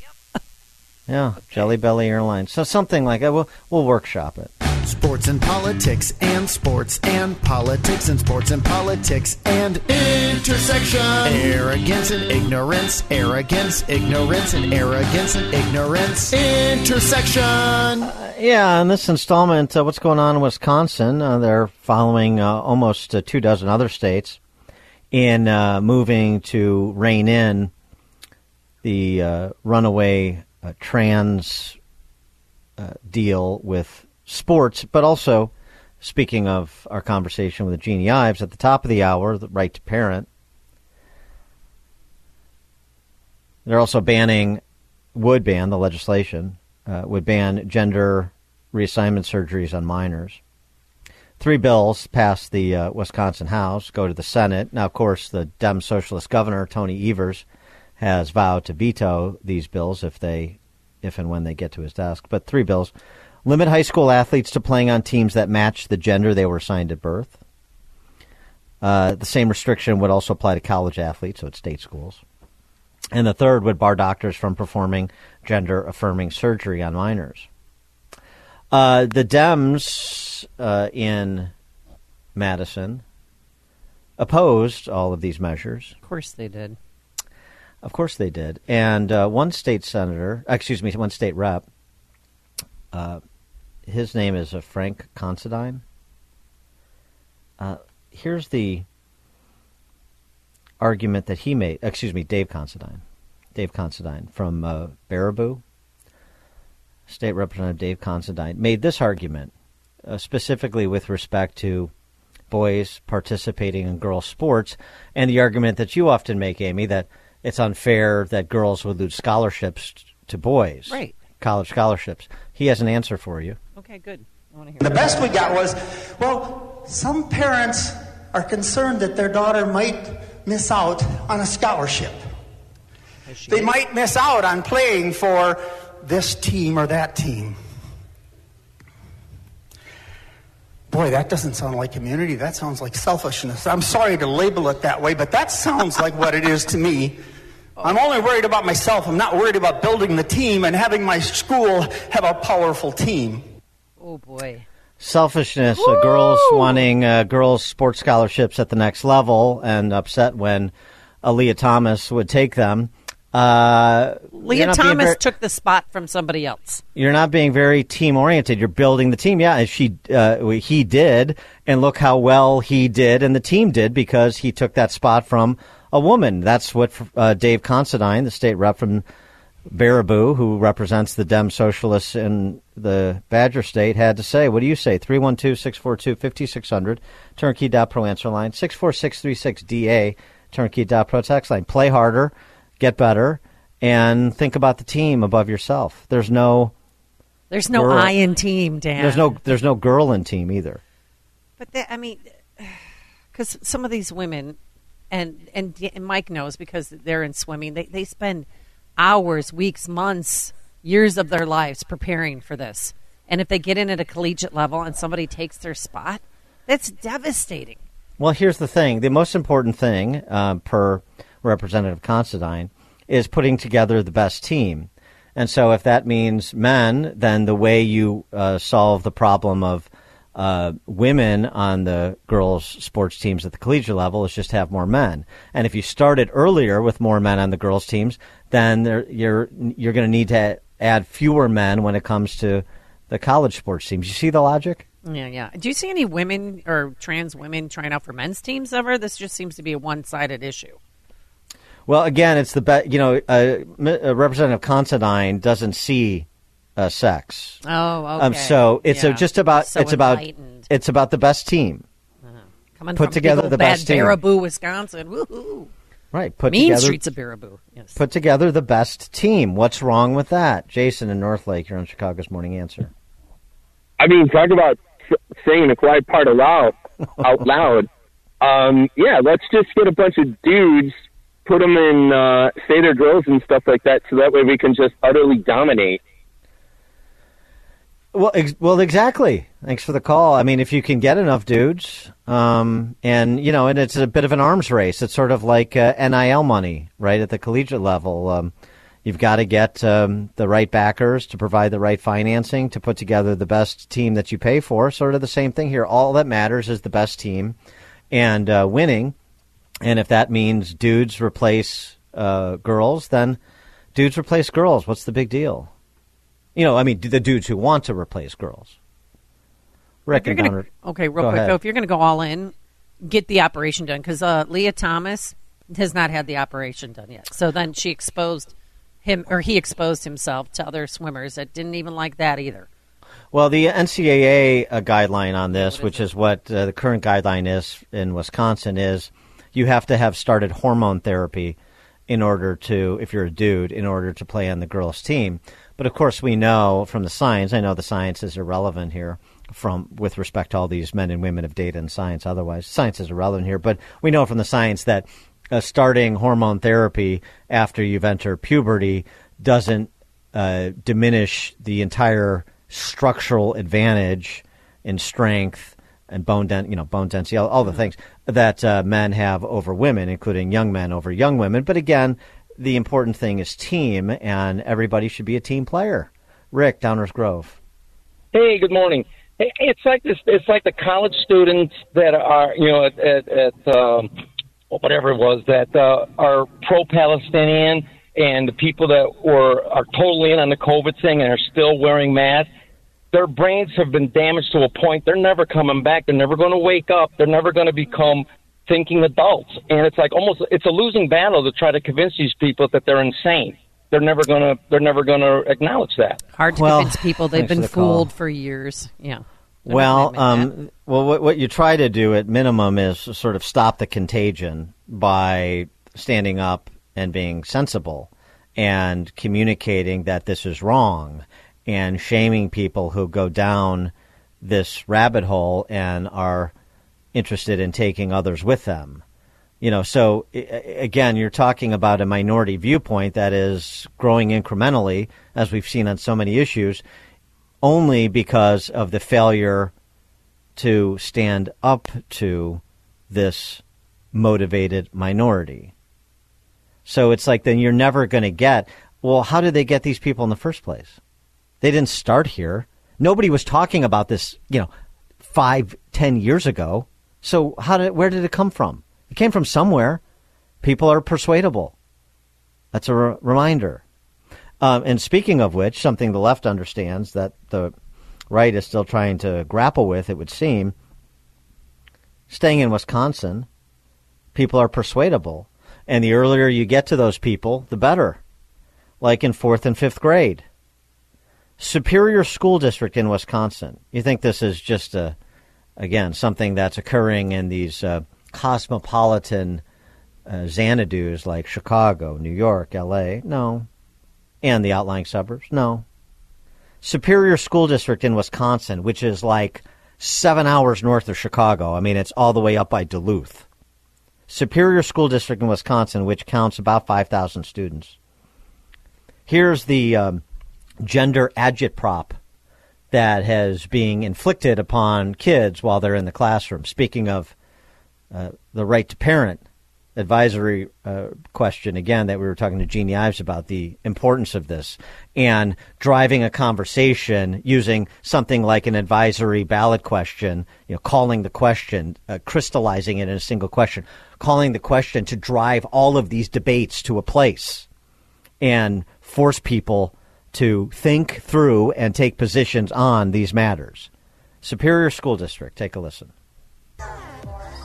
Yeah, (laughs) Jelly Belly Airlines. So something like that. We'll we'll workshop it. Sports and politics and sports and politics and sports and politics and intersection. Arrogance and ignorance, arrogance, ignorance and arrogance and ignorance. Intersection. Yeah, in this installment, uh, what's going on in Wisconsin? Uh, they're following uh, almost uh, two dozen other states in uh, moving to rein in the uh, runaway uh, trans uh, deal with sports, but also, speaking of our conversation with Jeanne Ives at the top of the hour, the right to parent. They're also banning, would ban the legislation, uh, would ban gender reassignment surgeries on minors. Three bills passed the uh, Wisconsin House, go to the Senate. Now, of course, the Dem Socialist Governor Tony Evers has vowed to veto these bills if they, if and when they get to his desk. But three bills limit high school athletes to playing on teams that match the gender they were assigned at birth. Uh, the same restriction would also apply to college athletes, so it's state schools. And the third would bar doctors from performing gender affirming surgery on minors. Uh, the Dems uh, in Madison opposed all of these measures. Of course they did. Of course they did. And uh, one state senator, excuse me, one state rep, uh, his name is uh, Frank Considine. Uh, here's the argument that he made. Excuse me, Dave Considine. Dave Considine from uh, Baraboo State Representative Dave Considine, made this argument uh, specifically with respect to boys participating in girls' sports, and the argument that you often make, Amy, that it's unfair that girls would lose scholarships to boys, Right. College scholarships. He has an answer for you. Okay, good. I want to hear The best we got was, well, some parents are concerned that their daughter might miss out on a scholarship. They might miss out on playing for this team or that team. Boy, that doesn't sound like community. That sounds like selfishness. I'm sorry to label it that way, but that sounds like what it is to me. Oh. I'm only worried about myself. I'm not worried about building the team and having my school have a powerful team. Oh boy. Selfishness, uh, girls wanting uh, girls' sports scholarships at the next level and upset when Aaliyah Thomas would take them. Uh, Lia Thomas very- took the spot from somebody else. You're not being very team oriented. You're building the team. Yeah, and she uh, he did, and look how well he did, and the team did because he took that spot from a woman. That's what uh, Dave Considine, the state rep from Baraboo, who represents the Dem Socialists in the Badger State, had to say. What do you say? 312-642-5600, turnkey.pro answer line, 64636-DA, turnkey.pro text line. Play harder, get better, and think about the team above yourself. There's no... There's no girl- I in team, Dan. There's no there's no girl in team either. But they, I mean, (sighs) because some of these women, and, and and Mike knows because they're in swimming. They they spend hours, weeks, months, years of their lives preparing for this. And if they get in at a collegiate level and somebody takes their spot, that's devastating. Well, here's the thing: the most important thing, um, per Representative Considine, is putting together the best team. And so, if that means men, then the way you uh, solve the problem of uh, women on the girls' sports teams at the collegiate level is just have more men. And if you started earlier with more men on the girls' teams, then there, you're you're going to need to add fewer men when it comes to the college sports teams. You see the logic? Yeah, yeah. Do you see any women or trans women trying out for men's teams ever? This just seems to be a one-sided issue. Well, again, it's the best. You know, uh, uh, Representative Considine doesn't see uh, sex. Oh, Um, okay. so it's uh, Yeah. just about So it's about it's about the best team. Coming Put from together big old the bad best team. Baraboo, Wisconsin. Woohoo! Right. Put mean together, streets of Baraboo. Yes. Put together the best team. What's wrong with that? Jason in Northlake, you're on Chicago's Morning Answer. I mean, talk about saying the quiet part aloud, (laughs) out loud. Um, yeah, let's just get a bunch of dudes, put them in, uh, say their girls and stuff like that, so that way we can just utterly dominate. Well, ex- well, exactly. Thanks for the call. I mean, if you can get enough dudes, um, and you know, and it's a bit of an arms race. It's sort of like uh, NIL money, right, at the collegiate level. Um, you've got to get um, the right backers to provide the right financing to put together the best team that you pay for. Sort of the same thing here. All that matters is the best team and uh, winning. And if that means dudes replace uh, girls, then dudes replace girls. What's the big deal? You know, I mean, the dudes who want to replace girls. Rick and gonna- Donner- okay, real quick ahead. though, if you're going to go all in, get the operation done because uh, Lia Thomas has not had the operation done yet. So then she exposed him, or he exposed himself to other swimmers that didn't even like that either. Well, the NCAA uh, guideline on this, which is what uh, the current guideline is in Wisconsin, is you have to have started hormone therapy in order to, if you're a dude, in order to play on the girls' team. But of course, we know from the science. I know the science is irrelevant here, from with respect to all these men and women of data and science. Otherwise, science is irrelevant here. But we know from the science that uh, starting hormone therapy after you've entered puberty doesn't uh, diminish the entire structural advantage in strength and bone dent, you know, bone density, all, all the things that uh, men have over women, including young men over young women. But again, the important thing is team, and everybody should be a team player. Rick, Downers Grove. Hey, good morning. It's like this. It's like the college students that are, you know, at at, at um, whatever it was that uh, are pro-Palestinian, and the people that were are totally in on the COVID thing and are still wearing masks. Their brains have been damaged to a point they're never coming back. They're never going to wake up. They're never going to become thinking adults. And it's like almost it's a losing battle to try to convince these people that they're insane. they're never gonna they're never gonna acknowledge that. Hard to Well, convince people they've thanks for been the call. fooled for years. Yeah. They're Well, gonna um, well, what, what you try to do at minimum is sort of stop the contagion by standing up and being sensible and communicating that this is wrong and shaming people who go down this rabbit hole and are interested in taking others with them. You know, so again, you're talking about a minority viewpoint that is growing incrementally, as we've seen on so many issues, only because of the failure to stand up to this motivated minority. So it's like then you're never going to get, well, how did they get these people in the first place? They didn't start here. Nobody was talking about this, you know, five, ten years ago. So how did, where did it come from? It came from somewhere. People are persuadable. That's a re- reminder. Um, and speaking of which, something the left understands that the right is still trying to grapple with, it would seem, staying in Wisconsin, people are persuadable. And the earlier you get to those people, the better. Like in fourth and fifth grade. Superior School District in Wisconsin. You think this is just a, again, something that's occurring in these uh, cosmopolitan uh, Xanadu's like Chicago, New York, L.A.? No. And the outlying suburbs? No. Superior School District in Wisconsin, which is like seven hours north of Chicago. I mean, it's all the way up by Duluth. Superior School District in Wisconsin, which counts about 5,000 students. Here's the um, gender agitprop that has being inflicted upon kids while they're in the classroom. Speaking of uh, the right to parent advisory uh, question again that we were talking to Jeanne Ives about the importance of this and driving a conversation using something like an advisory ballot question, you know, calling the question, uh, crystallizing it in a single question, calling the question to drive all of these debates to a place and force people to think through and take positions on these matters. Superior School District, take a listen.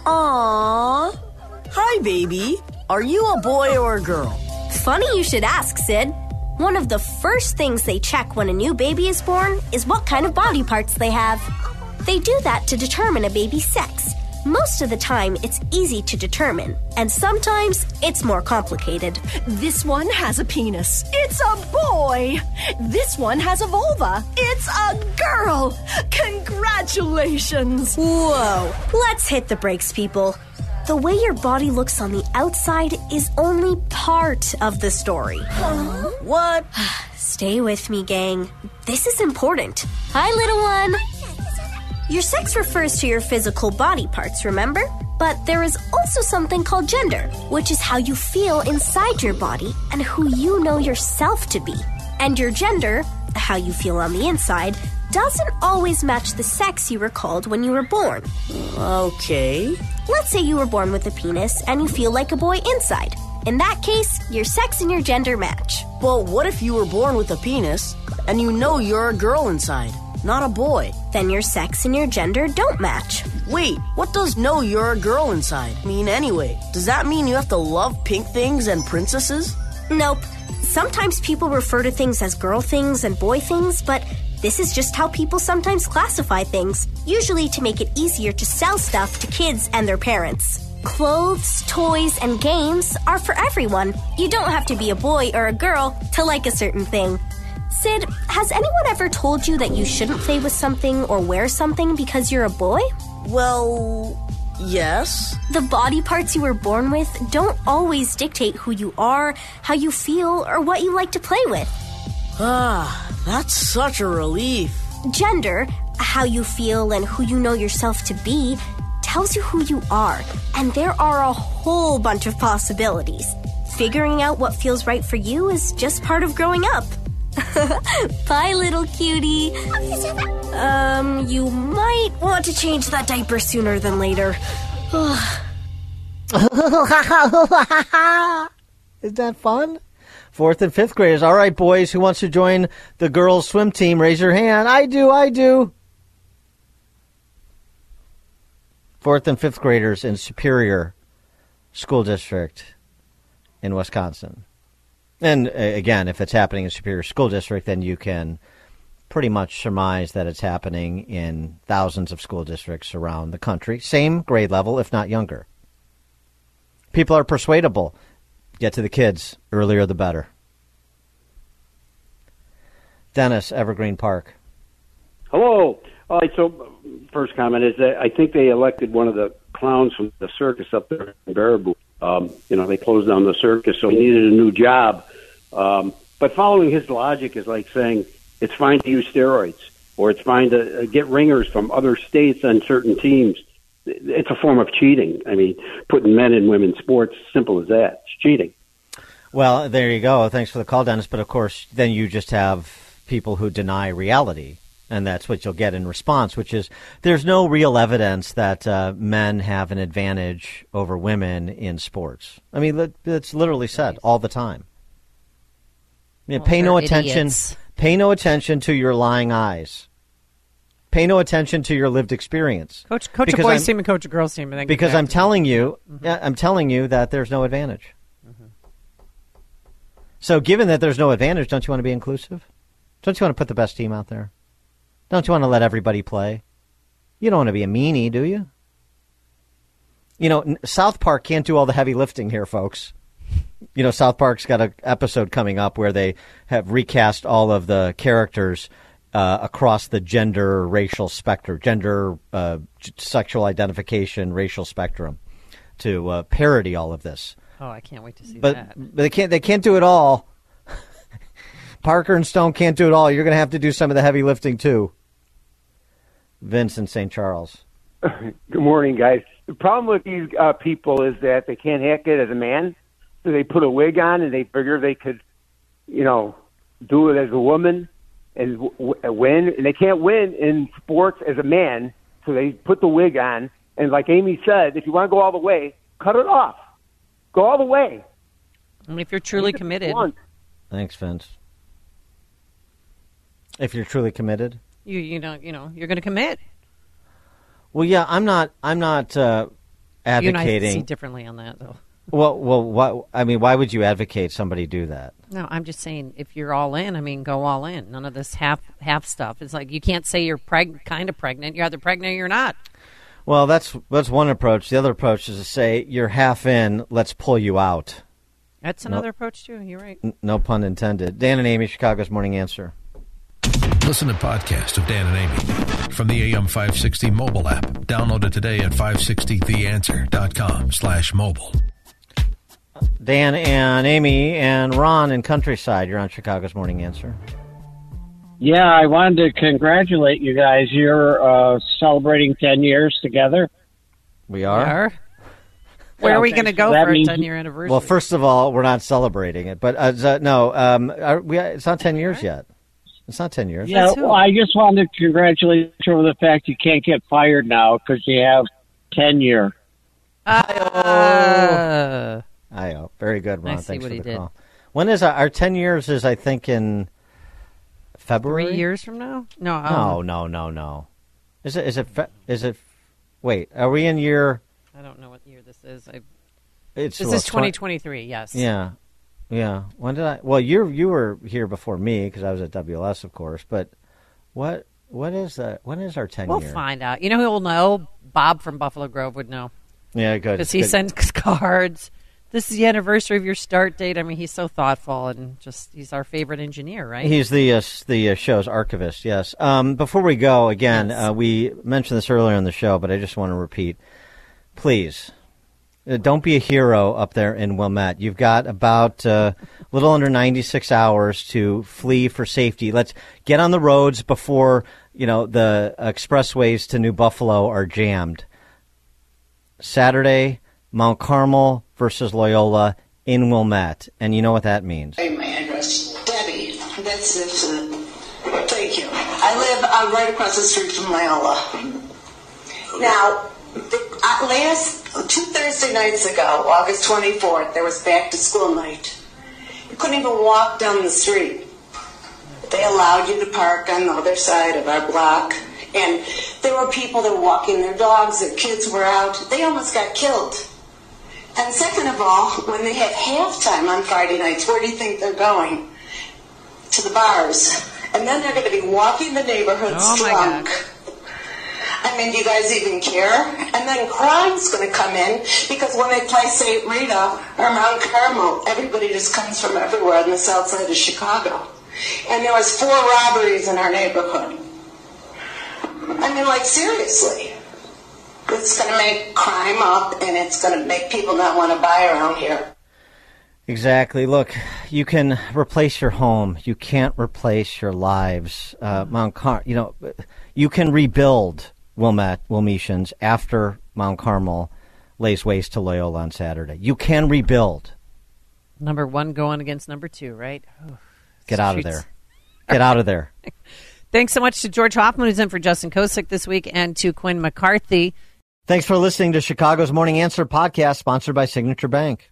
Aww. Hi, baby. Are you a boy or a girl? Funny you should ask, Sid. One of the first things they check when a new baby is born is what kind of body parts they have. They do that to determine a baby's sex. Most of the time, it's easy to determine, and sometimes it's more complicated. This one has a penis. It's a boy. This one has a vulva. It's a girl. Congratulations. Whoa. Let's hit the brakes, people. The way your body looks on the outside is only part of the story. What? (sighs) Stay with me, gang. This is important. Hi, little one. Your sex refers to your physical body parts, remember? But there is also something called gender, which is how you feel inside your body and who you know yourself to be. And your gender, how you feel on the inside, doesn't always match the sex you were called when you were born. Okay. Let's say you were born with a penis and you feel like a boy inside. In that case, your sex and your gender match. But what if you were born with a penis and you know you're a girl inside, not a boy? Then your sex and your gender don't match. Wait, what does know you're a girl inside mean anyway? Does that mean you have to love pink things and princesses? Nope. Sometimes people refer to things as girl things and boy things, but this is just how people sometimes classify things, usually to make it easier to sell stuff to kids and their parents. Clothes, toys, and games are for everyone. You don't have to be a boy or a girl to like a certain thing. Sid, has anyone ever told you that you shouldn't play with something or wear something because you're a boy? Well, yes. The body parts you were born with don't always dictate who you are, how you feel, or what you like to play with. Ah, that's such a relief. Gender, how you feel and who you know yourself to be, tells you who you are, and there are a whole bunch of possibilities. Figuring out what feels right for you is just part of growing up. (laughs) Bye, little cutie. Um, you might want to change that diaper sooner than later. (laughs) Is that fun? Fourth and fifth graders. All right, boys, who wants to join the girls' swim team? Raise your hand. I do, I do. Fourth and fifth graders in Superior School District in Wisconsin. And uh, again, if it's happening in Superior School District, then you can pretty much surmise that it's happening in thousands of school districts around the country. Same grade level, if not younger. People are persuadable. Get to the kids earlier, the better. Dennis, Evergreen Park. Hello. All right. So, first comment is that I think they elected one of the clowns from the circus up there in Baraboo. Um, you know, they closed down the circus, so he needed a new job. Um, but following his logic is like saying it's fine to use steroids or it's fine to uh, get ringers from other states on certain teams. It's a form of cheating. I mean, putting men in women's sports, simple as that. It's cheating. Well, there you go. Thanks for the call, Dennis. But of course, then you just have people who deny reality. And that's what you'll get in response, which is there's no real evidence that uh, men have an advantage over women in sports. I mean, it's literally said all the time. Yeah, Well, pay no attention. idiots. Pay no attention to your lying eyes. Pay no attention to your lived experience. Coach, coach a Because boys I'm- team and coach a girls team, and then because I'm to telling you, Mm-hmm. I'm telling you that there's no advantage. So, given that there's no advantage, don't you want to be inclusive? Don't you want to put the best team out there? Don't you want to let everybody play? You don't want to be a meanie, do you? You know, South Park can't do all the heavy lifting here, folks. You know, South Park's got an episode coming up where they have recast all of the characters uh, across the gender, racial spectrum, gender, uh, sexual identification, racial spectrum, to uh, parody all of this. Oh, I can't wait to see But, that. but they can't. They can't do it all. Parker and Stone can't do it all. You're going to have to do some of the heavy lifting too. Vince in St. Charles. (laughs) Good morning, guys. The problem with these uh, people is that they can't hack it as a man, so they put a wig on and they figure they could, you know, do it as a woman and w- w- win. And they can't win in sports as a man, so they put the wig on. And like Amy said, if you want to go all the way, cut it off. Go all the way. I mean, if you're truly committed, Thanks, Vince. If you're truly committed. you you know you know you're going to commit. Well, yeah, I'm not. I'm not uh, You and advocating. differently on that, though. Well, well, what? I mean, why would you advocate somebody do that? No, I'm just saying if you're all in, I mean, go all in. None of this half half stuff. It's like you can't say you're preg- kind of pregnant. You're either pregnant or you're not. Well, that's that's one approach. The other approach is to say you're half in. Let's pull you out. That's No- another approach too. You're right. N- No pun intended. Dan and Amy, Chicago's Morning Answer. Listen to podcast of Dan and Amy from the AM560 mobile app. Download it today at 560theanswer.com slash mobile. Dan and Amy and Ron in Countryside. You're on Chicago's Morning Answer. Yeah, I wanted to congratulate you guys. You're uh, celebrating 10 years together. We are. Where are we going to so go that for a 10 year anniversary? Well, first of all, we're not celebrating it, but uh, no, um, are we, it's not ten years yet. It's not ten years. Yeah, well, I just wanted to congratulate you over the fact you can't get fired now because you have tenure. Uh, I know. Very good, Ron. I see Thanks what for he the did. call. When is our, our ten years? Is I think in February. Three years from now? No, No, um, no, no, no. Is it? Is it? Fe- Is it? Wait, are we in year? I don't know what year this is. I, It's this what, is 20 2023. Yes. Yeah, yeah. When did I? Well, you you were here before me because I was at WLS, of course. But what what is that? When is our ten We'll year? find out. You know who will know? Bob from Buffalo Grove would know Yeah, good. because he good. sends (laughs) cards. This is the anniversary of your start date. I mean, he's so thoughtful and just he's our favorite engineer, right? He's the uh, the uh, show's archivist. Yes. Um, before we go, again, uh, we mentioned this earlier in the show, but I just want to repeat: please, don't be a hero up there in Wilmette. You've got about uh, a little under ninety six hours to flee for safety. Let's get on the roads before you know the expressways to New Buffalo are jammed. Saturday, Mount Carmel versus Loyola in Wilmette, and you know what that means. Hey, my address, Debbie. That's it. uh, Thank you. I live uh, right across the street from Loyola. Now, the, uh, last two Thursday nights ago, August 24th, there was back to school night. You couldn't even walk down the street. They allowed you to park on the other side of our block. And there were people that were walking their dogs, their kids were out. They almost got killed. And second of all, when they have halftime on Friday nights, where do you think they're going? To the bars. And then they're going to be walking the neighborhoods Oh, my drunk. I mean, do you guys even care? And then crime's going to come in because when they play St. Rita or Mount Carmel, everybody just comes from everywhere on the south side of Chicago. And there was four robberies in our neighborhood. I mean, like seriously. It's going to make crime up and it's going to make people not want to buy around here. Exactly. Look, you can replace your home. You can't replace your lives. Uh, Mount Car- you know, you can rebuild Wilmette, Wilmetians after Mount Carmel lays waste to Loyola on Saturday. You can rebuild. Number one going against number two, right? Oh, (sighs) Get out of there. Get out of there. (laughs) Thanks so much to George Hoffman, who's in for Justin Kosick this week, and to Quinn McCarthy. Thanks for listening to Chicago's Morning Answer podcast, sponsored by Signature Bank.